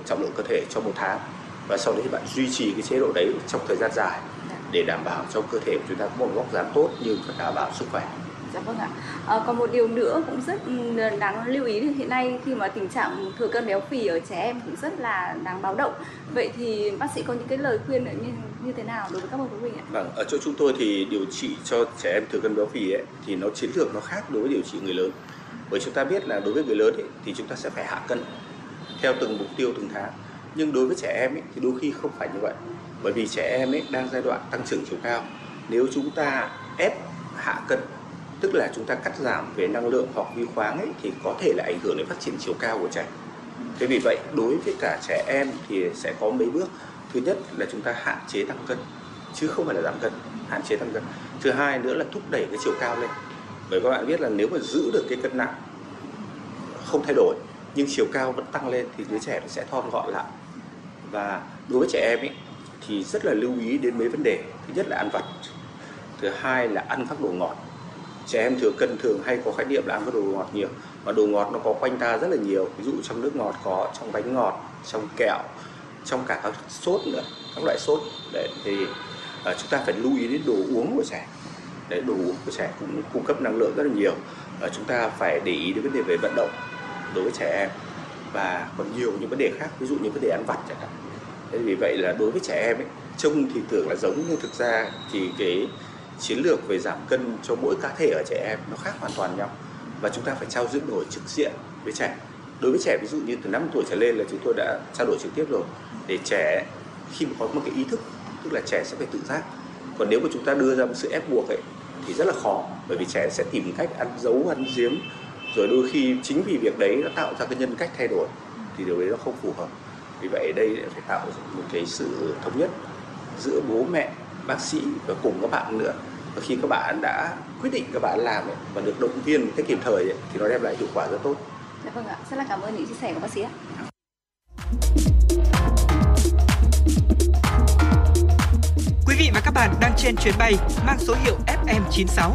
trọng lượng cơ thể trong một tháng và sau đấy bạn duy trì cái chế độ đấy trong thời gian dài để đảm bảo cho cơ thể của chúng ta có một vóc dáng tốt nhưng phải đảm bảo sức khỏe Dạ vâng ạ. À, còn một điều nữa cũng rất ừ, đáng lưu ý hiện nay khi mà tình trạng thừa cân béo phì ở trẻ em cũng rất là đáng báo động. Vậy thì bác sĩ có những cái lời khuyên như như thế nào đối với các bậc phụ huynh ạ? Vâng, ở chỗ chúng tôi thì điều trị cho trẻ em thừa cân béo phì ấy, thì nó chiến lược nó khác đối với điều trị người lớn. Bởi chúng ta biết là đối với người lớn ấy, thì chúng ta sẽ phải hạ cân theo từng mục tiêu từng tháng. Nhưng đối với trẻ em ấy, thì đôi khi không phải như vậy. Bởi vì trẻ em ấy đang giai đoạn tăng trưởng chiều cao. Nếu chúng ta ép hạ cân tức là chúng ta cắt giảm về năng lượng hoặc vi khoáng ấy thì có thể là ảnh hưởng đến phát triển chiều cao của trẻ. Thế vì vậy đối với cả trẻ em thì sẽ có mấy bước. Thứ nhất là chúng ta hạn chế tăng cân chứ không phải là giảm cân, hạn chế tăng cân. Thứ hai nữa là thúc đẩy cái chiều cao lên. Bởi các bạn biết là nếu mà giữ được cái cân nặng không thay đổi nhưng chiều cao vẫn tăng lên thì đứa trẻ nó sẽ thon gọn lại. Và đối với trẻ em ấy thì rất là lưu ý đến mấy vấn đề. Thứ nhất là ăn vặt. Thứ hai là ăn các đồ ngọt. Trẻ em thừa cân thường hay có khái niệm là ăn các đồ ngọt nhiều. Và đồ ngọt nó có quanh ta rất là nhiều. Ví dụ trong nước ngọt có trong bánh ngọt trong kẹo trong cả các sốt nữa các loại sốt. Để thì uh, chúng ta phải lưu ý đến đồ uống của trẻ. Để đồ uống của trẻ cũng cung cấp năng lượng rất là nhiều. Uh, chúng ta phải để ý đến vấn đề về vận động đối với trẻ em. Và còn nhiều những vấn đề khác ví dụ như vấn đề ăn vặt chẳng hạn thế vì vậy là đối với trẻ em ấy, trông thì tưởng là giống nhưng thực ra thì cái chiến lược về giảm cân cho mỗi cá thể ở trẻ em nó khác hoàn toàn nhau. Và chúng ta phải trao đổi trực diện với trẻ. Đối với trẻ ví dụ như từ 5 tuổi trở lên là chúng tôi đã trao đổi trực tiếp rồi, để trẻ khi mà có một cái ý thức, tức là trẻ sẽ phải tự giác. Còn nếu mà chúng ta đưa ra một sự ép buộc ấy, thì rất là khó, bởi vì trẻ sẽ tìm cách ăn giấu ăn giếm rồi đôi khi chính vì việc đấy nó tạo ra cái nhân cách thay đổi, thì điều đấy nó không phù hợp vì vậy đây phải tạo một cái sự thống nhất giữa bố mẹ bác sĩ và cùng các bạn nữa và khi các bạn đã quyết định các bạn làm ấy, và được động viên cách kịp thời ấy, thì nó đem lại hiệu quả rất tốt. Dạ vâng ạ, rất là cảm ơn những chia sẻ của bác sĩ ạ. Quý vị và các bạn đang trên chuyến bay mang số hiệu FM96.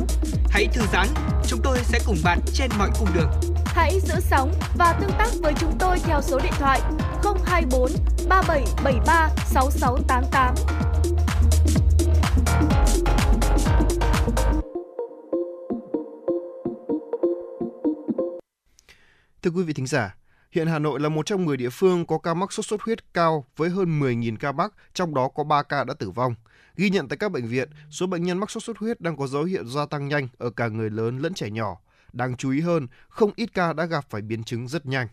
Hãy thư giãn, chúng tôi sẽ cùng bạn trên mọi cung đường. Hãy giữ sóng và tương tác với chúng tôi theo số điện thoại 024 3773 6688. Thưa quý vị thính giả, hiện Hà Nội là một trong 10 địa phương có ca mắc sốt xuất huyết cao với hơn 10.000 ca mắc, trong đó có 3 ca đã tử vong. Ghi nhận tại các bệnh viện, số bệnh nhân mắc sốt xuất huyết đang có dấu hiệu gia tăng nhanh ở cả người lớn lẫn trẻ nhỏ. Đáng chú ý hơn, không ít ca đã gặp phải biến chứng rất nhanh.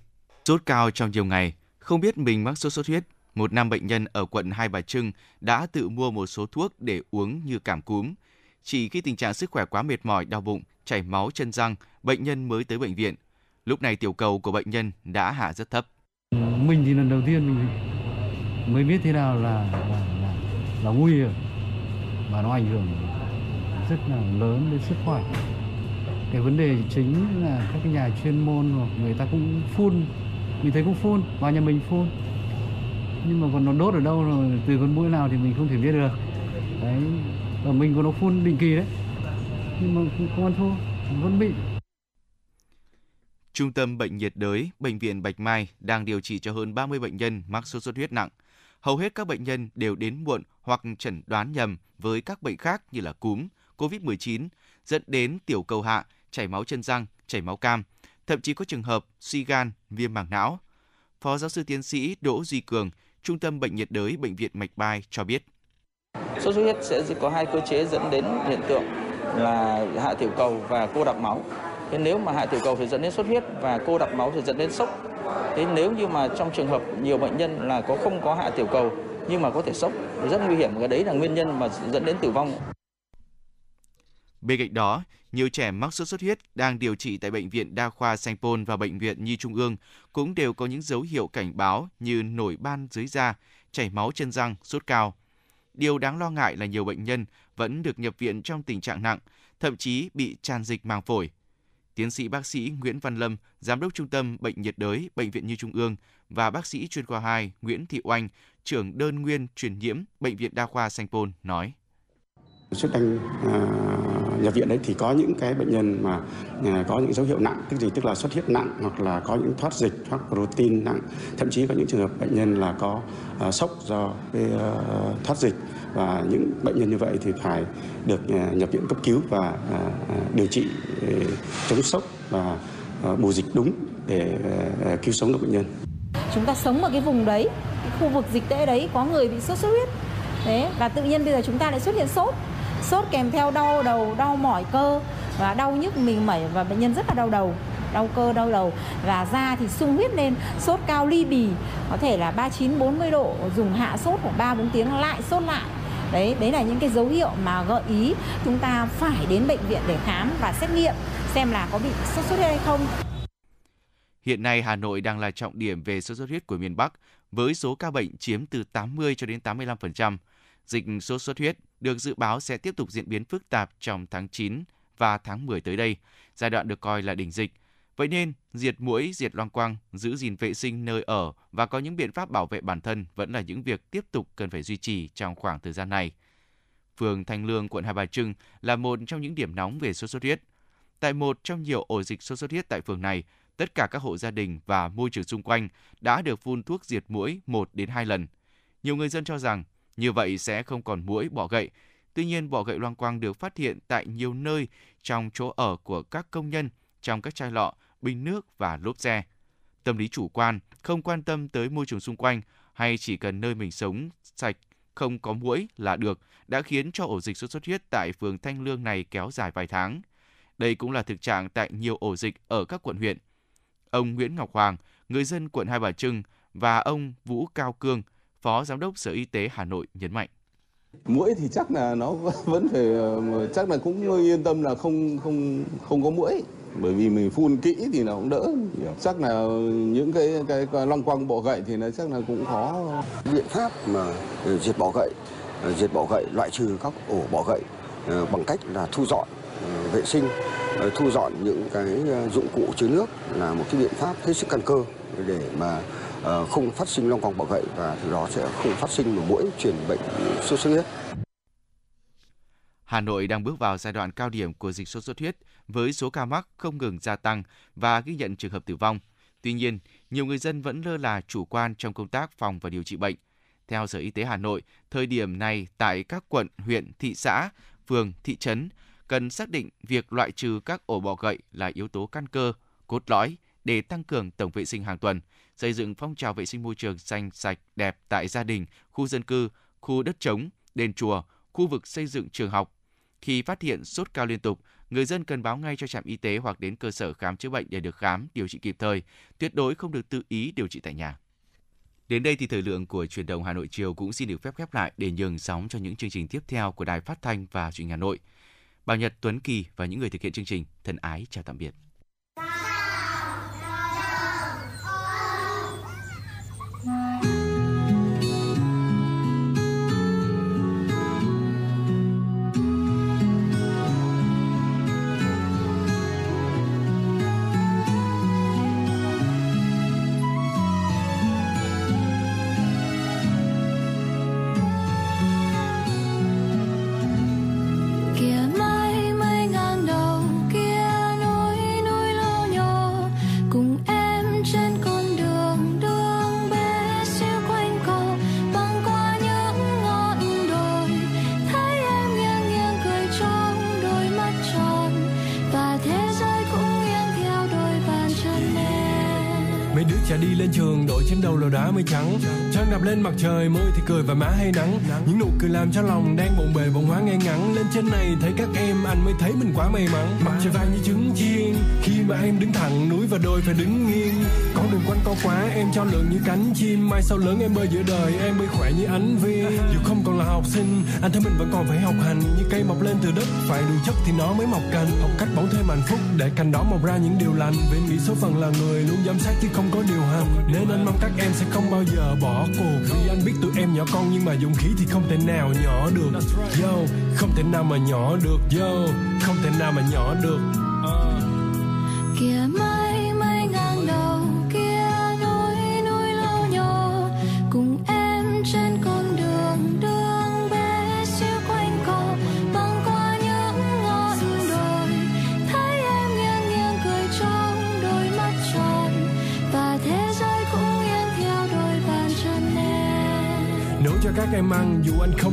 Sốt cao trong nhiều ngày, không biết mình mắc sốt xuất huyết, một nam bệnh nhân ở quận Hai Bà Trưng đã tự mua một số thuốc để uống như cảm cúm. Chỉ khi tình trạng sức khỏe quá mệt mỏi, đau bụng, chảy máu chân răng, bệnh nhân mới tới bệnh viện. Lúc này tiểu cầu của bệnh nhân đã hạ rất thấp. Mình thì lần đầu tiên mình mới biết thế nào là là, là, là nguy hiểm và nó ảnh hưởng rất là lớn đến sức khỏe. Cái vấn đề chính là các cái nhà chuyên môn hoặc người ta cũng phun, mình thấy cũng phun, vào nhà mình phun. Nhưng mà còn nó đốt ở đâu rồi từ con mũi nào thì mình không thể biết được. Đấy, và mình có nó phun định kỳ đấy. Nhưng mà không ăn thua, vẫn bị. Trung tâm Bệnh nhiệt đới Bệnh viện Bạch Mai đang điều trị cho hơn 30 bệnh nhân mắc sốt xuất huyết nặng. Hầu hết các bệnh nhân đều đến muộn hoặc chẩn đoán nhầm với các bệnh khác như là cúm, COVID-19, dẫn đến tiểu cầu hạ, chảy máu chân răng, chảy máu cam, thậm chí có trường hợp suy gan, viêm màng não. Phó giáo sư tiến sĩ Đỗ Duy Cường, Trung tâm Bệnh nhiệt đới Bệnh viện Mạch Mai cho biết. Sốt xuất huyết sẽ có hai cơ chế dẫn đến hiện tượng là hạ tiểu cầu và cô đặc máu. Thế nếu mà hạ tiểu cầu thì dẫn đến xuất huyết và cô đặc máu thì dẫn đến sốc. Thế nếu như mà trong trường hợp nhiều bệnh nhân là có không có hạ tiểu cầu nhưng mà có thể sốc thì rất nguy hiểm cái đấy là nguyên nhân mà dẫn đến tử vong. Bên cạnh đó, nhiều trẻ mắc sốt xuất huyết đang điều trị tại bệnh viện Đa khoa Sanh Pôn và bệnh viện Nhi Trung ương cũng đều có những dấu hiệu cảnh báo như nổi ban dưới da, chảy máu chân răng, sốt cao. Điều đáng lo ngại là nhiều bệnh nhân vẫn được nhập viện trong tình trạng nặng, thậm chí bị tràn dịch màng phổi. Tiến sĩ bác sĩ Nguyễn Văn Lâm, Giám đốc Trung tâm Bệnh nhiệt đới Bệnh viện Nhi Trung ương và bác sĩ chuyên khoa 2 Nguyễn Thị Oanh, trưởng đơn nguyên truyền nhiễm Bệnh viện Đa khoa Sanh Pôn nói. Xuất tinh à, nhập viện đấy thì có những cái bệnh nhân mà uh, có những dấu hiệu nặng tức gì tức là xuất huyết nặng hoặc là có những thoát dịch thoát protein nặng. Thậm chí có những trường hợp bệnh nhân là có uh, sốc do cái, uh, thoát dịch. Và những bệnh nhân như vậy thì phải được uh, nhập viện cấp cứu và uh, điều trị uh, chống sốc và uh, bù dịch đúng để uh, cứu sống được bệnh nhân. Chúng ta sống ở cái vùng đấy cái khu vực dịch tễ đấy có người bị sốt xuất huyết. Đấy và tự nhiên bây giờ chúng ta lại xuất hiện sốt sốt kèm theo đau đầu, đau mỏi cơ và đau nhức mình mẩy và bệnh nhân rất là đau đầu, đau cơ, đau đầu. Và da thì sung huyết lên, sốt cao ly bì, có thể là 39 40 độ, dùng hạ sốt khoảng 3 4 tiếng lại, sốt lại. Đấy đấy là những cái dấu hiệu mà gợi ý chúng ta phải đến bệnh viện để khám và xét nghiệm xem là có bị sốt xuất huyết hay không. Hiện nay Hà Nội đang là trọng điểm về sốt xuất huyết của miền Bắc với số ca bệnh chiếm từ 80 cho đến 85%. Dịch sốt xuất huyết được dự báo sẽ tiếp tục diễn biến phức tạp trong tháng 9 và tháng 10 tới đây, giai đoạn được coi là đỉnh dịch. Vậy nên, diệt mũi, diệt loang quang, giữ gìn vệ sinh nơi ở và có những biện pháp bảo vệ bản thân vẫn là những việc tiếp tục cần phải duy trì trong khoảng thời gian này. Phường Thanh Lương, quận Hai Bà Trưng là một trong những điểm nóng về sốt xuất huyết. Tại một trong nhiều ổ dịch sốt xuất huyết tại phường này, tất cả các hộ gia đình và môi trường xung quanh đã được phun thuốc diệt mũi 1 đến 2 lần. Nhiều người dân cho rằng như vậy sẽ không còn mũi bọ gậy. Tuy nhiên, bọ gậy loang quang được phát hiện tại nhiều nơi trong chỗ ở của các công nhân, trong các chai lọ, bình nước và lốp xe. Tâm lý chủ quan, không quan tâm tới môi trường xung quanh hay chỉ cần nơi mình sống sạch, không có mũi là được, đã khiến cho ổ dịch sốt xuất huyết tại phường Thanh Lương này kéo dài vài tháng. Đây cũng là thực trạng tại nhiều ổ dịch ở các quận huyện. Ông Nguyễn Ngọc Hoàng, người dân quận Hai Bà Trưng và ông Vũ Cao Cương, Phó Giám đốc Sở Y tế Hà Nội nhấn mạnh. Mũi thì chắc là nó vẫn phải chắc là cũng yên tâm là không không không có mũi bởi vì mình phun kỹ thì nó cũng đỡ chắc là những cái cái, cái long quăng bọ gậy thì nó chắc là cũng khó. Biện pháp mà diệt bọ gậy diệt bọ gậy loại trừ các ổ bọ gậy bằng cách là thu dọn vệ sinh thu dọn những cái dụng cụ chứa nước là một cái biện pháp hết sức căn cơ để mà Ờ, không phát sinh long quang bọ gậy và từ đó sẽ không phát sinh một mũi truyền bệnh sốt xuất huyết. Hà Nội đang bước vào giai đoạn cao điểm của dịch sốt xuất huyết với số ca mắc không ngừng gia tăng và ghi nhận trường hợp tử vong. Tuy nhiên, nhiều người dân vẫn lơ là chủ quan trong công tác phòng và điều trị bệnh. Theo Sở Y tế Hà Nội, thời điểm này tại các quận, huyện, thị xã, phường, thị trấn cần xác định việc loại trừ các ổ bọ gậy là yếu tố căn cơ, cốt lõi để tăng cường tổng vệ sinh hàng tuần, xây dựng phong trào vệ sinh môi trường xanh sạch đẹp tại gia đình, khu dân cư, khu đất trống, đền chùa, khu vực xây dựng trường học. Khi phát hiện sốt cao liên tục, người dân cần báo ngay cho trạm y tế hoặc đến cơ sở khám chữa bệnh để được khám, điều trị kịp thời, tuyệt đối không được tự ý điều trị tại nhà. Đến đây thì thời lượng của truyền động Hà Nội chiều cũng xin được phép khép lại để nhường sóng cho những chương trình tiếp theo của Đài Phát thanh và Truyền hình Hà Nội. Bảo Nhật, Tuấn Kỳ và những người thực hiện chương trình thân ái chào tạm biệt. Đội đá mây trắng. Trăng đạp lên mặt trời, mưa thì cười và má hay nắng. Những nụ cười làm cho lòng đang bộn bề bồn hóa ngay ngắn. Lên trên này thấy các em, anh mới thấy mình quá may mắn. Mặt trời vàng như trứng chiên, Khi mà em đứng thẳng, núi và đôi phải đứng nghiêng. Đường quanh co quá em cho lượng như cánh chim Mai sau lớn em bơi giữa đời em bơi khỏe như ánh viên Dù không còn là học sinh anh thấy mình vẫn còn phải học hành. Như cây mọc lên từ đất phải đủ chất thì nó mới mọc cành. Học cách bóng thêm hạnh phúc để cành đó mọc ra những điều lành. Vì nghĩ số phận là người luôn giám sát chứ không có điều hành. Nên anh mong các em sẽ không bao giờ bỏ cuộc. Vì anh biết tụi em nhỏ con nhưng mà dũng khí thì không thể nào nhỏ được. Yo, không thể nào mà nhỏ được. Yo, không thể nào mà nhỏ được. Uh. Kìa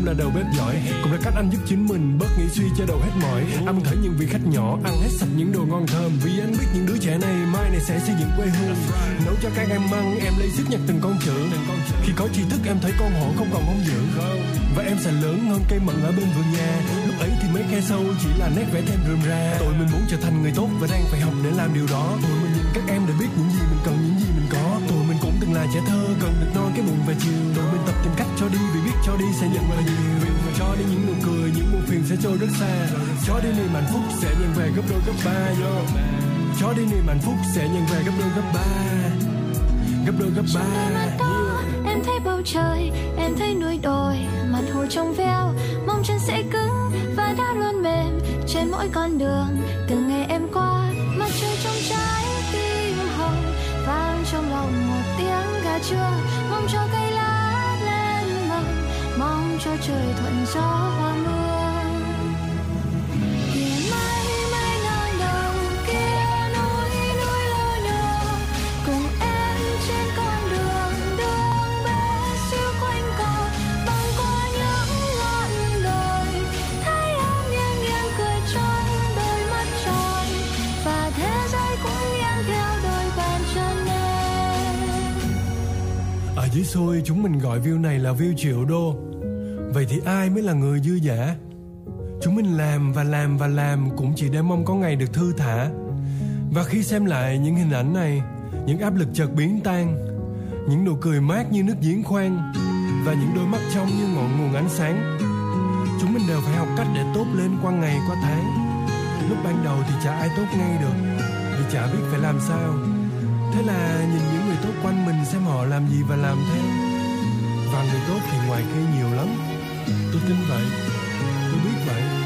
không là đầu bếp giỏi cũng là cách anh giúp chính mình. Bớt nghĩ suy cho đầu hết mỏi. Anh thấy những vị khách nhỏ ăn hết sạch những đồ ngon thơm. Vì anh biết những đứa trẻ này mai này sẽ xây dựng quê hương. Nấu cho các em ăn em lấy sức nhặt từng con chữ khi có tri thức em thấy con hổ không còn hung dữ và em sẽ lớn hơn cây mận ở bên vườn nhà. Lúc ấy thì mấy khe sâu chỉ là nét vẽ thêm rườm rà. Tụi mình muốn trở thành người tốt và đang phải học để làm điều đó. Tụi mình nhìn các em để biết những gì mình cần những là trẻ thơ cần được no cái bụng về chiều. Tụi mình tập tìm cách cho đi vì biết cho đi sẽ nhận lại nhiều. Và cho đi những nụ cười những muộn phiền sẽ trôi rất xa. Cho đi niềm hạnh phúc sẽ nhận về gấp đôi gấp ba yo. Cho đi niềm hạnh phúc sẽ nhận về gấp đôi gấp ba gấp đôi gấp ba Em thấy bầu trời, em thấy núi đồi. Mặt hồ trong veo, mong chân sẽ cứng Và đã luôn mềm. Trên mỗi con đường Từng chưa? Mong cho cây lá lên mầm Mong cho trời thuận gió hoa dưới xôi chúng mình gọi view này là view triệu đô. Vậy thì ai mới là người dư giả Chúng mình làm và làm và làm Cũng chỉ để mong có ngày được thư thả. Và khi xem lại những hình ảnh này, Những áp lực chợt biến tan, Những nụ cười mát như nước giếng khoan, Và những đôi mắt trong như ngọn nguồn ánh sáng, Chúng mình đều phải học cách để tốt lên qua ngày, qua tháng. Lúc ban đầu thì chả ai tốt ngay được Vì chả biết phải làm sao thế là nhìn những người tốt quanh mình xem họ làm gì và làm theo và người tốt thì ngoài kia nhiều lắm. Tôi tin vậy. Tôi biết vậy.